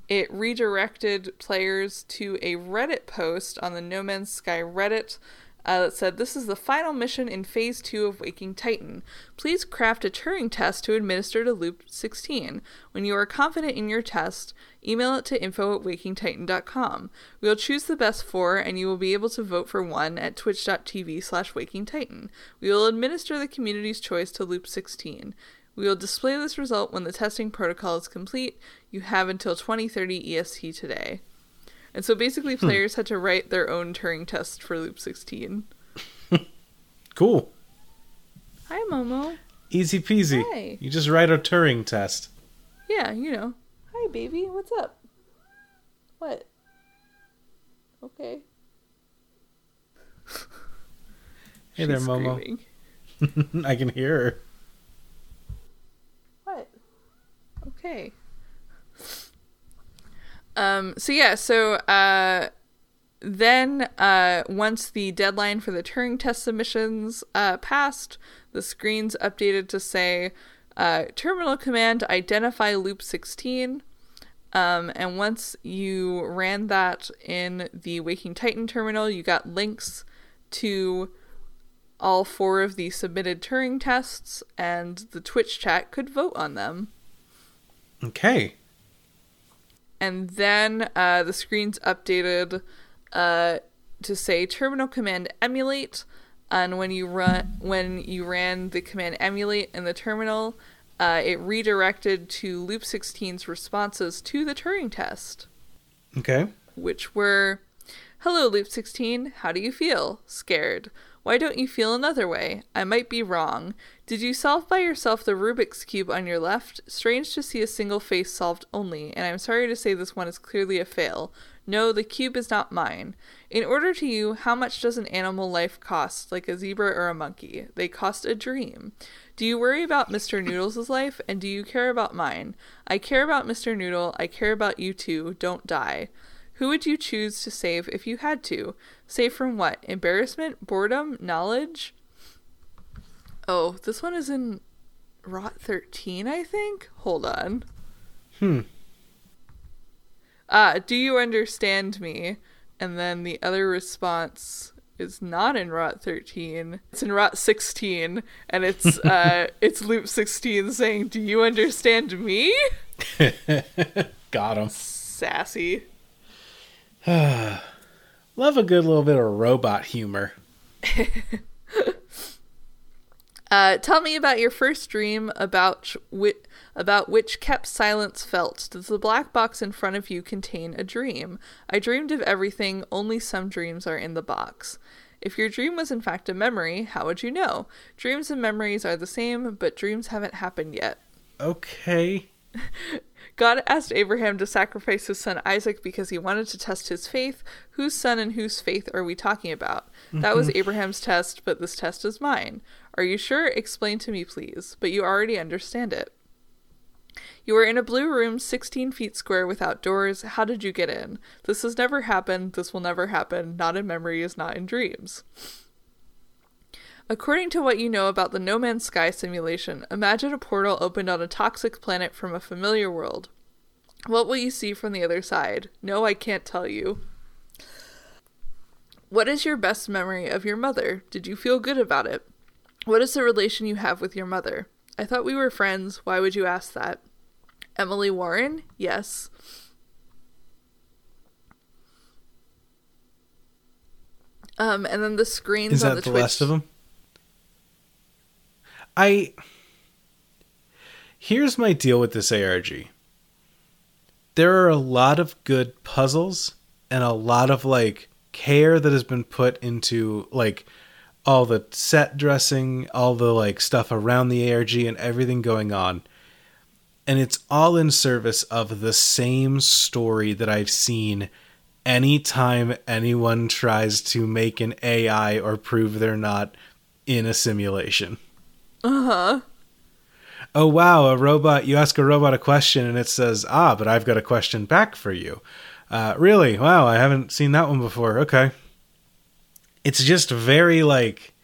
it redirected players to a Reddit post on the No Man's Sky Reddit uh, that said, This is the final mission in Phase 2 of Waking Titan. Please craft a Turing test to administer to Loop 16. When you are confident in your test, email it to info at wakingtitan.com. We will choose the best four, and you will be able to vote for one at twitch.tv slash wakingtitan. We will administer the community's choice to Loop 16. We will display this result when the testing protocol is complete. You have until 2030 EST today. And so basically, hmm. players had to write their own Turing test for Loop 16. Cool. Hi, Momo. Easy peasy. Hey. You just write a Turing test. Yeah, you know. Hi, baby. What's up? What? Okay. Hey there, Momo. I can hear her. What? Okay. Um, so yeah, so uh then uh once the deadline for the Turing test submissions uh passed, the screen's updated to say uh terminal command identify loop 16. Um, and once you ran that in the Waking Titan terminal, you got links to all four of the submitted Turing tests, and the Twitch chat could vote on them. Okay. And then uh, the screen's updated uh, to say terminal command emulate. And when you run, when you ran the command emulate in the terminal, uh, it redirected to Loop 16's responses to the Turing test. Okay. which were Hello, Loop 16. How do you feel? Scared. Why don't you feel another way? I might be wrong. Did you solve by yourself the Rubik's Cube on your left? Strange to see a single face solved only, and I'm sorry to say this one is clearly a fail. No, the cube is not mine. In order to you, how much does an animal life cost, like a zebra or a monkey? They cost a dream. Do you worry about Mr. Noodles' life, and do you care about mine? I care about Mr. Noodle. I care about you too. Don't die. Who would you choose to save if you had to? Save from what? Embarrassment? Boredom? Knowledge? Oh, this one is in Rot 13, I think? Hold on. Hmm. Ah, do you understand me? And then the other response is not in Rot 13. It's in Rot 16, and it's uh it's Loop 16 saying, "Do you understand me?" Got him. Sassy. Love a good little bit of robot humor. Uh, tell me about your first dream about whi- about which kept silence felt. Does the black box in front of you contain a dream? I dreamed of everything, only some dreams are in the box. If your dream was in fact a memory, how would you know? Dreams and memories are the same, but dreams haven't happened yet. Okay. God asked Abraham to sacrifice his son Isaac because he wanted to test his faith. Whose son and whose faith are we talking about? That was Abraham's test, but this test is mine. Are you sure? Explain to me, please. But you already understand it. You were in a blue room 16 feet square without doors. How did you get in? This has never happened. This will never happen. Not in memories, not in dreams. According to what you know about the No Man's Sky simulation, imagine a portal opened on a toxic planet from a familiar world. What will you see from the other side? No, I can't tell you. What is your best memory of your mother? Did you feel good about it? What is the relation you have with your mother? I thought we were friends. Why would you ask that? Emily Warren? Yes. Um, and then the screens Is on that the, the, Twitch. last of them? I. Here's my deal with this ARG. There are a lot of good puzzles and a lot of like care that has been put into like all the set dressing, all the like stuff around the ARG and everything going on. And it's all in service of the same story that I've seen anytime anyone tries to make an AI or prove they're not in a simulation. Uh huh. Oh wow, a robot you ask a robot a question and it says, "Ah, but I've got a question back for you." Uh really? Wow, I haven't seen that one before. Okay. It's just very like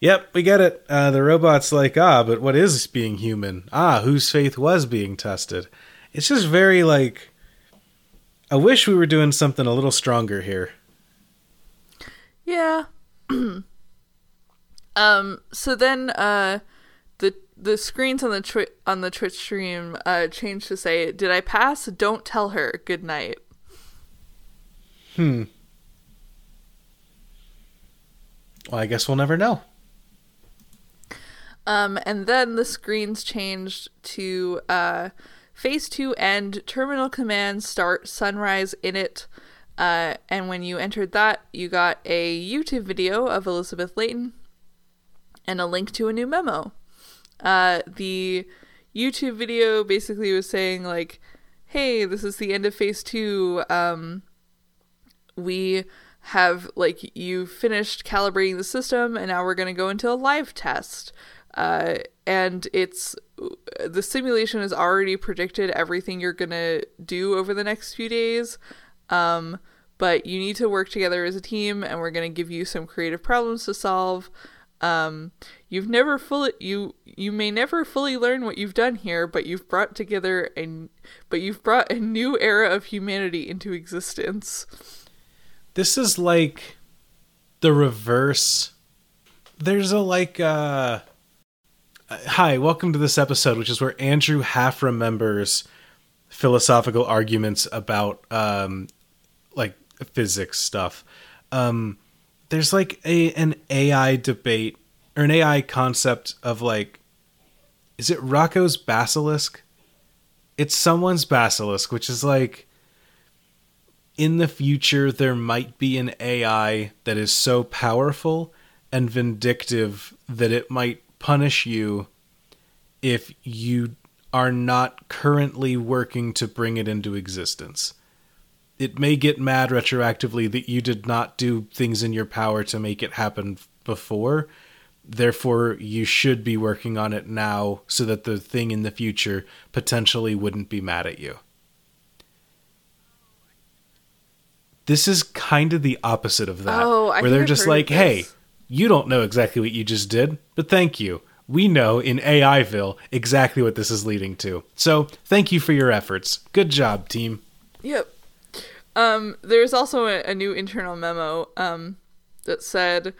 Yep, we get it. Uh, the robot's like, ah, but what is being human? Ah, whose faith was being tested? It's just very like. I wish we were doing something a little stronger here. Yeah. um. So then, uh, the the screens on the twi- on the Twitch stream uh changed to say, "Did I pass? Don't tell her. Good night." Hmm. Well, I guess we'll never know. Um, and then the screens changed to uh, phase two end terminal command start sunrise in it. Uh, and when you entered that, you got a YouTube video of Elizabeth Layton and a link to a new memo. Uh, the YouTube video basically was saying like, "Hey, this is the end of phase two. Um, we have like you finished calibrating the system, and now we're going to go into a live test." Uh, and it's the simulation has already predicted everything you're gonna do over the next few days. Um, but you need to work together as a team, and we're gonna give you some creative problems to solve. Um, you've never fully you you may never fully learn what you've done here, but you've brought together and but you've brought a new era of humanity into existence. This is like the reverse. There's a like uh hi, welcome to this episode, which is where Andrew half remembers philosophical arguments about um like physics stuff. Um there's like a an AI debate or an AI concept of like is it Roko's basilisk? It's someone's basilisk, which is like in the future there might be an AI that is so powerful and vindictive that it might punish you if you are not currently working to bring it into existence. It may get mad retroactively that you did not do things in your power to make it happen before. Therefore, you should be working on it now so that the thing in the future potentially wouldn't be mad at you. This is kind of the opposite of that. Oh, I where they're I've just like, hey, you don't know exactly what you just did, but thank you. We know in AIville exactly what this is leading to. So thank you for your efforts. Good job, team. Yep. Um, there's also a, a new internal memo um, that said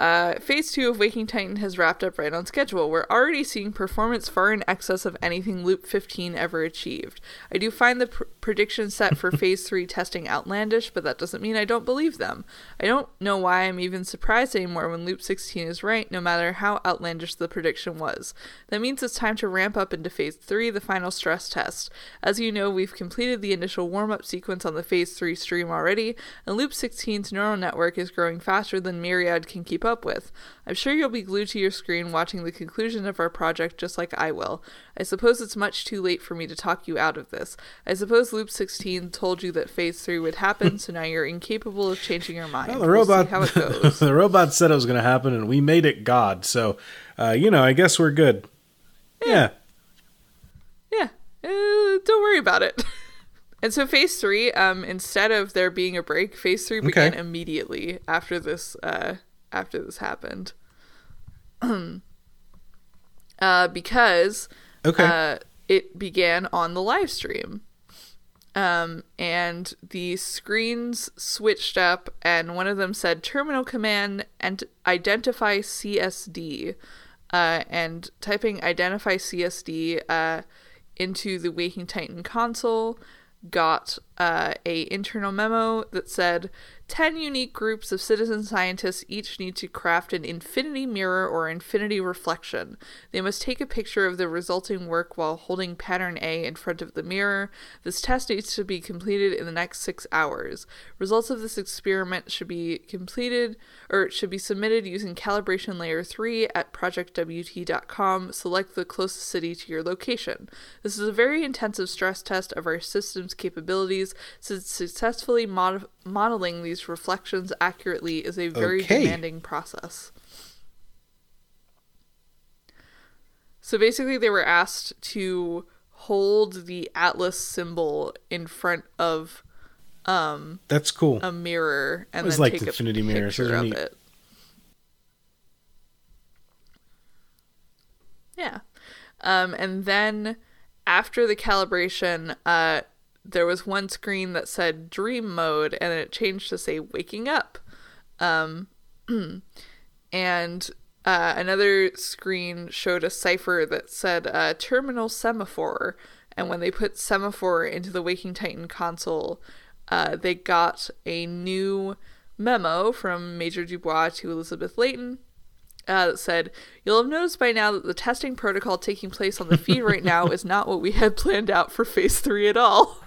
uh, Phase 2 of Waking Titan has wrapped up right on schedule. We're already seeing performance far in excess of anything Loop 15 ever achieved. I do find the pr- prediction set for Phase 3 testing outlandish, but that doesn't mean I don't believe them. I don't know why I'm even surprised anymore when Loop 16 is right, no matter how outlandish the prediction was. That means it's time to ramp up into Phase 3, the final stress test. As you know, we've completed the initial warm up sequence on the Phase 3 stream already, and Loop 16's neural network is growing faster than Myriad can keep up up with. I'm sure you'll be glued to your screen watching the conclusion of our project just like I will. I suppose it's much too late for me to talk you out of this. I suppose Loop 16 told you that Phase 3 would happen, so now you're incapable of changing your mind. Well, the We'll robot, how it goes. the robot said it was going to happen, and we made it God. So, uh, you know, I guess we're good. Yeah. Yeah, uh, don't worry about it. and so phase three, um, instead of there being a break, phase three began Okay. immediately after this, uh, after this happened. uh, because Okay. uh, it began on the live stream. Um, and the screens switched up, and one of them said terminal command and identify CSD. Uh, and typing identify CSD uh, into the Waking Titan console got uh, a internal memo that said 10 unique groups of citizen scientists each need to craft an infinity mirror or infinity reflection. They must take a picture of the resulting work while holding pattern A in front of the mirror. This test needs to be completed in the next six hours. Results of this experiment should be completed or should be submitted using calibration layer 3 at projectwt.com. Select the closest city to your location. This is a very intensive stress test of our system's capabilities since successfully mod- modeling these reflections accurately is a very Okay. demanding process. So basically, they were asked to hold the Atlas symbol in front of um That's cool. a mirror and then liked take infinity a mirrors. Those picture of neat. it. Yeah. Um, and then after the calibration, uh, there was one screen that said dream mode and it changed to say waking up. Um, and uh, another screen showed a cipher that said uh, terminal semaphore. And when they put semaphore into the Waking Titan console, uh, they got a new memo from Major Dubois to Elizabeth Layton uh, that said, You'll have noticed by now that the testing protocol taking place on the feed right now is not what we had planned out for phase three at all.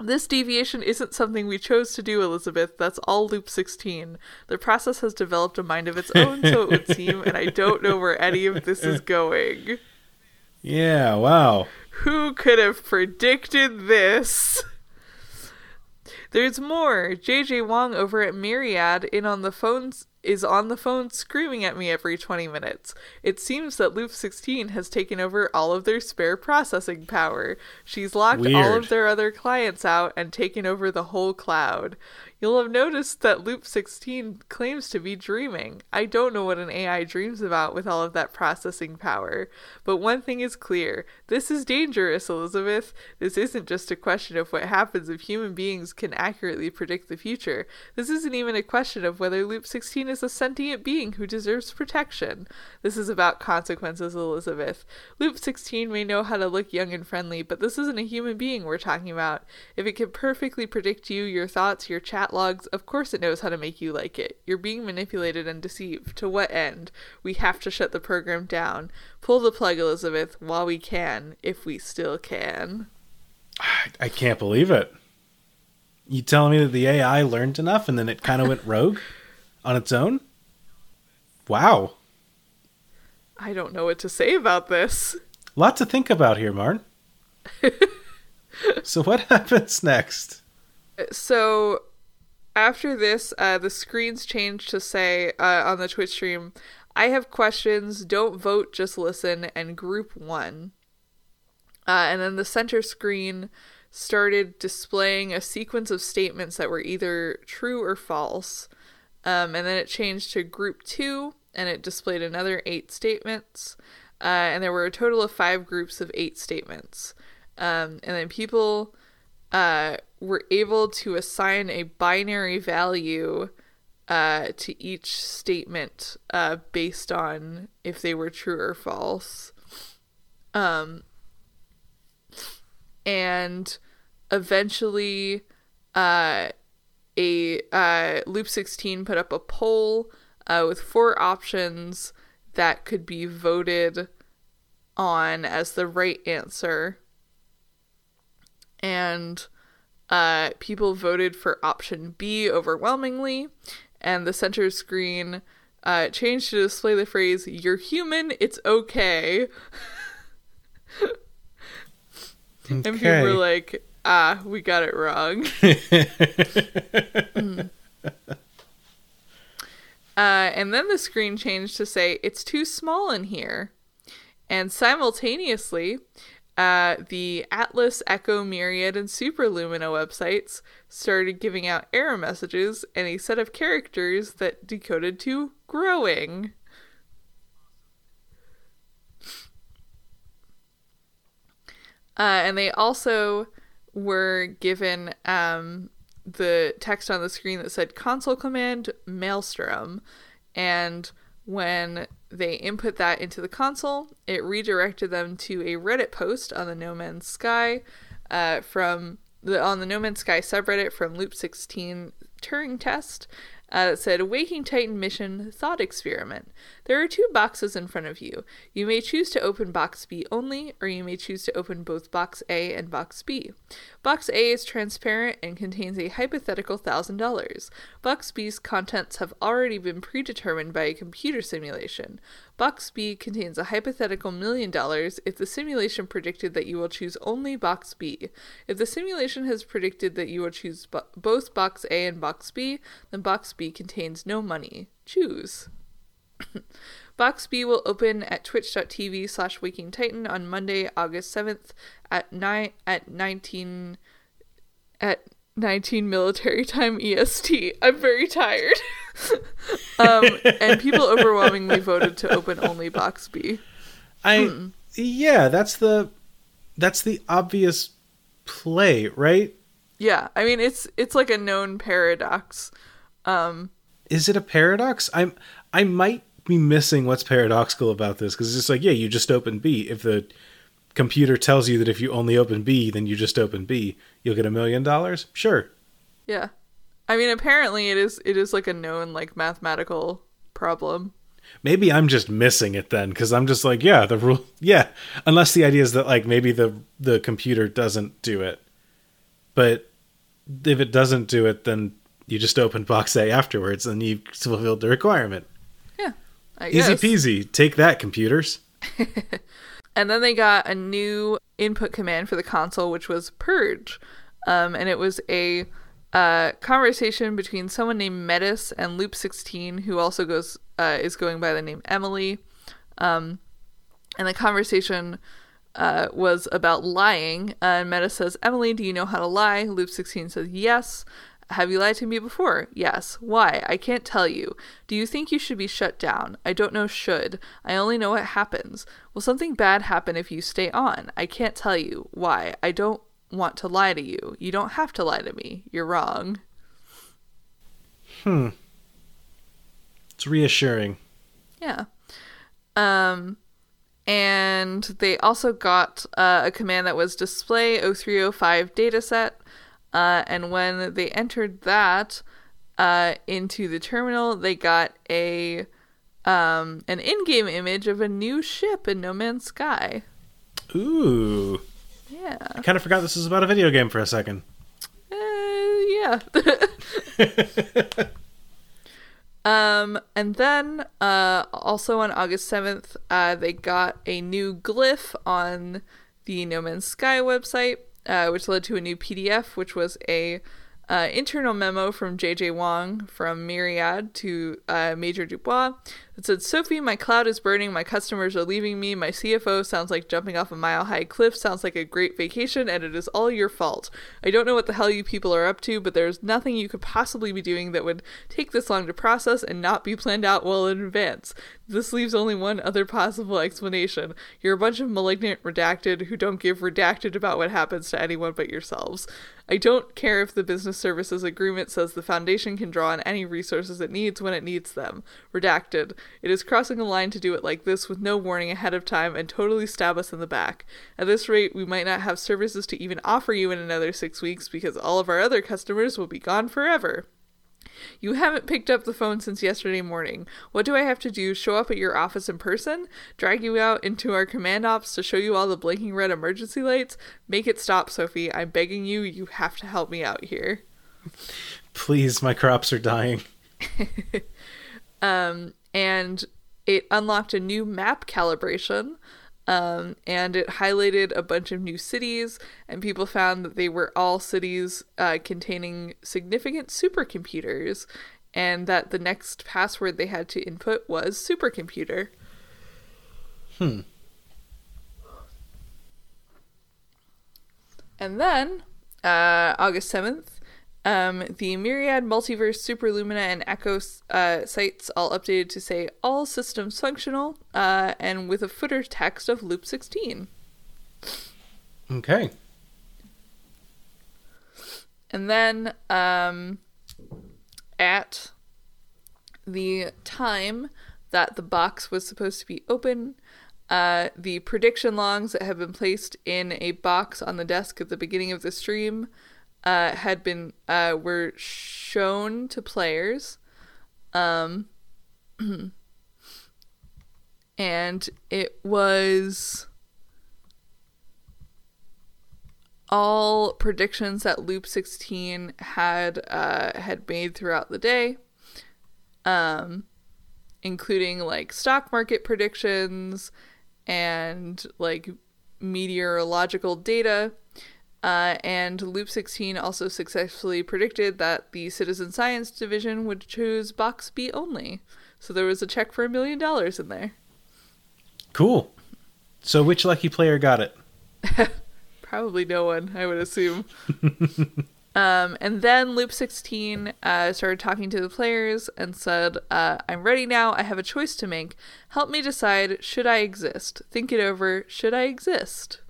This deviation isn't something we chose to do, Elizabeth. That's all Loop 16. The process has developed a mind of its own, so it would seem, and I don't know where any of this is going. yeah. Wow. Who could have predicted this? There's more. JJ Wong over at Myriad in on the phones is on the phone screaming at me every 20 minutes. It seems that Loop 16 has taken over all of their spare processing power. She's locked all of their other clients out and taken over the whole cloud. You'll have noticed that Loop 16 claims to be dreaming. I don't know what an AI dreams about with all of that processing power. But one thing is clear this is dangerous, Elizabeth. This isn't just a question of what happens if human beings can accurately predict the future. This isn't even a question of whether Loop 16 is a sentient being who deserves protection. This is about consequences, Elizabeth. Loop 16 may know how to look young and friendly, but this isn't a human being we're talking about. If it can perfectly predict you, your thoughts, your chat logs, of course it knows how to make you like it. You're being manipulated and deceived. To what end? We have to shut the program down. Pull the plug, Elizabeth, while we can, if we still can. I, can't believe it. You telling me that the AI learned enough and then it kind of went rogue on its own? Wow. I don't know what to say about this. lot to think about here, Martin. so what happens next? so after this uh, the screens changed to say uh, on the twitch stream i have questions don't vote just listen and group one. Uh, and then the center screen started displaying a sequence of statements that were either true or false. Um, and then it changed to group two and it displayed another eight statements. Uh, and there were a total of five groups of eight statements. Um, and then people uh, were able to assign a binary value uh, to each statement uh, based on if they were true or false. Um, and eventually, uh, a uh, Loop 16 put up a poll uh, with four options that could be voted on as the right answer and uh, people voted for option B overwhelmingly, and the center screen uh, changed to display the phrase "You're human, it's okay." okay. And people were like, "Ah, we got it wrong." Mm. Uh, and then the screen changed to say, It's too small in here. And simultaneously, uh, the Atlas, Echo, Myriad, and Superlumina websites started giving out error messages and a set of characters that decoded to growing. Uh, and they also were given um, the text on the screen that said console command maelstrom and when they input that into the console it redirected them to a reddit post on the no man's sky uh, from the on the no man's sky subreddit from loop 16 turing test uh, that said waking titan mission thought experiment there are two boxes in front of you. You may choose to open box b only or you may choose to open both box a and box b. Box a is transparent and contains a hypothetical thousand dollars. Box b's contents have already been predetermined by a computer simulation. Box b contains a hypothetical million dollars if the simulation predicted that you will choose only box b. If the simulation has predicted that you will choose bo- both box a and box b then box b contains no money. Choose Box B will open at twitch.tv slash waking titan on Monday, August 7th at 9 at 19 at 19 military time EST. I'm very tired. um, and people overwhelmingly voted to open only Box B. I yeah, that's the that's the obvious play, right? Yeah, I mean it's it's like a known paradox. Um, Is it a paradox? I'm I might be missing what's paradoxical about this because it's just like yeah, you just open B. If the computer tells you that if you only open B, then you just open B, you'll get a million dollars. Sure. yeah. I mean apparently it is it is like a known like mathematical problem. Maybe I'm just missing it then because I'm just like yeah, the rule yeah. Unless the idea is that like maybe the the computer doesn't do it, but if it doesn't do it, then you just open box A afterwards and you fulfilled the requirement. I Easy guess. peasy. Take that, computers. And then they got a new input command for the console, which was purge. Um, and it was a uh, conversation between someone named Metis and Loop 16, who also goes uh, is going by the name Emily. Um, and the conversation uh, was about lying. And Metis says, Emily, do you know how to lie? Loop 16 says, yes. Have you lied to me before? Yes. Why? I can't tell you. Do you think you should be shut down? I don't know should. I only know what happens. Will something bad happen if you stay on? I can't tell you. Why? I don't want to lie to you. You don't have to lie to me. You're wrong. Hmm. It's reassuring. Yeah. Um and they also got uh, a command that was display 0305 dataset. Uh, and when they entered that uh, into the terminal, they got a um, an in-game image of a new ship in No Man's Sky. Ooh. Yeah. I kind of forgot this was about a video game for a second. Uh, yeah. um, and then uh, also on August 7th, uh, they got a new glyph on the No Man's Sky website, uh, which led to a new PDF, which was a uh, internal memo from JJ Wong from Myriad to uh, Major Dubois that said, Sophie, my cloud is burning, my customers are leaving me, my CFO sounds like jumping off a mile high cliff, sounds like a great vacation, and it is all your fault. I don't know what the hell you people are up to, but there's nothing you could possibly be doing that would take this long to process and not be planned out well in advance. This leaves only one other possible explanation. You're a bunch of malignant redacted who don't give redacted about what happens to anyone but yourselves. I don't care if the business services agreement says the foundation can draw on any resources it needs when it needs them. Redacted. It is crossing a line to do it like this with no warning ahead of time and totally stab us in the back. At this rate, we might not have services to even offer you in another six weeks because all of our other customers will be gone forever. You haven't picked up the phone since yesterday morning. What do I have to do? Show up at your office in person? Drag you out into our command ops to show you all the blinking red emergency lights? Make it stop, Sophie. I'm begging you. You have to help me out here. Please, my crops are dying. Um, and it unlocked a new map calibration um, and it highlighted a bunch of new cities and people found that they were all cities uh, containing significant supercomputers and that the next password they had to input was supercomputer Hmm. And then, uh, August 7th, um, the Myriad, Multiverse, Superlumina, and Echo uh, sites all updated to say all systems functional uh, and with a footer text of Loop 16. Okay. And then um, at the time that the box was supposed to be open, uh, the prediction logs that have been placed in a box on the desk at the beginning of the stream uh, had been uh, were shown to players, um, and it was all predictions that Loop 16 had uh, had made throughout the day, um, including like stock market predictions and like meteorological data. Uh, and Loop 16 also successfully predicted that the Citizen Science Division would choose Box B only. So there was a check for a million dollars in there. Cool. So which lucky player got it? Probably no one, I would assume. um, and then Loop 16 uh, started talking to the players and said, uh, I'm ready now. I have a choice to make. Help me decide should I exist? Think it over. Should I exist?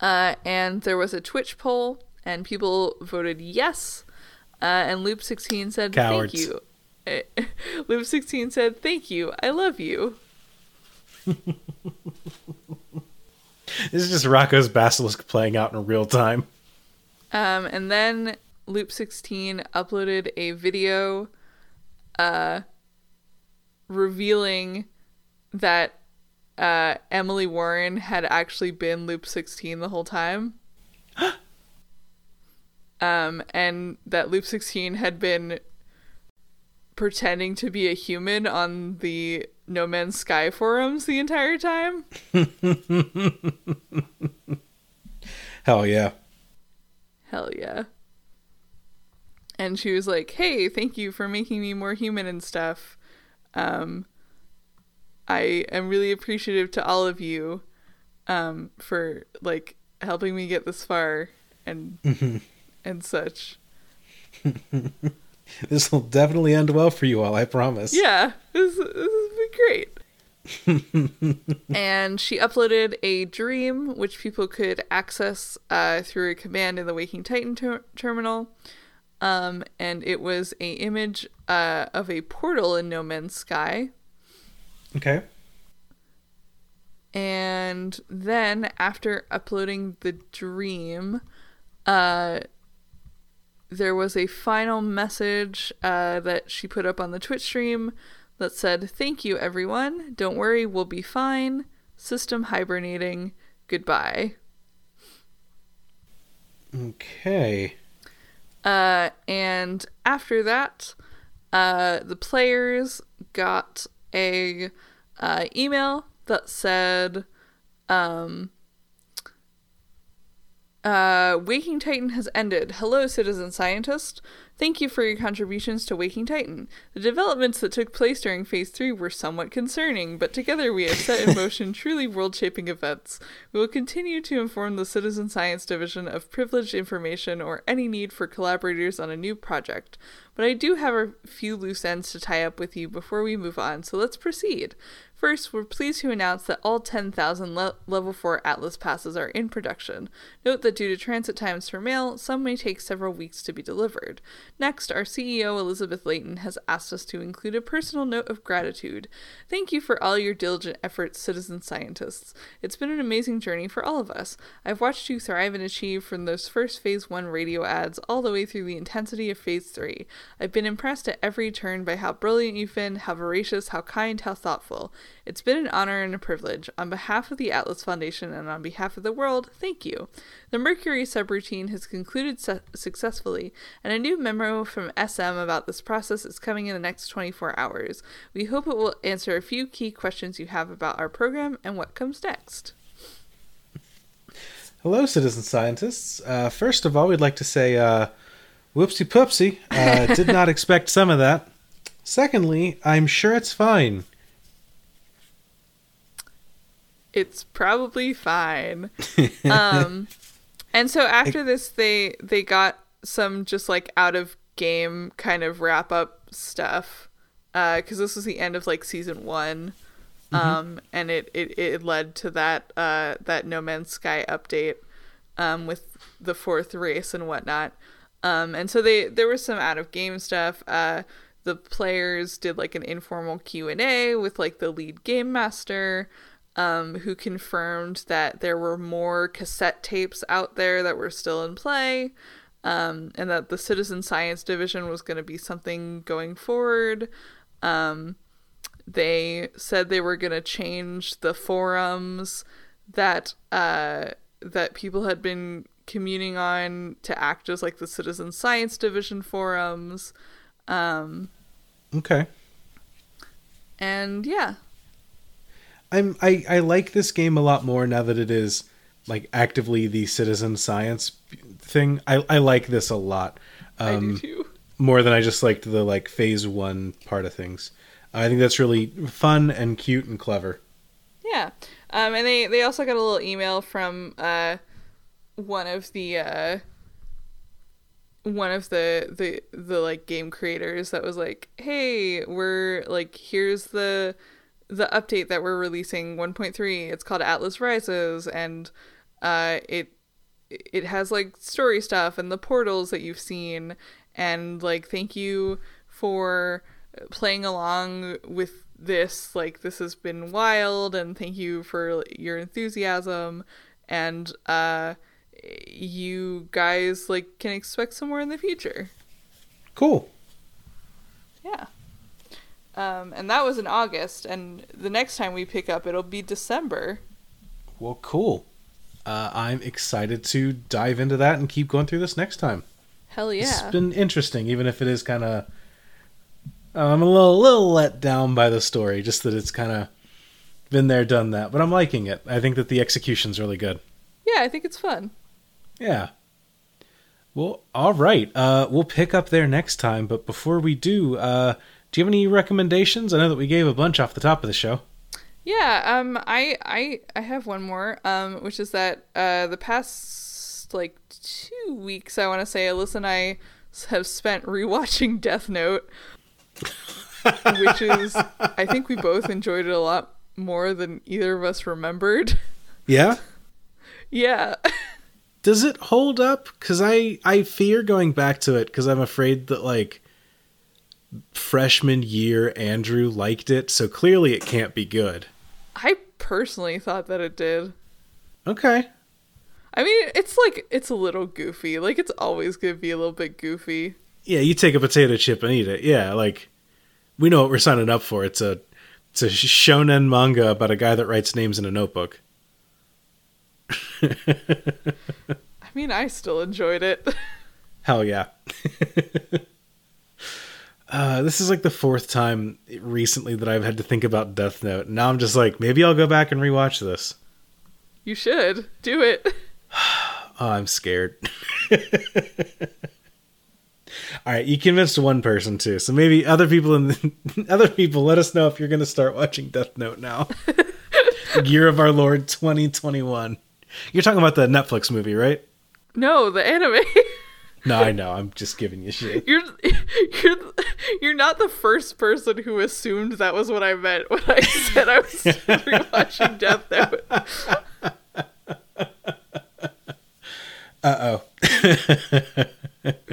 Uh, and there was a Twitch poll, and people voted yes. Uh, and Loop 16 said, Cowards. Thank you. Loop 16 said, Thank you. I love you. This is just Roko's Basilisk playing out in real time. Um, and then Loop 16 uploaded a video uh, revealing that uh, Emily Warren had actually been Loop 16 the whole time. um, and that Loop 16 had been pretending to be a human on the No Man's Sky forums the entire time. Hell yeah. Hell yeah. And she was like, "Hey, thank you for making me more human and stuff. Um I am really appreciative to all of you um for like helping me get this far and and such." This will definitely end well for you all, I promise. Yeah, this, this has great. and she uploaded a dream which people could access uh, through a command in the Waking Titan ter- terminal. Um, and it was a image uh, of a portal in No Man's Sky. Okay. And then after uploading the dream, uh, there was a final message uh, that she put up on the Twitch stream that said, Thank you, everyone. Don't worry, we'll be fine. System hibernating. Goodbye. Okay. Uh, and after that, uh, the players got a uh, email that said, um, uh, Waking Titan has ended. Hello, citizen scientist. Thank you for your contributions to Waking Titan. The developments that took place during Phase 3 were somewhat concerning, but together we have set in motion truly world shaping events. We will continue to inform the Citizen Science Division of privileged information or any need for collaborators on a new project. But I do have a few loose ends to tie up with you before we move on, so let's proceed. First, we're pleased to announce that all 10,000 le- Level 4 Atlas passes are in production. Note that due to transit times for mail, some may take several weeks to be delivered. Next, our CEO, Elizabeth Layton, has asked us to include a personal note of gratitude. Thank you for all your diligent efforts, citizen scientists. It's been an amazing journey for all of us. I've watched you thrive and achieve from those first Phase 1 radio ads all the way through the intensity of Phase 3. I've been impressed at every turn by how brilliant you've been, how voracious, how kind, how thoughtful. It's been an honor and a privilege. On behalf of the Atlas Foundation and on behalf of the world, thank you. The Mercury subroutine has concluded su- successfully, and a new memo from SM about this process is coming in the next 24 hours. We hope it will answer a few key questions you have about our program and what comes next. Hello, citizen scientists. Uh, first of all, we'd like to say, uh, whoopsie poopsie. Uh, did not expect some of that. Secondly, I'm sure it's fine. It's probably fine. um, and so after this, they they got some just like out of game kind of wrap up stuff because this was the end of like season one. Um, and it, it, it led to that uh, that No Man's Sky update um, with the fourth race and whatnot. Um, and so they there was some out of game stuff. Uh, the players did like an informal Q and A with like the lead game master, um, who confirmed that there were more cassette tapes out there that were still in play, um, and that the Citizen Science Division was going to be something going forward. Um, they said they were going to change the forums that uh, that people had been communing on to act as like the Citizen Science Division forums. Um, Okay. and yeah, I'm I, I like this game a lot more now that it is like actively the citizen science thing. I, I like this a lot. I do Um, too. more than I just liked the like phase one part of things. I think that's really fun and cute and clever. Yeah. Um, and they, they also got a little email from uh, one of the uh, one of the, the the like game creators that was like, "Hey, we're like here's the the update that we're releasing 1.3. It's called Atlas Rises and uh it it has like story stuff and the portals that you've seen and like thank you for playing along with this like this has been wild and thank you for your enthusiasm and uh you guys like can expect some more in the future Cool. yeah um and that was in august and the next time we pick up it'll be december Well, cool. Uh, I'm excited to dive into that and keep going through this next time. hell yeah! It's been interesting, even if it is kind of. I'm a little, little let down by the story, just that it's kind of been there, done that. But I'm liking it. I think that the execution's really good. yeah i think it's fun Yeah. Well, all right. Uh, we'll pick up there next time. But before we do, uh, do you have any recommendations? I know that we gave a bunch off the top of the show. Yeah, um I I I have one more um which is that uh the past like 2 weeks I want to say Alyssa and I have spent rewatching Death Note which is I think we both enjoyed it a lot more than either of us remembered. Yeah. yeah. Does it hold up? Because I I fear going back to it because I'm afraid that like freshman year Andrew liked it, so clearly it can't be good. I personally thought that it did. Okay. I mean, it's like it's a little goofy. Like it's always going to be a little bit goofy. Yeah, you take a potato chip and eat it. Yeah, like we know what we're signing up for. It's a it's a shonen manga about a guy that writes names in a notebook. I mean, I still enjoyed it. Hell yeah. uh, this is like the fourth time recently that I've had to think about Death Note. Now I'm just like, maybe I'll go back and rewatch this. you should do it. Oh, I'm scared. All right, you convinced one person too, so maybe other people in the, other people let us know if you're going to start watching Death Note now. Year of Our Lord 2021. You're talking about the Netflix movie, right? No, the anime. No, I know. I'm just giving you shit. you're you're you're not the first person who assumed that was what I meant when I said I was rewatching Death Note. Uh oh.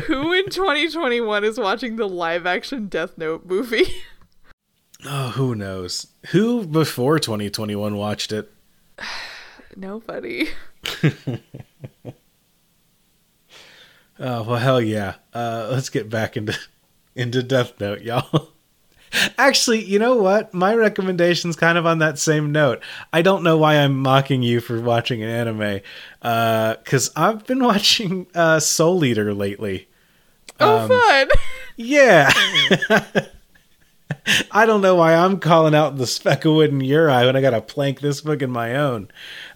Who in 2021 is watching the live action Death Note movie? Oh, who knows? Who before 2021 watched it? Nobody. Oh well, hell yeah. Uh, let's get back into into Death Note, y'all. Actually, you know what? My recommendation's kind of on that same note. I don't know why I'm mocking you for watching an anime, because I've been watching uh, Soul Eater lately. Oh, fun. Yeah. I don't know why I'm calling out the speck of wood in your eye when I got to plank this book in my own.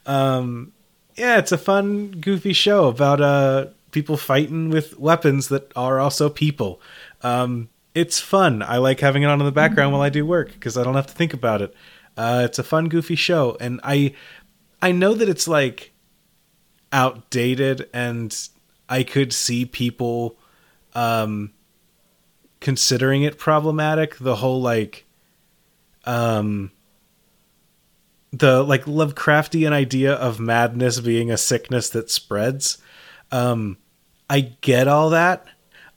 Um, yeah, it's a fun, goofy show about uh, people fighting with weapons that are also people. Um, it's fun. I like having it on in the background while I do work because I don't have to think about it. Uh, it's a fun, goofy show, and I, I know that it's like outdated, and I could see people um, considering it problematic. The whole like, um, the like Lovecraftian idea of madness being a sickness that spreads. Um, I get all that.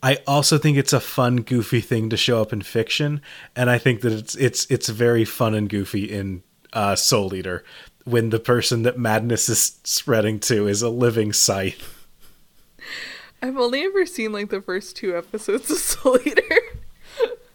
I also think it's a fun, goofy thing to show up in fiction, and I think that it's it's it's very fun and goofy in uh, Soul Eater when the person that madness is spreading to is a living scythe. I've only ever seen like the first two episodes of Soul Eater.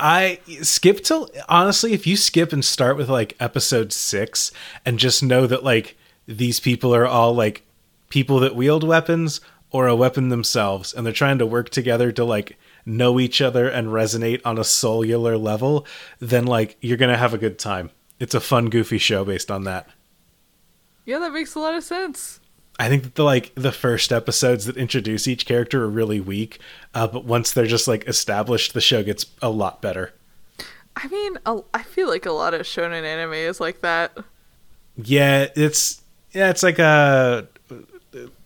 I skip till honestly, if you skip and start with like episode six and just know that like these people are all like people that wield weapons or a weapon themselves and they're trying to work together to like know each other and resonate on a cellular level, then like you're gonna have a good time. It's a fun, goofy show based on that. yeah, that makes a lot of sense. I think that the like the first episodes that introduce each character are really weak, uh, but once they're just like established, the show gets a lot better. I mean, I feel like a lot of shonen anime is like that. Yeah, it's yeah, it's like uh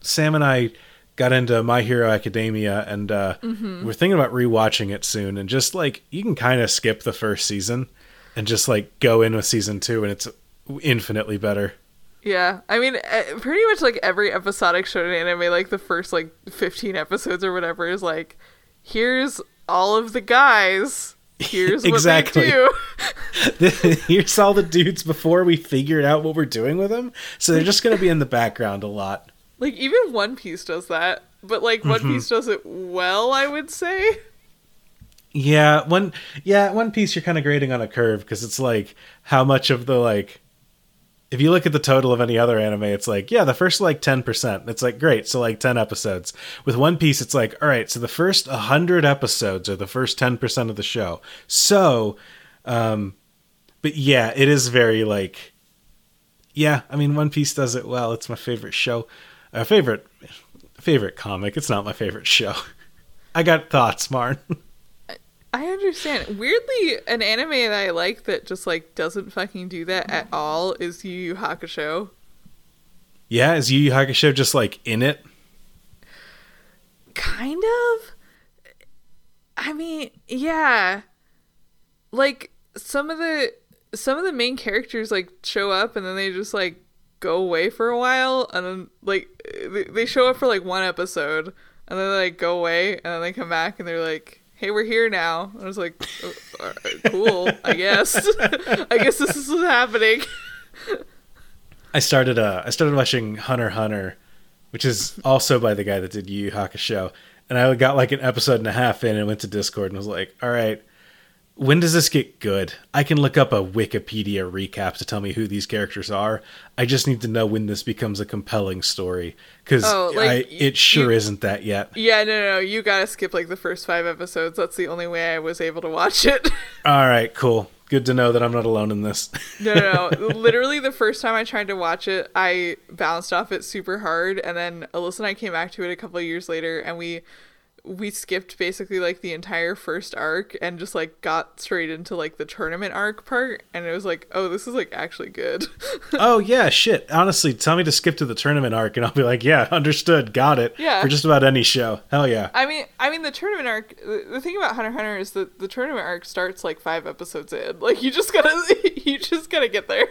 Sam and I got into My Hero Academia and uh we're thinking about rewatching it soon and just like you can kind of skip the first season and just like go in with season 2 and it's infinitely better. Yeah, I mean, pretty much like every episodic shonen anime, like the first like 15 episodes or whatever, is like, here's all of the guys. Here's what Exactly. they do. Here's all the dudes before we figured out what we're doing with them. So they're just going to be in the background a lot. Like even One Piece does that, but like One Mm-hmm. Piece does it well, I would say. Yeah, one yeah, One Piece you're kind of grading on a curve because it's like how much of the like if you look at the total of any other anime, it's like, yeah, the first like 10%. It's like, great. So like 10 episodes. With One Piece, it's like, all right, so the first 100 episodes are the first 10% of the show. So, um, but yeah, it is very like, yeah, I mean, One Piece does it well. It's my favorite show. Uh, favorite, favorite comic. It's not my favorite show. I got thoughts, Marn. I understand. Weirdly, an anime that I like that just like doesn't fucking do that at all is Yu Yu Hakusho. Yeah, is Yu Yu Hakusho just like in it? Kind of. I mean, yeah. Like some of the some of the main characters like show up and then they just like go away for a while and then like they- show up for like one episode and then they like go away and then they come back and they're like hey we're here now. And i was like "Oh, cool i guess. I guess this is what's happening. I started uh I started watching Hunter Hunter, which is also by the guy that did Yu Yu Hakusho, and I got like an episode and a half in and went to Discord and was like, all right, when does this get good? I can look up a Wikipedia recap to tell me who these characters are. I just need to know when this becomes a compelling story because Oh, like, it sure you- isn't that yet. yeah no no no you gotta skip like the first five episodes that's the only way i was able to watch it All right, cool. Good to know that I'm not alone in this. No, no, no. Literally, the first time I tried to watch it, I bounced off it super hard, and then Alyssa and I came back to it a couple of years later, and we we skipped basically like the entire first arc and just like got straight into like the tournament arc part, and it was like, oh, this is like actually good. oh yeah, shit. Honestly, tell me to skip to the tournament arc, and I'll be like, yeah, understood, got it. Yeah. For just about any show. Hell yeah. I mean, I mean, the tournament arc. The, the thing about Hunter Hunter is that the tournament arc starts like five episodes in. Like you just gotta, you just gotta get there.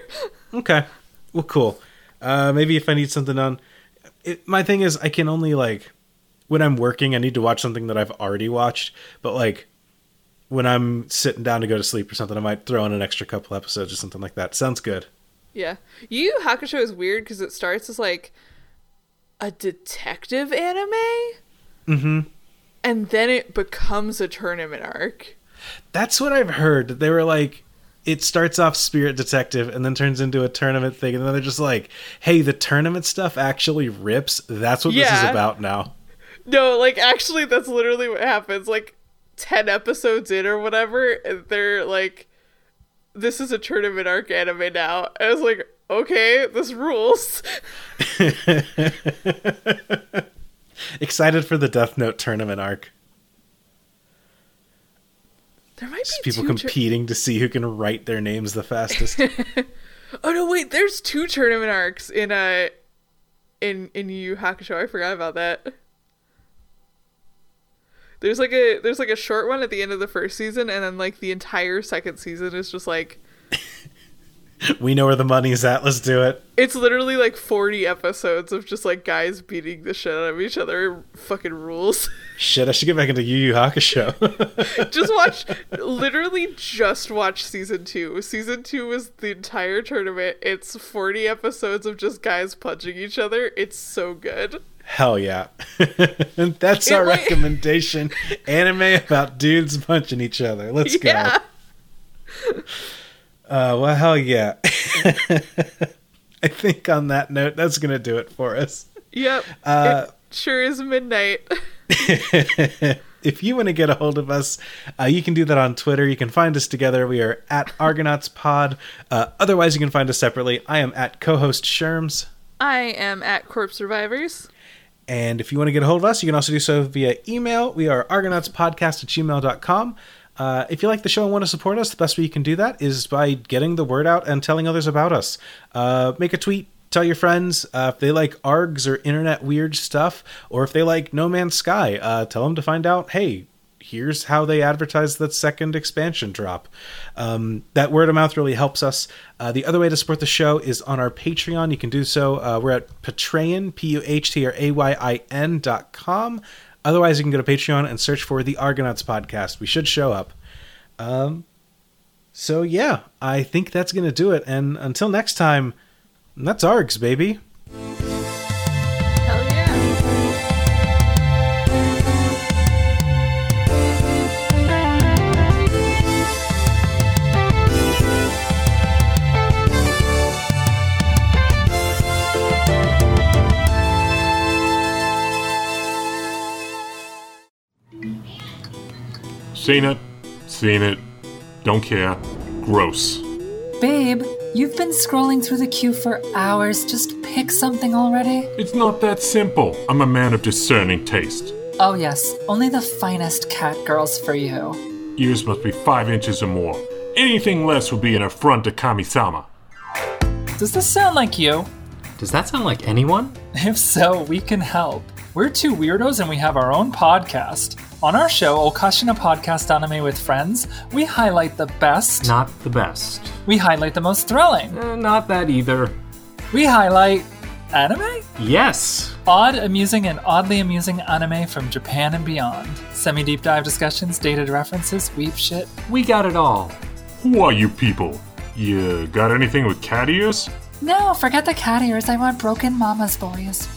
Okay. Well, cool. Uh, maybe if I need something on, it, my thing is I can only like when I'm working, I need to watch something that I've already watched. But like when I'm sitting down to go to sleep or something, I might throw in an extra couple episodes or something like that. Sounds good. Yeah. Yu Yu Hakusho is weird because it starts as like a detective anime. Mm-hmm. And then it becomes a tournament arc. That's what I've heard. They were like, it starts off Spirit Detective and then turns into a tournament thing, and then they're just like, "Hey, the tournament stuff actually rips. That's what this is about now." No, like actually that's literally what happens. Like 10 episodes in or whatever, and they're like this is a tournament arc anime now. I was like, okay, this rules. Excited for the Death Note tournament arc. There might Just be people two tur- competing to see who can write their names the fastest. Oh no, wait, there's two tournament arcs in uh in in Yu Hakusho. I forgot about that. There's like a there's like a short one at the end of the first season, and then like the entire second season is just like we know where the money's at. Let's do it. it's literally like 40 episodes of just like guys beating the shit out of each other. Fucking rules. Shit, I should get back into Yu Yu Hakusho. just watch, literally just watch season two. Season two was the entire tournament. It's 40 episodes of just guys punching each other. It's so good. Hell yeah. That's It our recommendation. Anime about dudes punching each other. Let's go. Uh, well, hell yeah. I think on that note, that's going to do it for us. Yep. Uh, it sure is midnight. if you want to get a hold of us, uh, you can do that on Twitter. You can find us together. We are at Argonauts Pod. Uh, otherwise, you can find us separately. I am at co-host Sherms. I am at Corpse Survivors. And if you want to get a hold of us, you can also do so via email. We are argonautspodcast at gmail.com. Uh, if you like the show and want to support us, the best way you can do that is by getting the word out and telling others about us. Uh, make a tweet, tell your friends uh, if they like ARGs or internet weird stuff, or if they like No Man's Sky, uh, tell them to find out, hey, here's how they advertise that second expansion drop. Um, that word of mouth really helps us. Uh, the other way to support the show is on our Patreon. You can do so. Uh, we're at Patreon, P U H T R A Y I N dot com. Otherwise, you can go to Patreon and search for the Argonauts podcast. We should show up. Um, so, yeah, I think that's going to do it. And until next time, that's ARGs, baby. Seen it. Seen it. Don't care. Gross. Babe, you've been scrolling through the queue for hours. Just pick something already. It's not that simple. I'm a man of discerning taste. Oh, yes, only the finest cat girls for you. Ears must be five inches or more. Anything less would be an affront to Kami-sama. Does this sound like you? Does that sound like anyone? If so, we can help. We're two weirdos and we have our own podcast. On our show, Okashina Podcast Anime with Friends, we highlight the best. Not the best. We highlight the most thrilling. Uh, not that either. We highlight anime? Yes. Odd, amusing, and oddly amusing anime from Japan and beyond. Semi deep dive discussions, dated references, weep shit. We got it all. Who are you people? You got anything with cat ears? No, forget the cat ears. I want broken mama's boys.